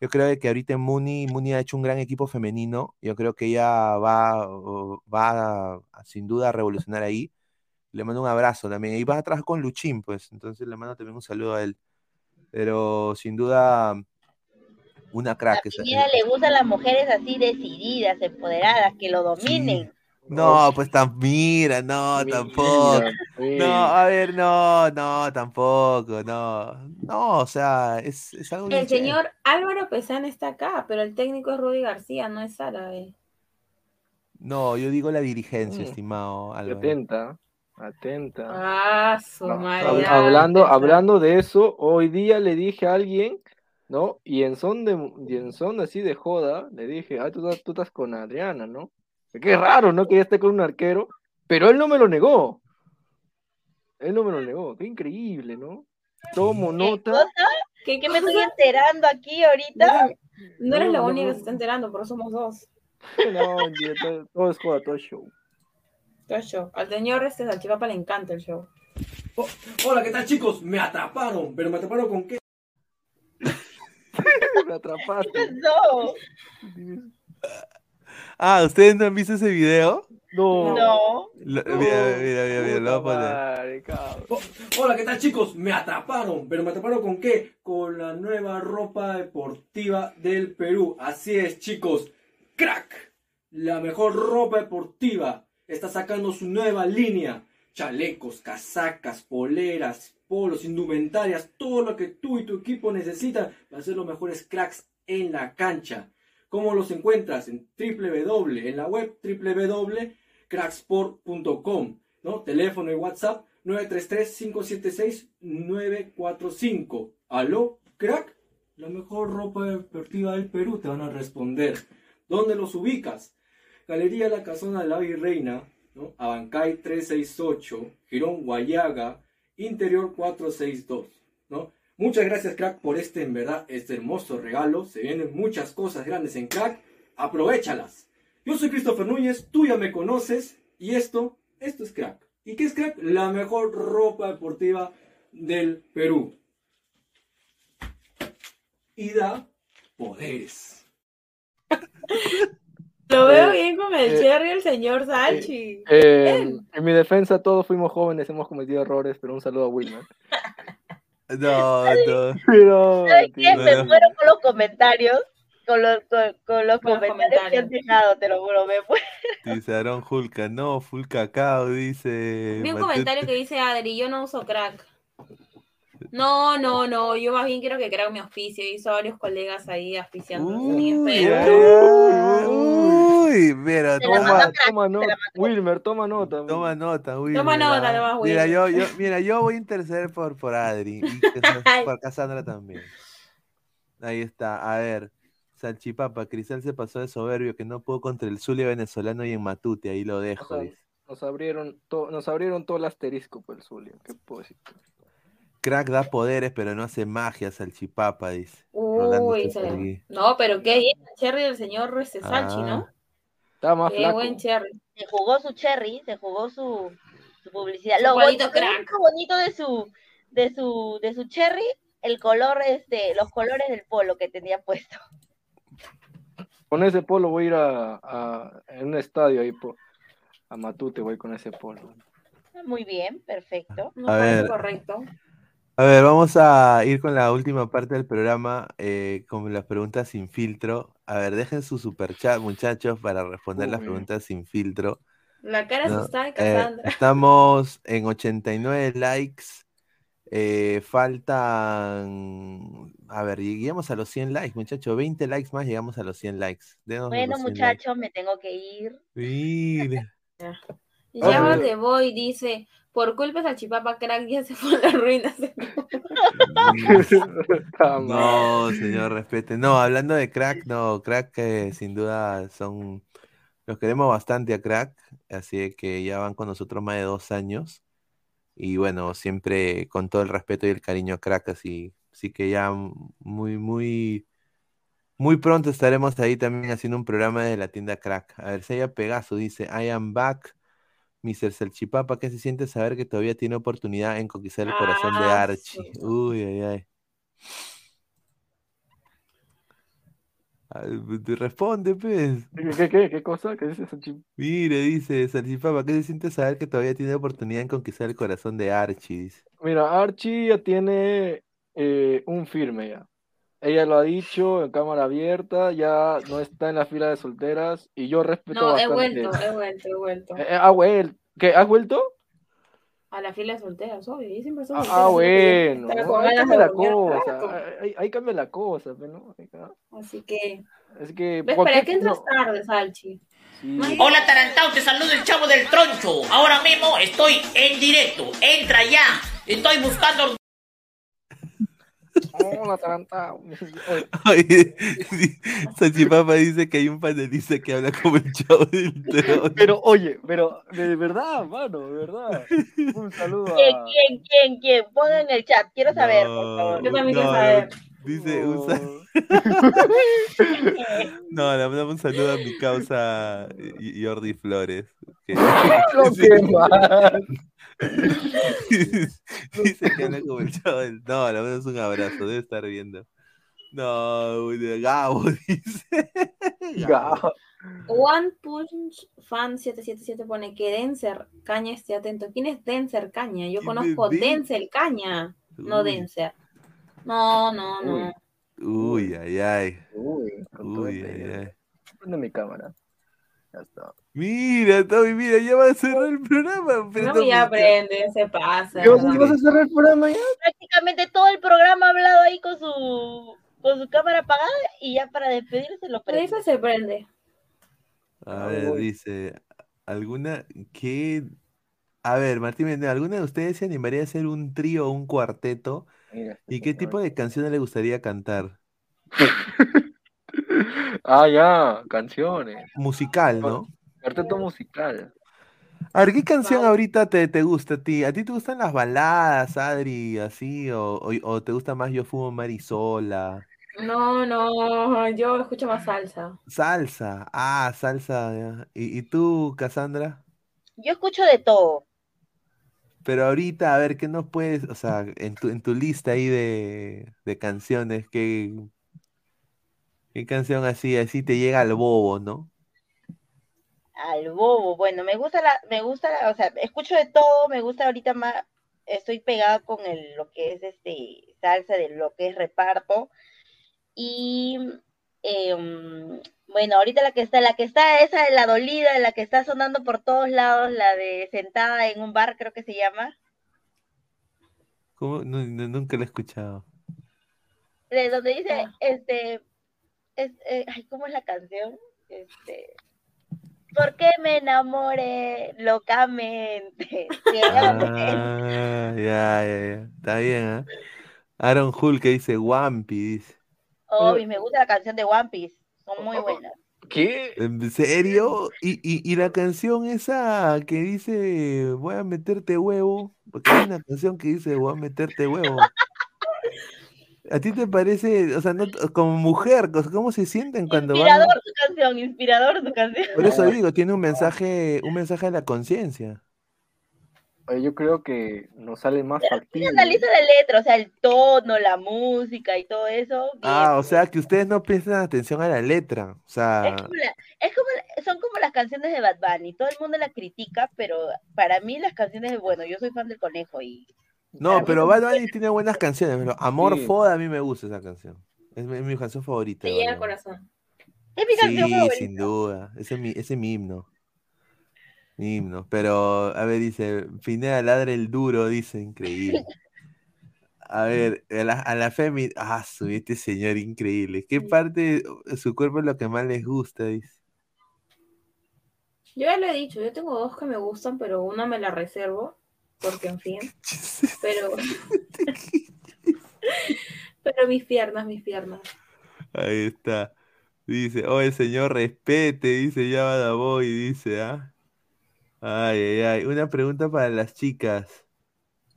Yo creo que ahorita Muni, Muni ha hecho un gran equipo femenino. Yo creo que ella va, va a- sin duda a revolucionar ahí. Le mando un abrazo también. Y vas a trabajar con Luchín, pues. Entonces le mando también un saludo a él. Pero sin duda, una crack. Pineda le gustan las mujeres así decididas, empoderadas, que lo dominen. No, pues tan, mira, no, tampoco. pues. No, a ver, no, no, tampoco, no. No, o sea, es, es algo El chévere. señor Álvaro Pesán está acá, pero el técnico es Rudy García, no es árabe. No, yo digo la dirigencia, Mm. estimado Álvaro. Atenta, atenta. Ah, su madre. hablando, hablando de eso, hoy día le dije a alguien, ¿no? Y en son de, y en son así de joda, le dije, ah, tú estás con Adriana, ¿no? Qué raro, ¿no? Que ella esté con un arquero, pero él no me lo negó. Él no me lo negó, qué increíble, ¿no? Tomo nota. ¿Cosa? ¿Qué, qué me estoy enterando aquí ahorita? No eres No, la no, única no. que se está enterando, pero somos dos. No, todo, todo es joda, todo es show. Todo es show. Al señor este Salchipapa le encanta el show. Hola, ¿qué tal chicos? Me atraparon, pero me atraparon con qué? *laughs* me atrapaste. No. Ah, ¿ustedes no han visto ese video? No. No. Lo- mira, mira, mira, mira, lo voy a poner. Oh, hola, ¿qué tal chicos? Me atraparon, pero me atraparon con qué? Con la nueva ropa deportiva del Perú. Así es, chicos. Crack. La mejor ropa deportiva está sacando su nueva línea. Chalecos, casacas, poleras, polos, indumentarias, todo lo que tú y tu equipo necesitan para ser los mejores cracks en la cancha. ¿Cómo los encuentras? En www, en la web www.cracksport.com, ¿no? Teléfono y WhatsApp 933-576-945. ¿Aló, crack? La mejor ropa deportiva del Perú, te van a responder. ¿Dónde los ubicas? Galería La Casona de la Virreina, ¿no? Abancay 368, Girón Guayaga, Interior 462, ¿no? Muchas gracias, crack, por este, en verdad, este hermoso regalo. Se vienen muchas cosas grandes en crack. Aprovechalas. Yo soy Christopher Núñez, tú ya me conoces. Y esto, esto es crack. ¿Y qué es crack? La mejor ropa deportiva del Perú. Y da poderes. Lo veo Eh, bien con el eh, cherry el señor Salchi. Eh, en mi defensa todos fuimos jóvenes, hemos cometido errores, pero un saludo a Wilmer. No, no. Pero, ¿Sabes qué? Me Bueno. muero con los comentarios. Con los, con, con los Con los comentarios que han dejado, te lo juro, me muero. Dice Aaron Julca, no, full cacao, dice. Vi un comentario que dice Adri, yo no uso crack. No, no, no, yo más bien quiero que crack mi visto a varios colegas ahí auspiciando. Espero. Uy, mira, toma, toma nota. Wilmer, toma nota. toma nota, Will. Toma mira. nota nomás, Will. Mira, yo, yo, *laughs* mira, yo voy a interceder por, por Adri y por Cassandra también. Ahí está, a ver. Salchipapa, Cristal se pasó de soberbio que no pudo contra el Zulia venezolano y en Matute, ahí lo dejo. O sea, dice. Nos abrieron, to- nos abrieron todo el asterisco por el Zulia. ¿Qué puedo decir? Crack da poderes, pero no hace magia, Salchipapa, dice. Uy, se- no, pero qué bien, el cherry del señor este Salchi, ¿no? Estaba más Qué flaco. buen cherry. Se jugó su cherry, se jugó su, su publicidad. Su Lo bonito, crack. lo bonito de su, de su, de su cherry, el color, este, los colores del polo que tenía puesto. Con ese polo voy a ir a, a- en un estadio ahí po- a Matute, voy con ese polo. Muy bien, perfecto. Me A ver. correcto. A ver, vamos a ir con la última parte del programa, eh, con las preguntas sin filtro. A ver, dejen su superchat, muchachos, para responder las preguntas sin filtro. La cara ¿no? asustada de Eh, estamos en 89 likes. eh, faltan. A ver, lleguemos a los 100 likes, muchachos. 20 likes más, llegamos a los 100 likes. Denos Bueno, los 100 muchachos, me tengo que ir. Llama Ah, de *laughs* Boy dice, por culpa de Salchipapa crack ya se fue a las ruinas. *laughs* No, señor, respete. No, hablando de crack, no, crack eh, sin duda son, los queremos bastante a crack, así que ya van con nosotros más de dos años. Y bueno, siempre con todo el respeto y el cariño a crack, así, así que ya muy, muy, muy pronto estaremos ahí también haciendo un programa de la tienda crack. A ver, Seiya Pegaso dice, I am back. Mr. Salchipapa, ¿qué se siente saber que todavía tiene oportunidad en conquistar el corazón de Ah, Archie? Uy, ay, ay. Ah, te Responde, pues. ¿Qué, qué, qué, qué cosa? ¿Qué dice Sanchi? Mire, dice Salchipapa, ¿qué se siente saber que todavía tiene oportunidad en conquistar el corazón de Archie? Dice. Mira, Archie ya tiene eh, un firme ya. Ella lo ha dicho en cámara abierta, ya no está en la fila de solteras y yo respeto No, he bastante. vuelto, he vuelto, he vuelto. Eh, eh, ah, vuel- ¿Qué? ¿Has vuelto? A la fila de solteras, obvio. Siempre soy Ah, ah, bueno, ahí cambia la cosa, rato. ahí, ahí cambia la cosa, no. Así que. Es que. ¿Ves? ¿por ¿Para qué entras no? tarde, Salchi? Hola Tarantao, te saludo el chavo del troncho. Ahora mismo estoy en directo. Entra ya. Estoy buscando. Hola, Tarantao. Oye, sí, Salchipapa dice que hay un panelista que habla como el chavo del. Pero, oye, pero de verdad, mano, de verdad. Un saludo ¿Quién, a. quién, quién, quién? Pongan en el chat, quiero saber, por No, favor. Yo también quiero no, saber. Dice un sa- *laughs* *laughs* No, le mandamos un saludo a mi causa Jordi Flores. que- *laughs* que más. Dice que habla como el chavo del. No, le mandamos un abrazo, debe estar viendo. No, Gabo dice. Gabo. One Punch Fan 777 pone que Denser Caña esté atento. ¿Quién es Denser Caña? Yo ¿Quién conozco es Den- Denser Caña, no. Denser. No, no, no. Uy, ay, ay. Uy, Uy, ay, ay. Prende mi cámara. Ya está. Mira, Tommy, mira, ya va a cerrar el programa. pero No, ya aprende, se pasa. ¿Qué vas a- vas a cerrar el programa ya? Prácticamente todo el programa ha hablado ahí con su con su cámara apagada y ya para despedirse lo Pero prende. eso se prende. A ver, dice, ¿alguna que... A ver, Martín ¿alguna de ustedes se animaría a hacer un trío o un cuarteto? Mira, ¿Y qué tipo de canciones le gustaría cantar? *laughs* Ah, ya, canciones. Musical, ¿no? Cuarteto musical. A ver, ¿qué canción ahorita te, te gusta a ti? ¿A ti te gustan las baladas, Adri, así? ¿O, o, o te gusta más Yo Fumo Marisola? No, no, yo escucho más salsa. Salsa, ah, salsa, ya. ¿Y, y tú, Cassandra? Yo escucho de todo. Pero ahorita, a ver, ¿qué nos puedes, o sea, en tu, en tu lista ahí de, de canciones, ¿qué, qué canción así, así te llega al bobo, ¿no? Al bobo. Bueno, me gusta la, me gusta, la- o sea, escucho de todo, me gusta ahorita más, estoy pegada con el, lo que es este salsa de lo que es reparto. Y em, bueno, ahorita la que está, la que está, esa de la dolida, la que está sonando por todos lados, la de sentada en un bar, creo que se llama. ¿Cómo? Nu- nu- nunca la he escuchado. De donde dice, este, es, eh, ay, ¿cómo es la canción? Este, ¿por qué me enamoré locamente? *laughs* Ah, ya, ya, ya. Está bien, ¿ah? Aaron Hull que dice Wampi, dice. Obvio, me gusta la canción de One Piece, son muy buenas. ¿Qué? ¿En serio? ¿Y, y, y la canción esa que dice voy a meterte huevo? Porque hay una canción que dice voy a meterte huevo. ¿A ti te parece, o sea, no, como mujer, cómo se sienten cuando van? a- Inspirador tu canción, inspirador tu canción. Por eso digo, tiene un mensaje, un mensaje de la conciencia. Yo creo que nos sale más Y factible. analiza la letra, o sea, el tono, la música y todo eso. bien. Ah, o sea, que ustedes no prestan atención a la letra. O sea, Es como la- es como la- son como las canciones de Bad Bunny, todo el mundo la critica, pero para mí las canciones de, bueno, yo soy fan del conejo y no, pero Bad Bunny tiene buenas canciones. pero Amor Sí. Foda a mí me gusta esa canción. Es mi, es mi canción favorita. Te llega al corazón. es mi canción Sí, favorita. sin duda. Ese es mi, ese es mi himno. Mi himno. Pero, a ver, dice, Pineda ladra el duro, dice, increíble. *laughs* A ver, a la, a la Femi, ah, su, este señor increíble. ¿Qué parte de su cuerpo es lo que más les gusta? Dice. Yo ya lo he dicho, yo tengo dos que me gustan, pero una me la reservo, porque en fin. *laughs* Pero. *laughs* pero mis piernas, mis piernas. Ahí está. Dice, oh, el señor respete, dice ya Badaboy, dice, ¿ah? Ay, ay, ay. Una pregunta para las chicas.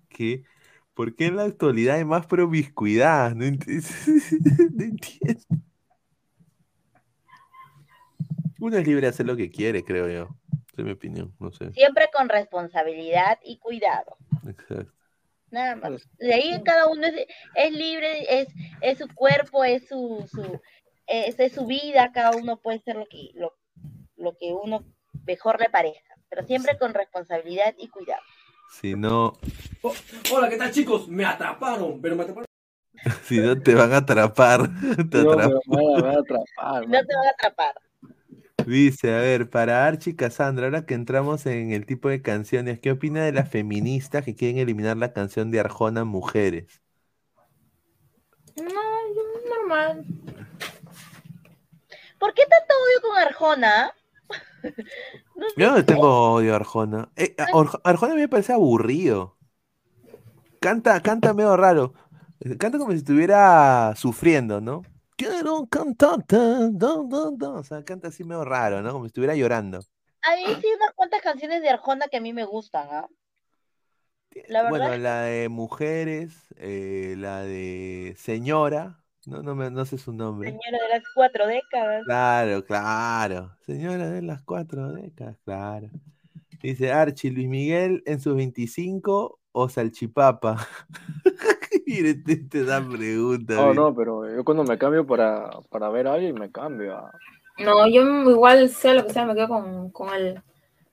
¿Qué? ¿Por qué en la actualidad hay más promiscuidad? No, ent- *laughs* no entiendo. Uno es libre de hacer lo que quiere, creo yo. Esa es mi opinión, no sé. Siempre con responsabilidad y cuidado. Exacto. Nada más. De ahí cada uno es, es libre, es, es su cuerpo, es su, es su vida, cada uno puede ser lo que, lo, lo que uno mejor le parezca, pero siempre con responsabilidad y cuidado. Si no, Oh, hola, ¿qué tal chicos? Me atraparon, pero me atraparon. *laughs* si no te van a atrapar. *laughs* Te No, atrapan. me van a- me van a atrapar. No te van a atrapar. Dice, a ver, para Archie Cassandra, ahora que entramos en el tipo de canciones, ¿qué opina de las feministas que quieren eliminar la canción de Arjona Mujeres? No, yo- normal. ¿Por qué tanto odio con Arjona? Yo no tengo odio a Arjona. Eh, Arjona a mí me parece aburrido. Canta, canta medio raro. Eh, Canta como si estuviera sufriendo, ¿no? Quiero do. O sea, canta así medio raro, ¿no? Como si estuviera llorando. Hay sí unas cuantas canciones de Arjona que a mí me gustan, ¿ah? La verdad, Bueno, la de mujeres, eh, la de señora, no, no, me, no sé su nombre. señora de las cuatro décadas. Claro, claro. Señora de las cuatro décadas, claro. Dice Archie, Luis Miguel en sus 25 o Salchipapa. *laughs* Mire, te, te da pregunta. No, mira. no, pero yo cuando me cambio para, para ver a alguien, me cambio a... No, yo igual sea lo que sea, me quedo con, con el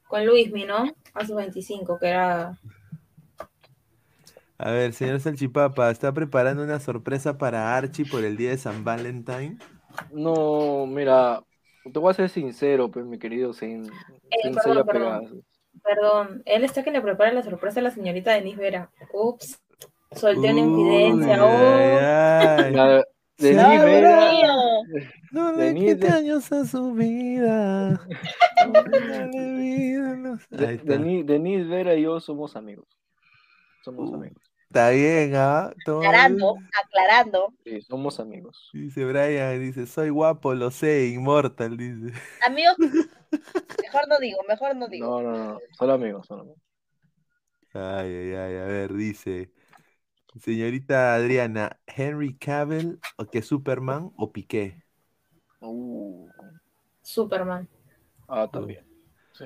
con Luismi, ¿no? A sus 25, que era A ver, señor Salchipapa, ¿está preparando una sorpresa para Archie por el día de San Valentín? No, mira, te voy a ser sincero, pues, mi querido Sin, Eh, Sin perdón, él está que le prepara la sorpresa a la señorita Denise Vera. Ups, solté una infidencia. Oh. ay, ay. La- Sí, Denis Dios Vera. No le Denise quite años a su vida. *laughs* No le vida, no sé. de- Ahí está. Denis, Denis Vera y yo somos amigos. Somos Uh. amigos. Está bien, ¿ah? Aclarando, bien. aclarando. Sí, somos amigos. Dice Brian, dice, soy guapo, lo sé, inmortal, dice. Amigos, *laughs* mejor no digo, mejor no digo. No, no, no, solo amigos, solo amigos. Ay, ay, ay, a ver, dice. Señorita Adriana, ¿Henry Cavill o que Superman o Piqué? Uh, Superman. ah, también. Sí.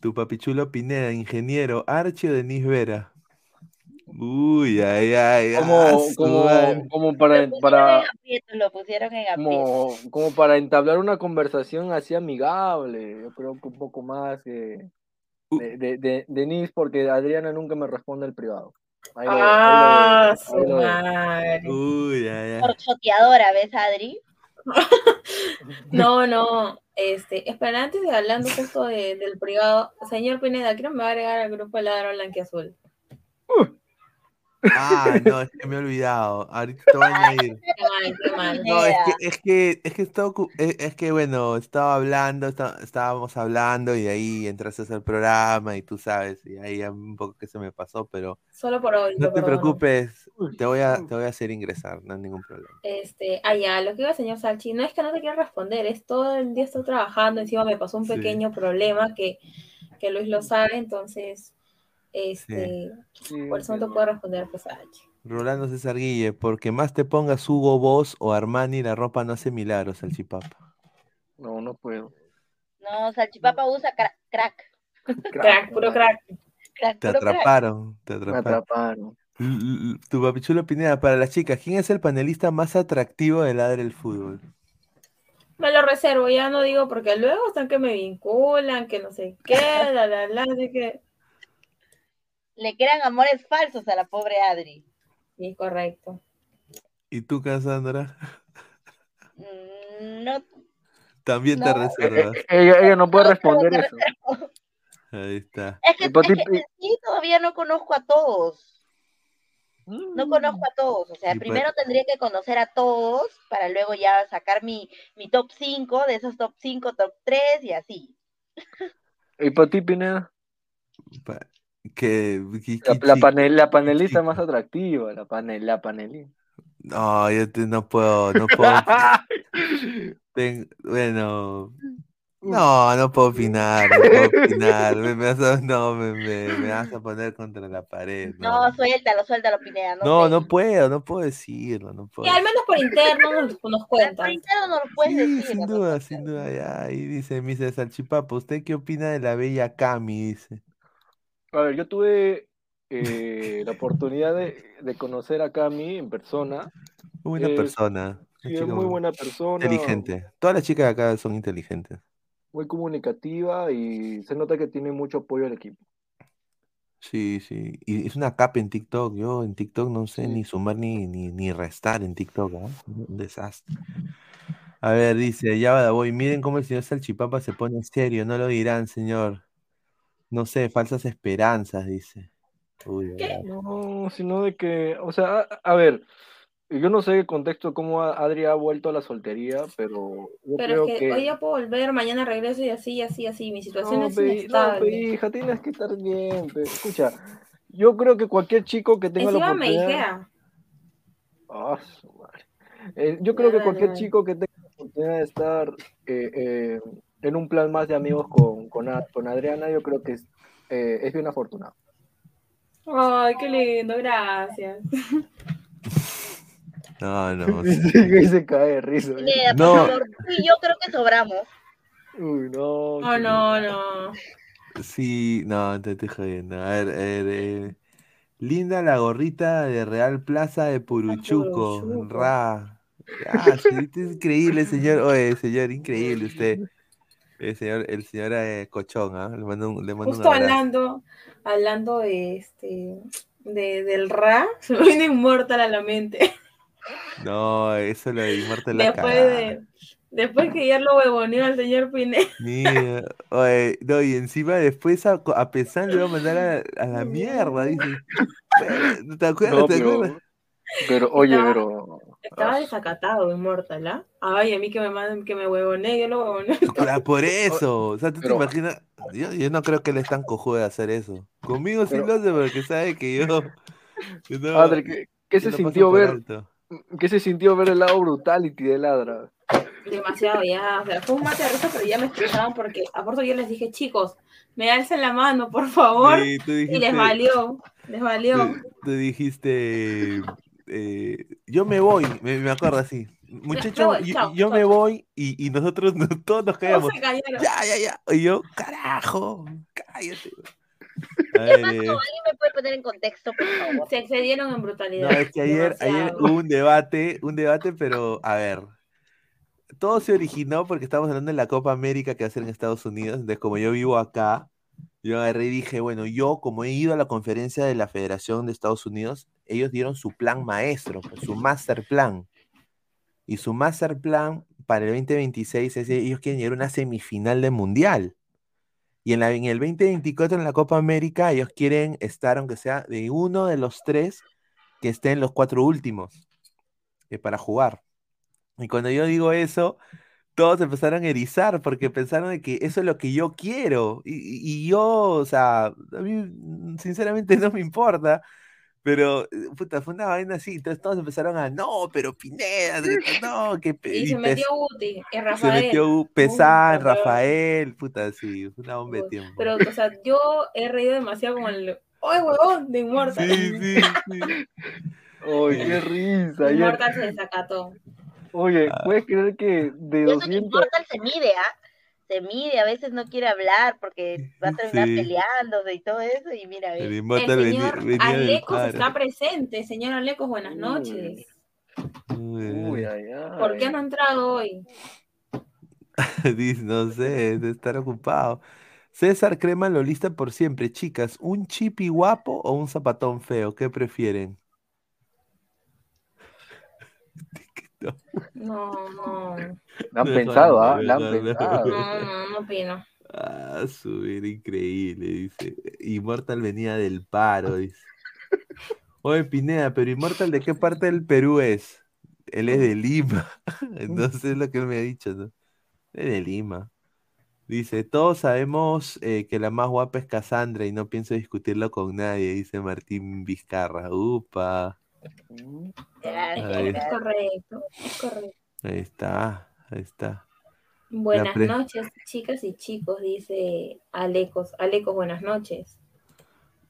Tu papichulo Pineda, ingeniero, Archie o Denis Vera. Uy, ay, ay, ah, Como, su como, como para, para, lo pusieron en como, como para entablar una conversación así amigable. Yo creo que un poco más que de, de, de, Denise, porque Adriana nunca me responde el privado. Ahí lo- ahí lo Ah, ahí lo madre. Uy, ay, ay. Por choteadora, ¿ves, Adri? *laughs* No, no. Este, espera, antes de hablando justo de- del privado, señor Pineda, creo que me va a agregar al grupo Ladrón Blanquiazul. Ah, no, es que me he olvidado. Ahorita te voy a añadir. Qué mal. No, es que, es que, es que, estaba es, que bueno, estaba hablando, está- estábamos hablando y de ahí entraste al programa y tú sabes, y ahí un poco que se me pasó, pero Solo por hoy. no te preocupes, te voy a, te voy a hacer ingresar, no hay ningún problema. Este, ah, ya, lo que iba señor Salchi, no es que no te quiera responder, es todo el día estoy trabajando, encima me pasó un Sí. pequeño problema que, que Luis lo sabe, entonces, este, por eso no te puedo responder, pues, Salchi. Rolando César Guille, porque más te pongas Hugo Boss o Armani, la ropa no hace milagros, Salchipapa. No, no puedo. No, Salchipapa usa cra- crack. Crack, puro crack. Crack, Te puro crack. atraparon, te Me atraparon. atraparon. L- l- Tu papichulo Pineda, para las chicas, ¿quién es el panelista más atractivo de Ladre el Fútbol? Me lo reservo, ya no digo porque luego están que me vinculan, que no sé qué, la, la, la, así que... Le quedan amores falsos a la pobre Adri. Sí, correcto. ¿Y tú, Cassandra? Mm, No, También te No. reservas. Eh, Ella, ella no puede no, responder eso. Ahí está. Es que, es sí todavía no conozco a todos. No conozco a todos. O sea, Y primero tendría que conocer a todos para luego ya sacar mi, mi top 5, de esos top 5, top 3 y así. ¿Y para ti, Pineda? Pa- Que, que- La, que la, panel, la panelista más atractiva, la, panel, la panelista. No, yo te- no puedo, no puedo. *laughs* Ten- bueno, no, no puedo opinar, no puedo opinar. Me, me *laughs* vas a, no, me, me- me vas a poner contra la pared. No, No, suéltalo, suéltalo, Pineda. No, no, sé. no puedo, no puedo decirlo, no Y puedo. al menos por interno nos, nos *laughs* cuentan. Ahorita no lo puedes Sí, decir. sin duda, sin duda, ya. Ahí dice Mr. Salchipapa, ¿usted qué opina de la bella Cami? Dice. A ver, yo tuve eh, la oportunidad de, de conocer a Cami en persona. Buena Es- persona. Sí, es muy buena persona. Inteligente. Todas las chicas de acá son inteligentes. Muy comunicativa y se nota que tiene mucho apoyo al equipo. Sí, sí. Y es una capa en TikTok. Yo en TikTok no sé ni sumar ni, ni, ni restar en TikTok. ¿ah? Un desastre. A ver, dice, ya va, voy. Miren cómo el señor Salchipapa se pone serio. No lo dirán, señor. No sé, falsas esperanzas, dice. Uy, verdad. No, sino de que, o sea, a, a ver, yo no sé el contexto cómo Adri ha vuelto a la soltería, pero yo Pero creo es que, hoy ya puedo volver, mañana regreso y así, así, así. Mi situación No, es pe- no, inestable. pe, hija, tienes que estar bien. pe. Escucha, yo creo que cualquier chico que tenga la Encima oportunidad. Ah, su madre. Eh, yo creo que cualquier dale. chico que tenga la oportunidad de estar eh, eh, en un plan más de amigos con, con, Adriana, yo creo que es, eh, es bien afortunado. Ay, qué lindo, gracias. *laughs* No, no. *laughs* Y se cae de risa. No. yo creo que sobramos. Uy, no. Oh, no, no. Sí, no, te estoy jodiendo. A ver, a ver, eh, Linda la gorrita de Real Plaza de Puruchuco. Puruchuco. Ra. Ah, sí, es increíble, señor. Oye, señor, increíble usted. El señor, el señor eh, Cochón, ¿ah? Le mando un, le mando un Justo abrazo. hablando, hablando de este de, del Ra, *laughs* se me viene Immortal a la mente. No, eso lo de Immortal la Después cagada. de, después que ya lo huevoneó al señor Pineda. Mira, oye, no, y encima después a, a pesar le va a mandar a, a la *laughs* mierda, dice. *laughs* ¿Te acuerdas? No, ¿Te pero, acuerdas? pero oye, pero Estaba desacatado Immortal, ¿ah? Ay, a mí que me manden, que me huevonee, yo lo huevoneo. Claro, *laughs* por eso. O sea, tú Pero- te imaginas. Yo, yo no creo que él es tan cojudo de hacer eso. Conmigo sí lo hace porque sabe que yo. *laughs* yo no- Adri, ¿qué, qué yo se sintió ver? alto. ¿Qué se sintió ver el lado brutality de Ladra? Demasiado ya, o sea, fue un mate de risa, pero ya me expulsaban porque, aparte yo les dije, chicos, me alcen la mano, por favor. Sí, y les valió, les valió. Tú, tú dijiste. Eh, yo me voy, me, me acuerdo así. Muchachos, voy, yo, chao, yo chao, me chao. voy y, y nosotros no- todos nos callaron. Ya, ya, ya. Y yo, carajo, cállate. *laughs* A ver, eh, ¿Alguien me puede poner en contexto, por favor? Se excedieron en No, brutalidad. es que ayer, ayer hubo un debate, un debate, pero a ver, todo se originó porque estábamos hablando de la Copa América que va a ser en Estados Unidos, entonces como yo vivo acá, yo agarré y dije, bueno, yo como he ido a la conferencia de la Federación de Estados Unidos, ellos dieron su plan maestro, pues, su master plan, y su master plan para el 2026 es ellos quieren llegar a una semifinal de mundial. Y en, la, en el 2024 en la Copa América ellos quieren estar, aunque sea de uno de los tres, que esté en los cuatro últimos eh, para jugar. Y cuando yo digo eso, todos empezaron a erizar porque pensaron de que eso es lo que yo quiero. Y, y- y yo, o sea, a mí mm, sinceramente *laughs* no me importa. Pero, eh, puta, fue una vaina así. Entonces todos empezaron a, no, pero Pineda, no, que... *laughs* pe- Y se Pes- metió Uti, y se Rafael. metió Pesán, Rafael, puta, sí, fue una bomba de tiempo. Pero, o sea, yo he reído demasiado con el. ¡Ay, huevón! De *laughs* Immortal. Sí, sí, sí. Oye, qué risa. ayer- Immortal se desacató. Oye, Ah. ¿puedes creer que de eso que 200... Immortal se mide, ¿ah? Se mide, a veces no quiere hablar porque va a terminar Sí. peleándose y todo eso. Y mira, El El señor venía Alecos está presente. Señor Alecos, buenas noches. Uy, Uy, ay, ay. ¿Por qué no ha entrado hoy? *laughs* no sé, de estar ocupado. César Crema lo lista por siempre. Chicas, ¿un chipi guapo o un zapatón feo? ¿Qué prefieren? *laughs* No, no. *laughs* La han pensado, ¿ah? La han no. pensado. No, no, no opino. Ah, subir increíble, dice. Immortal venía del paro, dice. Oye, Pineda, pero Immortal, ¿de qué parte del Perú es? Él es de Lima. *laughs* No sé lo que él me ha dicho, ¿no? Es de Lima. Dice, todos sabemos eh, que la más guapa es Cassandra y no pienso discutirlo con nadie, dice Martín Vizcarra. Upa. Gracias, Ahí, Es correcto, es correcto. ahí está, ahí está. Buenas pre- noches, chicas y chicos, dice Alecos. Alecos, buenas noches.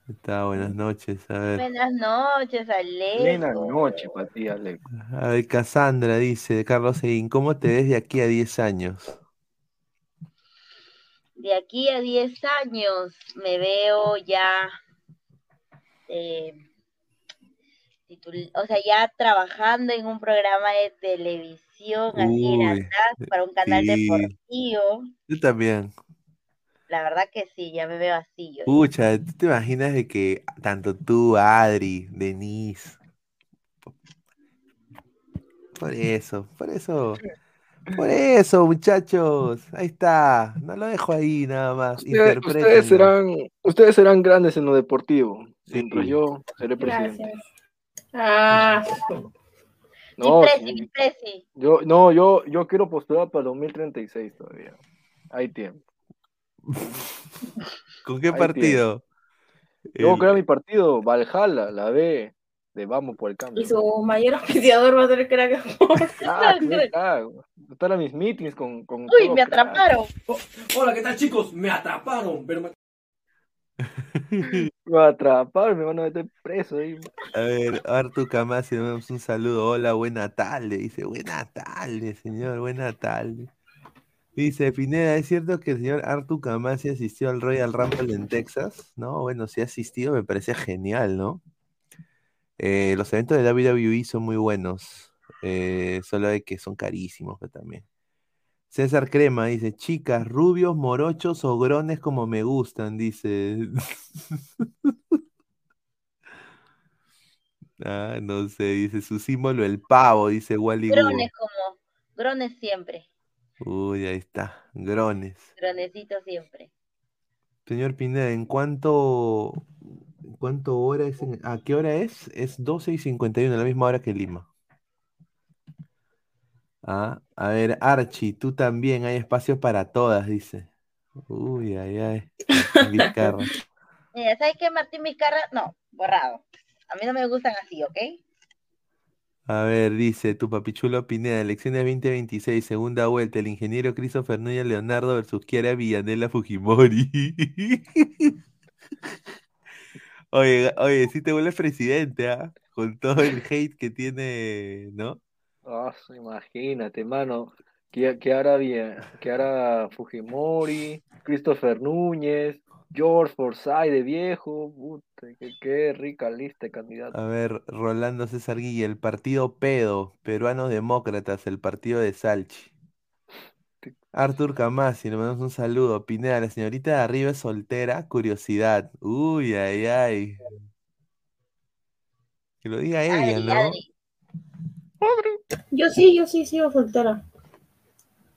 Está, buenas noches. A ver. Buenas noches, Alejo. Buenas noches para ti, Alex. A ver, Cassandra dice, Carlos Seguín, ¿cómo te ves de aquí a 10 años? De aquí a 10 años me veo ya eh, titul- o sea, ya trabajando en un programa de televisión, así en Uy, atrás, para un canal sí. deportivo. Yo también. La verdad que sí, ya me veo así yo. Pucha, ¿tú te imaginas de que tanto tú, Adri, Denise, por eso, por eso, por eso, muchachos, ahí está, no lo dejo ahí nada más, Ustedes, serán, ustedes serán grandes en lo deportivo, mientras Sí. yo seré presidente. Gracias. Ah, No, mi presi, sí. mi presi. Yo, no, yo, yo quiero postular para 2036 todavía. Hay tiempo. *laughs* ¿Con qué Hay partido? Yo El- creo mi partido, Valhalla, la B, de Vamos por el Cambio. y su mayor auspiciador va a ser Crack *laughs* Ah, cago. Estar a mis meetings con, con Uy, todo me crack. atraparon. Hola, ¿qué tal chicos? Me atraparon, pero me- Me van a atrapar, me van a meter preso. A ver, Artu Camasi, le damos un saludo. Hola, buena tarde. Dice, buena tarde, señor, buena tarde. Dice, Pineda, ¿es cierto que el señor Artu Camasi asistió al Royal Rumble en Texas? No, bueno, si ha asistido, me parece genial, ¿no? Eh, los eventos de WWE son muy buenos, eh, solo de que son carísimos pero también. César Crema dice, chicas, rubios, morochos o grones como me gustan, dice. *laughs* Ah, no sé, dice su símbolo el pavo, dice Wally. Grones como, grones siempre, Uy, ahí está, grones. gronecitos siempre. Señor Pineda, ¿en cuánto, en cuánto hora es? en- ¿A qué hora es? Es 12 y 51, la misma hora que Lima. Ah, a ver, Archie, tú también, hay espacio para todas, dice. Uy, ay, ay. Vizcarra. *laughs* Mira, ¿sabes qué, Martín Vizcarra? No, borrado. A mí no me gustan así, ¿ok? A ver, dice tu papichulo Pineda, elecciones 2026, segunda vuelta, el ingeniero Christopher Núñez Leonardo versus Chiara Villanela Fujimori. *laughs* Oye, oye, si te vuelves presidente, ¿ah? Con todo el hate que tiene, ¿no? Ah, su- imagínate, mano. Que, que ahora bien, que ahora Fujimori, Christopher Núñez, George Forsyth de viejo, puta, qué, qué rica lista de candidatos. A ver, Rolando César Guilla, el partido pedo, peruanos demócratas, el partido de Salchi. Artur Camasi, le mandamos un saludo. Pineda, la señorita de arriba es soltera, curiosidad. Uy, ay, ay. Que lo diga ella, ¿no? Yo sí, yo sí sigo soltera.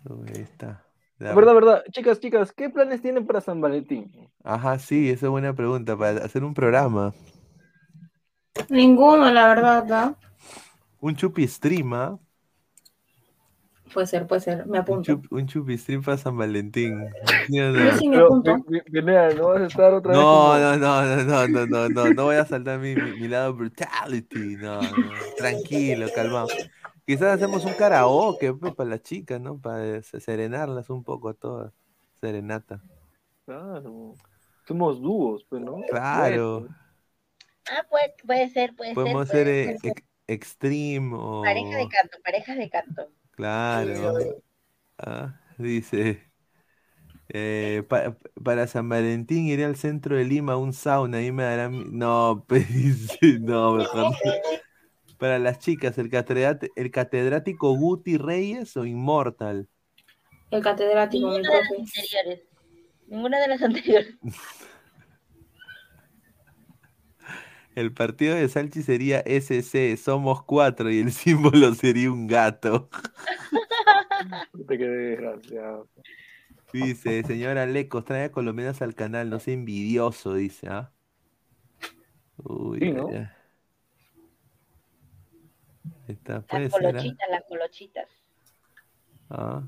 Uy, ahí está. La- Verdad, verdad. Chicas, chicas, ¿qué planes tienen para San Valentín? Ajá, sí, esa es buena pregunta para hacer un programa. Ninguno, la verdad, ¿no? Un chupi stream, ¿ah? Puede ser, puede ser, me Un, apunto. chup- un chupi stream para San Valentín. *laughs* ¿Sí o Yo no? sí me apunto. Pineda, ¿no vas a estar otra vez No, como- no, no, no, no, no, no, no, no voy a saltar mi, mi, mi lado brutality, no, no, tranquilo, calmado. Quizás hacemos un karaoke pues, para las chicas, ¿no? Para se- serenarlas un poco a todas. Serenata. Claro. Somos dúos, pues, ¿no? Claro. Ah, puede, puede ser, puede Podemos ser. eh, ser. ex- extreme o... Pareja de canto, parejas de canto. Claro. Ah, dice, eh, pa- para San Valentín iré al centro de Lima a un sauna, ahí me darán... mi- No, *laughs* pues no, *laughs* mejor no. Para las chicas, ¿el, catedrat- el catedrático Guti Reyes o Inmortal? El catedrático, Ninguna de las anteriores. Ninguna de las anteriores. *laughs* El partido de Salchi sería SC, somos cuatro y el *laughs* símbolo sería un gato. Qué desgraciado. Dice, señora Lecos, trae a colombianas al canal, no sea envidioso, dice, ¿ah? Uy, Sí, ¿no? Está, Las ser, ¿ah? colochitas, las colochitas. Ah,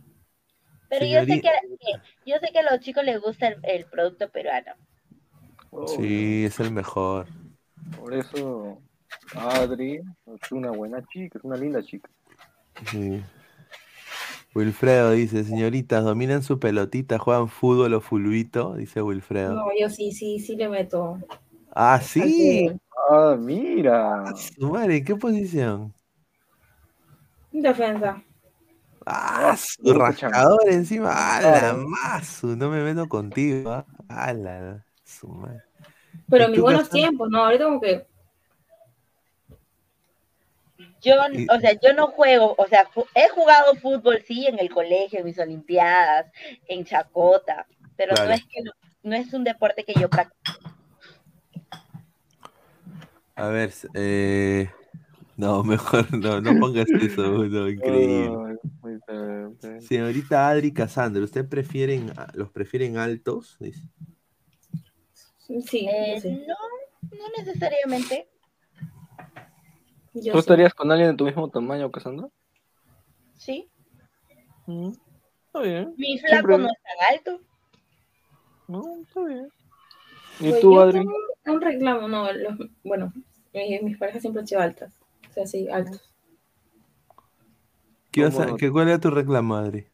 Pero yo sé que, que- yo sé que a los chicos les gusta el, el producto peruano. Oh, Sí, es el mejor. Por eso, Adri es una buena chica, es una linda chica. Sí. Wilfredo dice, señoritas, ¿dominan su pelotita? ¿Juegan fútbol o fulbito? Dice Wilfredo. No, yo sí, sí, sí le meto. Ah, sí. Ah, mira. Su madre, ¿en qué posición? Defensa. Ah, su puta, rascador encima. ¡Ah, la Claro. mazu! No me meto contigo, ¿ah? ¡Ah, la- su madre! Pero ¿Y en mis buenos tiempos, no, ahorita como que Yo, o sea, yo no juego, o sea, he jugado fútbol, sí, en el colegio, en mis olimpiadas, en Chacota, pero Claro. no es que lo- no es un deporte que yo practico. A ver, eh, no, *laughs* mejor no, no pongas eso, no, increíble. Señorita Adri Casandra, ¿usted prefieren, los prefieren altos? Dice. Sí, Eh, sí. No, no necesariamente. Yo ¿Tú sí. estarías con alguien de tu mismo tamaño, Cassandra? Sí. Mm, Está bien. Mi flaco Siempre- no es tan alto. No, está bien. ¿Y Pues tú, yo Adri? tengo Un reclamo, no, los- bueno, mi- mis parejas siempre han sido altas. O sea, sí, altos. ¿Qué vas a- ¿Cómo? qué- ¿Cuál era tu reclamo, Adri?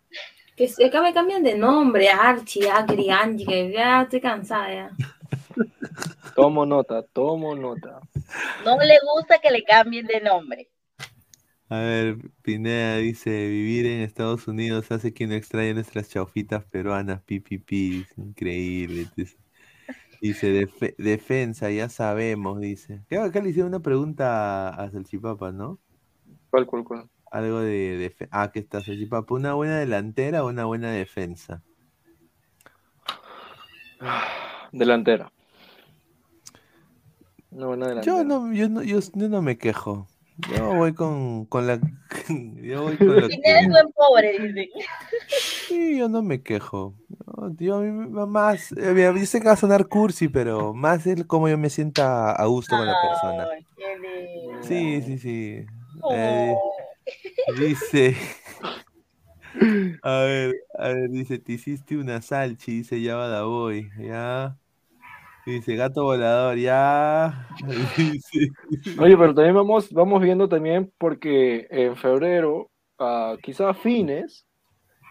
Que se- acá me cambian de nombre, Archie, Agri, Angie, que ya estoy cansada ya. *laughs* Tomo nota, tomo nota. No le gusta que le cambien de nombre. A ver, Pineda dice, vivir en Estados Unidos hace que no extrañe nuestras chaufitas peruanas, pi, pi, pi. Es increíble. Dice, dice, "Defe- defensa, ya sabemos, dice. Creo que acá le hicieron una pregunta a Salchipapa, ¿no? ¿Cuál, cuál, cuál? Algo de, defe- ah, que está Salchipapa, ¿una buena delantera o una buena defensa? Delantera. Una buena delantera. Yo no, yo no, yo, yo no me quejo. Yo voy con, con la, *laughs* yo voy con *laughs* lo Tiene que- el buen pobre, dice. Sí, yo no me quejo. Yo, yo a mí me- más, eh, sé que va a sonar cursi, pero más es como yo me sienta a gusto con la persona. Sí, sí, sí. Oh. Eh, dice, *laughs* a ver, a ver, dice, te hiciste una salchi, dice ya Badaboy, ya. Dice, gato volador, ya. *laughs* Dice, Oye, pero también vamos, vamos viendo también porque en febrero, ah, quizás a fines,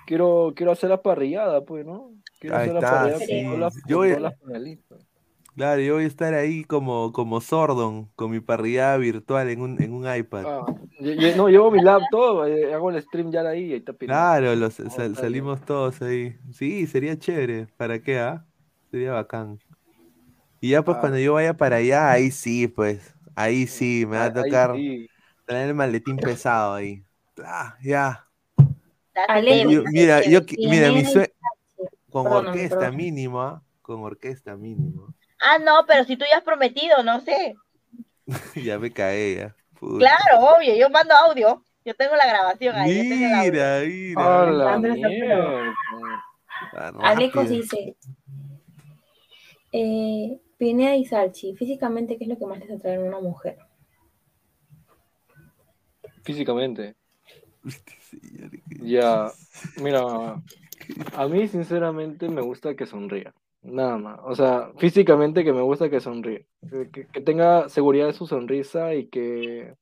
quiero, quiero hacer la parrillada, pues, ¿no? Quiero Ahí hacer la parrillada sí. con todas las, Yo voy- las. Claro, yo voy a estar ahí como, como Sordon, con mi parrillada virtual en un, en un iPad. Ah, no, llevo mi laptop, eh, hago el stream ya ahí ahí está. Claro, los, sal- está bien. salimos todos ahí. Sí, sería chévere. ¿Para qué, ah? Sería bacán. Y ya pues Ah. cuando yo vaya para allá, ahí sí, pues. Ahí sí, me va a tocar sí. traer el maletín pesado ahí. Ah, ya. Ale, Yo- mira, yo, mira, mi Nene- sue- con orquesta ¿ah? Con orquesta mínimo. Ah, no, pero si tú ya has prometido, no sé. *laughs* ya me caí, ya. Puta. Claro, obvio, yo mando audio. Yo tengo la grabación ahí. yo tengo el. Mira, mira. A la Andrés está feo. mierda. Ah, Alecos rápido. dice, eh, Pineda y Salchi, físicamente, ¿qué es lo que más les atrae a una mujer? Físicamente. Ya, mira, a mí sinceramente me gusta que sonría, nada más. O sea, físicamente que me gusta que sonríe, que, que- tenga seguridad de su sonrisa y que...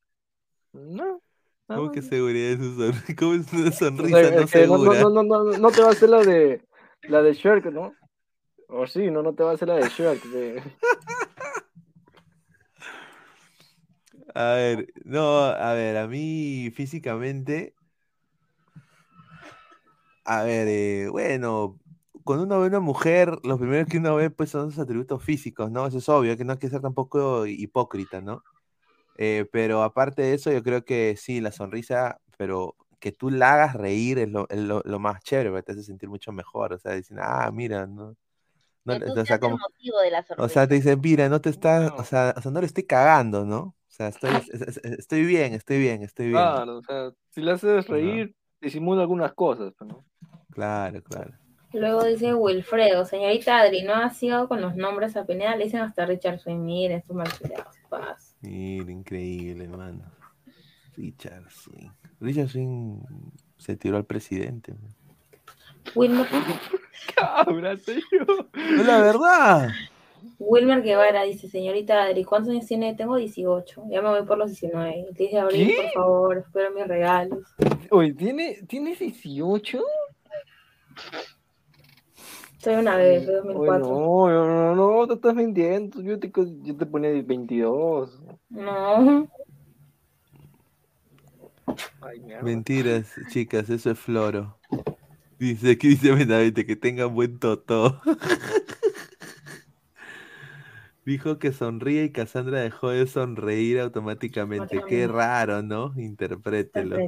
No, ¿Cómo que seguridad de su sonrisa? *laughs* ¿Cómo es una O sonrisa sea, no es no, no, no, no, no te va a hacer la de la de Shrek, ¿no? O sí, no, no te va a hacer la de Shrek. *laughs* A ver, no, a ver, a mí físicamente, a ver, eh, bueno, cuando uno ve una mujer, lo primero que uno ve pues son sus atributos físicos, ¿no? Eso es obvio, que no hay que ser tampoco hipócrita, ¿no? Eh, pero aparte de eso, yo creo que sí, la sonrisa, pero que tú la hagas reír es lo, lo, lo más chévere, te hace sentir mucho mejor, o sea, dicen, ah, mira, no, no, Que tú o sea, seas el como, motivo de la o sonrisa. sea, te dicen, mira, no te estás, o sea, o sea, no le estoy cagando, ¿no? O sea, estoy, es- es- es- estoy bien, estoy bien, estoy bien. Claro, o sea, si le haces reír, disimula algunas cosas, pues, ¿no? Claro, claro. Luego dice Wilfredo, señorita Adri, no ha sido con los nombres a Pineda, le dicen hasta Richard Swing, miren, estos malcriados, paz. Mira, increíble, hermano. Richard Swing. Richard Swing se tiró al presidente. man. Wilmer, Cabra, señor. La verdad. Wilmer Guevara dice, señorita Adri, ¿cuántos años tiene? Tengo 18, ya me voy por los 19. Dice Abril, ¿Qué? por favor, espero mis regalos. Oye, ¿tiene, ¿tienes 18? Soy una bebé, de Oye, 2004. no, no, no, no, te estás mintiendo. Yo te, yo te ponía 22. No. Ay. Mentiras, chicas, eso es floro. Dice, aquí dice Benavente que tengan buen totó. Dijo que sonríe y Cassandra dejó de sonreír automáticamente. Qué raro, ¿no? Interprételo.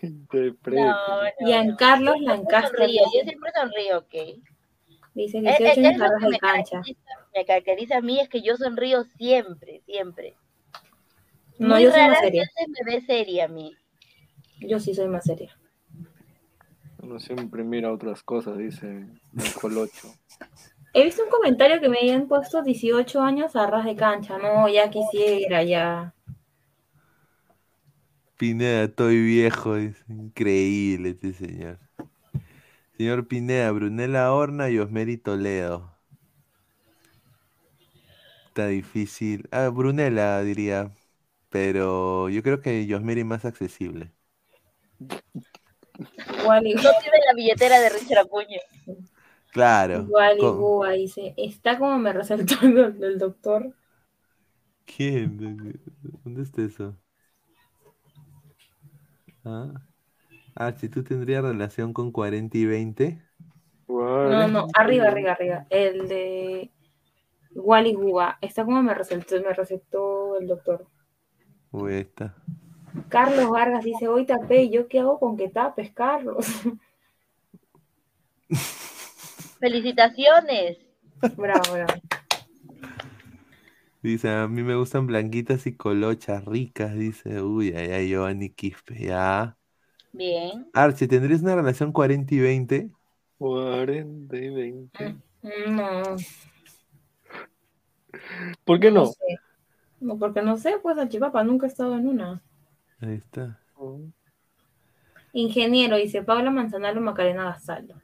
Interprételo. Giancarlos Lancaster. Sonrío, yo siempre sonrío, ok. Dice Es- 18 es- es me cancha. Me caracteriza a mí es que yo sonrío siempre, siempre. No, Muy yo soy más seria. veces me ve seria a mí. Yo sí soy más seria. Uno siempre mira otras cosas, dice el colocho. He visto un comentario que me habían puesto 18 años a ras de cancha. No, ya quisiera, ya. Pineda, estoy viejo. Es increíble este señor. Señor Pineda, Brunella Horna y Osmeri Toledo. Está difícil. Ah, Brunella diría. Pero yo creo que Yosmeri más accesible. *laughs* Wally, No tiene la billetera de Richard Acuña. Claro. Wally Con- Gua dice, está como me resaltó el, el doctor. ¿Quién? ¿Dónde está eso? Ah, ah, si tú tendrías relación con 40 y 20. No, no, arriba, arriba, arriba. El de Wally Gua. Está como me resaltó, me recetó el doctor. Uy, ahí está. Carlos Vargas dice, hoy tapé, ¿yo qué hago con que tapes, Carlos? *laughs* Felicitaciones. bravo, bravo. Dice, a mí me gustan blanquitas y colochas ricas. Dice, uy, ay, ay, Giovanni Quispe, ya. Bien. Archie, ¿tendrías una relación 40 y 20? 40 y 20. No. ¿Por qué no? sé. No, porque no sé, pues Chipapa nunca he estado en una. Ahí está. Ingeniero, dice Paula Manzanalo Macarena Gastaldo.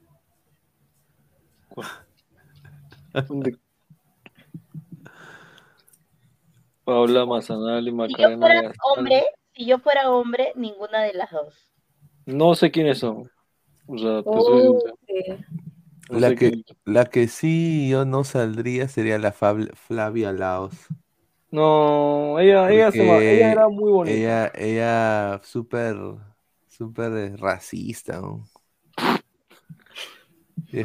¿Dónde? *laughs* Paula Mazanal y Si yo Macarena fuera hombre, si yo fuera hombre, ninguna de las dos. No sé quiénes son. O sea, te Oh, soy sincero. sí. No La que, quién- la que sí yo no saldría sería la Fab- Flavia Laos. No, ella, ella, se ella era muy bonita. Ella, ella súper, súper eh, racista. ¿no? *laughs* He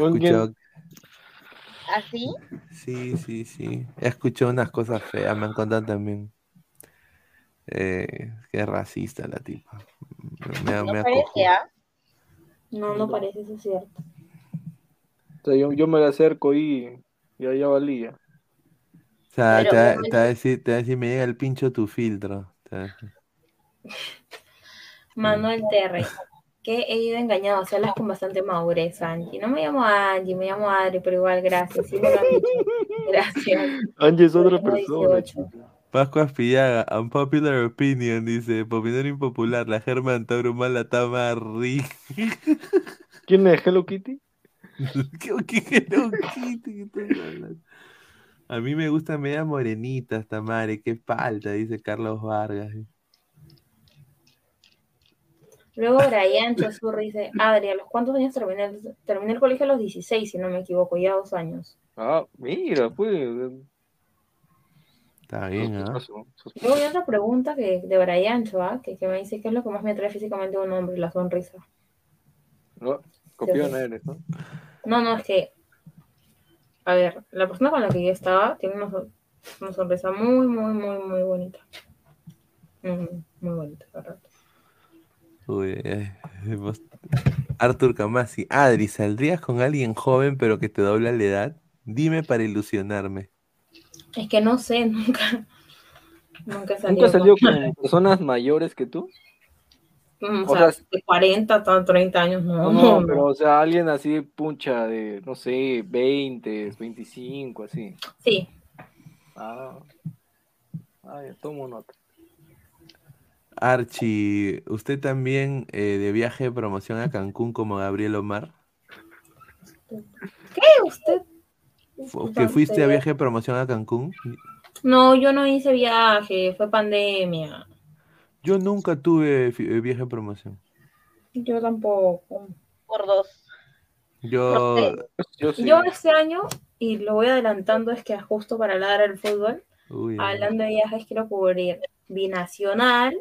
¿Así? sí, sí, sí. He escuchado unas cosas feas, me han contado también. Eh, que es racista la tipa. Me, me, No me parece. ¿ah? No, no parece, eso es cierto. O sea, yo, yo me le acerco y ya, ya valía. O sea, Pero te, va- te va a decir, te va a decir, me llega el pincho tu filtro. *laughs* Manuel Terre, que he ido engañado a hacerlas con bastante madurez, Angie. No me llamo Angie, me llamo Adri, pero igual, gracias. Sí. *laughs* Gracias. Angie es otra persona. 18. Pascua Aspillaga, unpopular opinion, dice, opinión impopular, la Germán Tauro Mala Tamari. ¿Quién es Hello Kitty? *laughs* ¿Qué, qué Hello Kitty? ¿Qué estás hablando? A mí me gustan media morenitas, Tamare, qué falta, dice Carlos Vargas. Luego Brian Chosurri dice, Adri, ¿a los cuántos años terminé el, terminé el colegio? A los 16, si no me equivoco, ya dos años. Ah, mira, pues. Está bien, ¿ah? Luego hay otra pregunta que, de Brian Choa, que, que me dice qué es lo que más me atrae físicamente de un hombre, la sonrisa. No, copiona eres, ¿no? No, no, es que, a ver, la persona con la que yo estaba tiene una, son- una sonrisa muy, muy, muy, muy bonita. Muy, muy bonita, verdad. Uy, ay, hemos- Arthur Camasi, Adri, ¿saldrías con alguien joven pero que te dobla la edad? Dime para ilusionarme. Es que no sé, *laughs* nunca, nunca salió. ¿Nunca salió con- con personas mayores que tú? O, o sea, sea, de 40 hasta 30 años, no. No, pero o sea, alguien así puncha de, no sé, 20, 25, así. Sí, Ah, ah ya tomo nota. Archie, ¿usted también eh, de viaje de promoción a Cancún como Gabriel Omar? ¿qué? ¿Usted? ¿O ¿Que fuiste a viaje de promoción a Cancún? No, yo no hice viaje, fue pandemia. Yo nunca tuve fi- eh, viaje de promoción. Yo tampoco. Por dos. Yo, Yo Yo este año, y lo voy adelantando, es que justo para hablar del fútbol, Uy, hablando de viajes, quiero cubrir Binacional,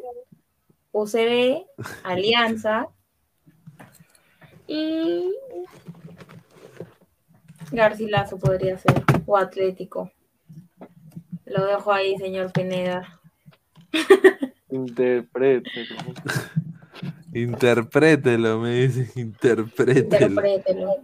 UCB, *laughs* Alianza y Garcilaso podría ser, o Atlético. Lo dejo ahí, señor Pineda. *laughs* Interprételo. *laughs* Interprételo, me dice, *laughs* interprételo. Interprételo.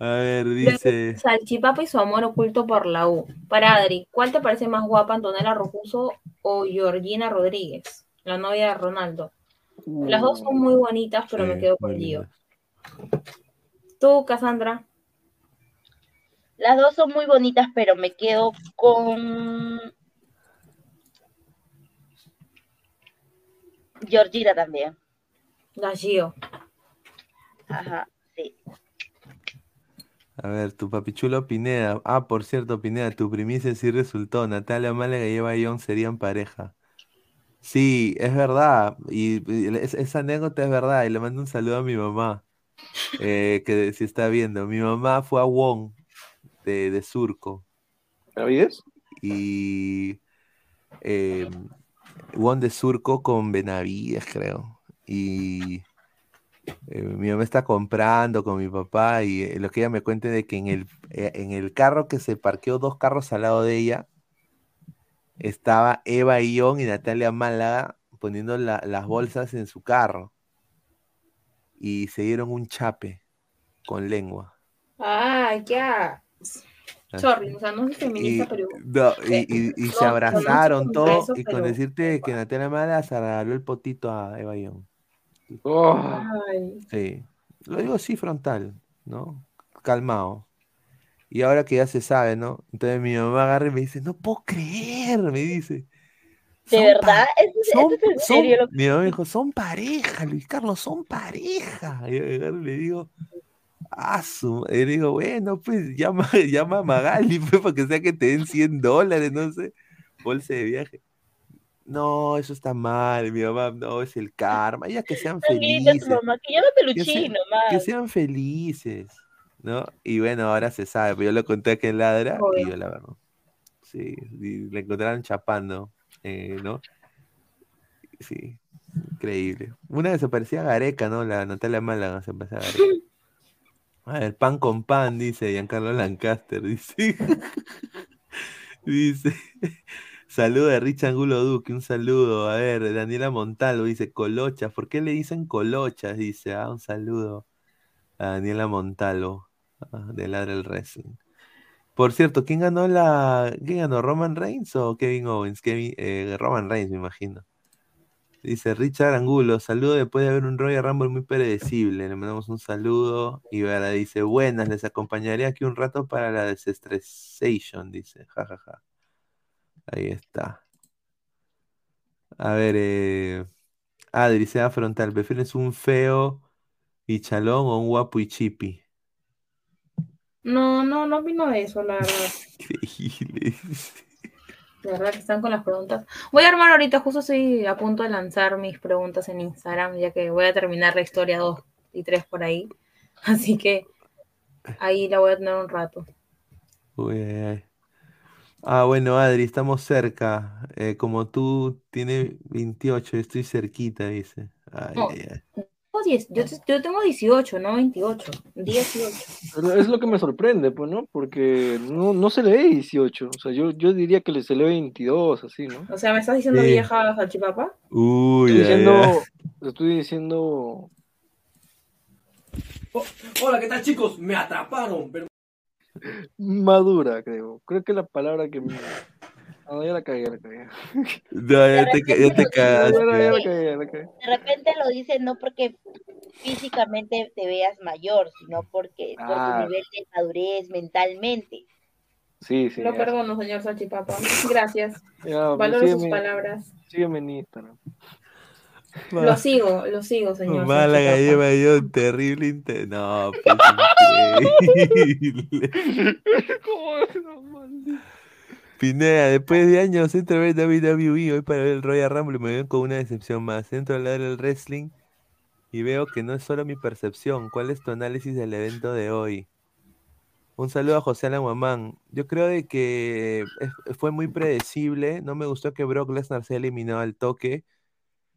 A ver, dice. Salchipapa y su amor oculto por la U. Para Adri, ¿cuál te parece más guapa, Antonella Rocuso o Georgina Rodríguez, la novia de Ronaldo? Las dos son muy bonitas, pero me quedo con Gio. Tú, Cassandra. Las dos son muy bonitas, pero me quedo con Georgina también. La Gio. Ajá, sí. A ver, tu papichulo Pineda. Ah, por cierto, Pineda, tu primicia sí resultó. Natalia Málaga y Eva Young serían pareja. Sí, es verdad. Y, y es- esa anécdota es verdad. Y le mando un saludo a mi mamá, eh, que si está viendo. Mi mamá fue a Wong de, de Surco. ¿Benavides? Y eh, Wong de Surco con Benavides, creo. Y eh, mi mamá está comprando con mi papá y eh, lo que ella me cuenta de que en el, eh, en el carro que se parqueó dos carros al lado de ella, estaba Eva Ion y Natalia Málaga poniendo la- las bolsas en su carro y se dieron un chape con lengua. Ay, ya. Sorry, o sea, no soy Y, feminista, pero. no, y, y- y se abrazaron con todo y con pero- decirte que Natalia Málaga se regaló el potito a Eva. Sí, lo digo así frontal, ¿no? Calmado. Y ahora que ya se sabe, ¿no? Entonces mi mamá agarra y me dice, no puedo creer, me dice. ¿De "Son verdad? pa- ¿Esto es- son- es en son-" serio lo que- Mi mamá me dijo, son pareja, Luis Carlos, son pareja. Y yo le digo, ah, su... Y digo, bueno, pues llama, *laughs* llama a Magali, pues, para que sea que te den 100 dólares, no sé, bolsa de viaje. No, eso está mal, mi mamá, no, es el karma, ya que sean tu felices. mamá, que ya no te Que sean, que felices, ¿no? Y bueno, ahora se sabe, pero yo lo conté aquí en Ladra y yo la verdad. Sí, y le encontraron chapando, eh, ¿no? Sí, increíble. Una que se parecía a Gareca, ¿no? La Natalia Málaga se a Gareca. *laughs* A ver, pan con pan, dice Giancarlo Lancaster, *laughs* dice. Dice. Saludo de Rich Angulo Duque, un saludo. A ver, Daniela Montalvo dice Colochas. ¿Por qué le dicen Colochas? Dice, ah, un saludo a Daniela Montalvo, ah, de Ladra el Wrestling. Por cierto, ¿quién ganó la. ¿Quién ganó? ¿Roman Reigns o Kevin Owens? Kevin, eh, Roman Reigns, me imagino. Dice Richard Angulo, saludo después de ver un Royal Rumble muy predecible. Le mandamos un saludo. Y Vera dice, buenas, les acompañaré aquí un rato para la desestresation, dice. Ja, ja, ja. Ahí está. A ver, eh, Adri, sea frontal. ¿Prefieres un feo y chalón o un guapo y chipi? No, no, no opino de eso, la verdad. *laughs* Increíble. De verdad que están con las preguntas. Voy a armar ahorita, justo estoy a punto de lanzar mis preguntas en Instagram, ya que voy a terminar la historia 2 y 3 por ahí. *laughs* Así que ahí la voy a tener un rato. Uy, ay, ay. Ah, bueno, Adri, estamos cerca. Eh, como tú tienes 28, yo estoy cerquita, dice. Ay, No. Ay, ay. Tengo 10 yo, yo tengo 18, no 28. 18. Pero es lo que me sorprende, pues, ¿no? Porque no, no se lee 18. O sea, yo, yo diría que le se lee 22, así, ¿no? O sea, ¿me estás diciendo Sí. vieja salchipapa? Uy, Estoy diciendo, estoy diciendo Oh, hola, ¿qué tal chicos? Me atraparon, pero madura, creo. Creo que la palabra que me... Ah, no, ya la cagué, la cagué. No, ya te, ya te Ya, ya la cagaste. cagué, ya la cagué. De repente lo dice no porque físicamente te veas mayor, sino porque por Ah. tu nivel de madurez mentalmente. Sí, sí. Lo ya. perdono, señor salchipapa. Gracias. Ya, Valoro sus palabras. Sígueme en Instagram. Lo sigo, lo sigo, señor Málaga lleva yo un terrible inter... No, pues increíble. *laughs* Pineda, después de años entro a ver WWE, hoy para ver el Royal Rumble y me veo con una decepción más. Entro a hablar del wrestling y veo que no es solo mi percepción. ¿Cuál es tu análisis del evento de hoy? Un saludo a José Alan. Yo creo de que fue muy predecible. No me gustó que Brock Lesnar se eliminado al toque.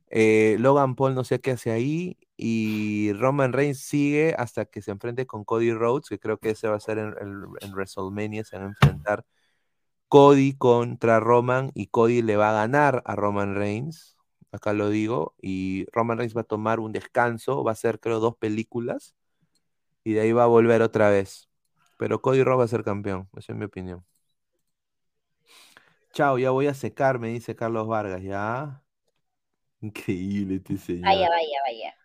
Eh, Logan Paul no sé qué hace ahí. Y Roman Reigns sigue hasta que se enfrente con Cody Rhodes, que creo que ese va a ser en- en WrestleMania, se van a enfrentar. Cody contra Roman y Cody le va a ganar a Roman Reigns, acá lo digo, y Roman Reigns va a tomar un descanso, va a hacer creo dos películas y de ahí va a volver otra vez. Pero Cody Rhodes va a ser campeón, esa es mi opinión. Chao, ya voy a secar, me dice Carlos Vargas, ya. Increíble este señor. Vaya, vaya, vaya.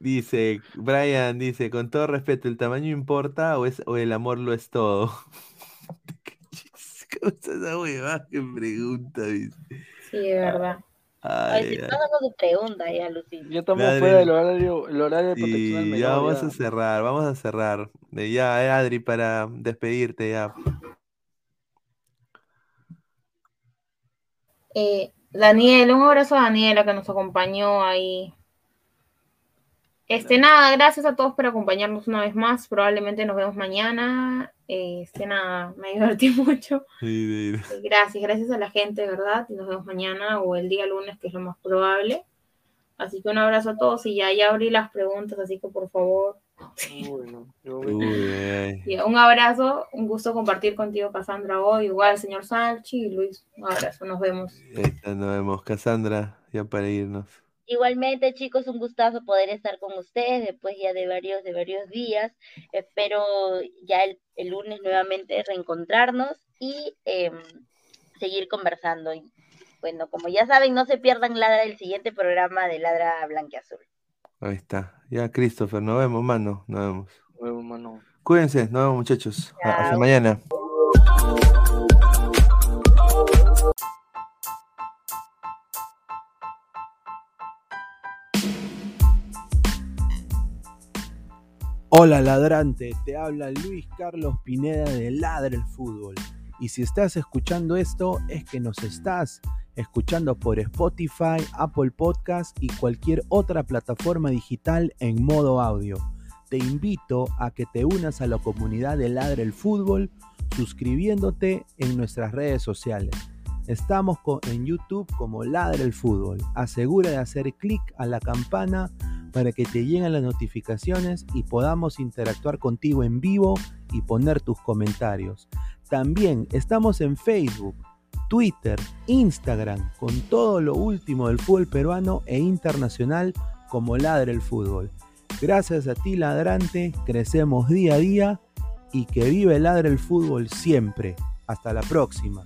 Dice, Brian dice, con todo respeto, ¿el tamaño importa o, es, o el amor lo es todo? *laughs* ¿Cómo está esa huevada? ¿Qué pregunta, dice? Sí, de verdad. Ay, Ay, ay. su pregunta ya, Lucía. Ya estamos fuera del horario, el horario de protección Sí, al menor. ya vamos ya. a cerrar, vamos a cerrar. De ya, eh, Adri, para despedirte ya. Eh, Daniel, un abrazo a Daniela que nos acompañó ahí. Este, nada, gracias a todos por acompañarnos una vez más. Probablemente nos vemos mañana. Este, nada, me divertí *laughs* mucho. Sí, sí. Gracias, gracias a la gente, ¿verdad? Y nos vemos mañana o el día lunes, que es lo más probable. Así que un abrazo a todos y ya, ya abrí las preguntas, así que por favor. Bueno, yo Uy, un abrazo, un gusto compartir contigo, Cassandra, hoy. Igual, señor Salchi y Luis, un abrazo, nos vemos. Ahí está, nos vemos. Cassandra, ya para irnos. Igualmente, chicos, un gustazo poder estar con ustedes después ya de varios, de varios días. Espero ya el, el lunes nuevamente reencontrarnos y em, seguir conversando. Y bueno, como ya saben, no se pierdan Ladra el siguiente programa de Ladra Blanqueazul. Ahí está. Ya, Christopher, nos vemos, mano. Nos vemos. Nuevo, mano. Cuídense, nos vemos, muchachos. Hasta Chao. mañana. Hola ladrante, te habla Luis Carlos Pineda de Ladra el Fútbol. Y si estás escuchando esto es que nos estás escuchando por Spotify, Apple Podcast y cualquier otra plataforma digital en modo audio. Te invito a que te unas a la comunidad de Ladra el Fútbol suscribiéndote en nuestras redes sociales. Estamos en YouTube como Ladra el Fútbol. Asegura de hacer clic a la campana para que te lleguen las notificaciones y podamos interactuar contigo en vivo y poner tus comentarios. También estamos en Facebook, Twitter, Instagram, con todo lo último del fútbol peruano e internacional como Ladra el Fútbol. Gracias a ti, ladrante, crecemos día a día y que vive Ladra el Fútbol siempre. Hasta la próxima.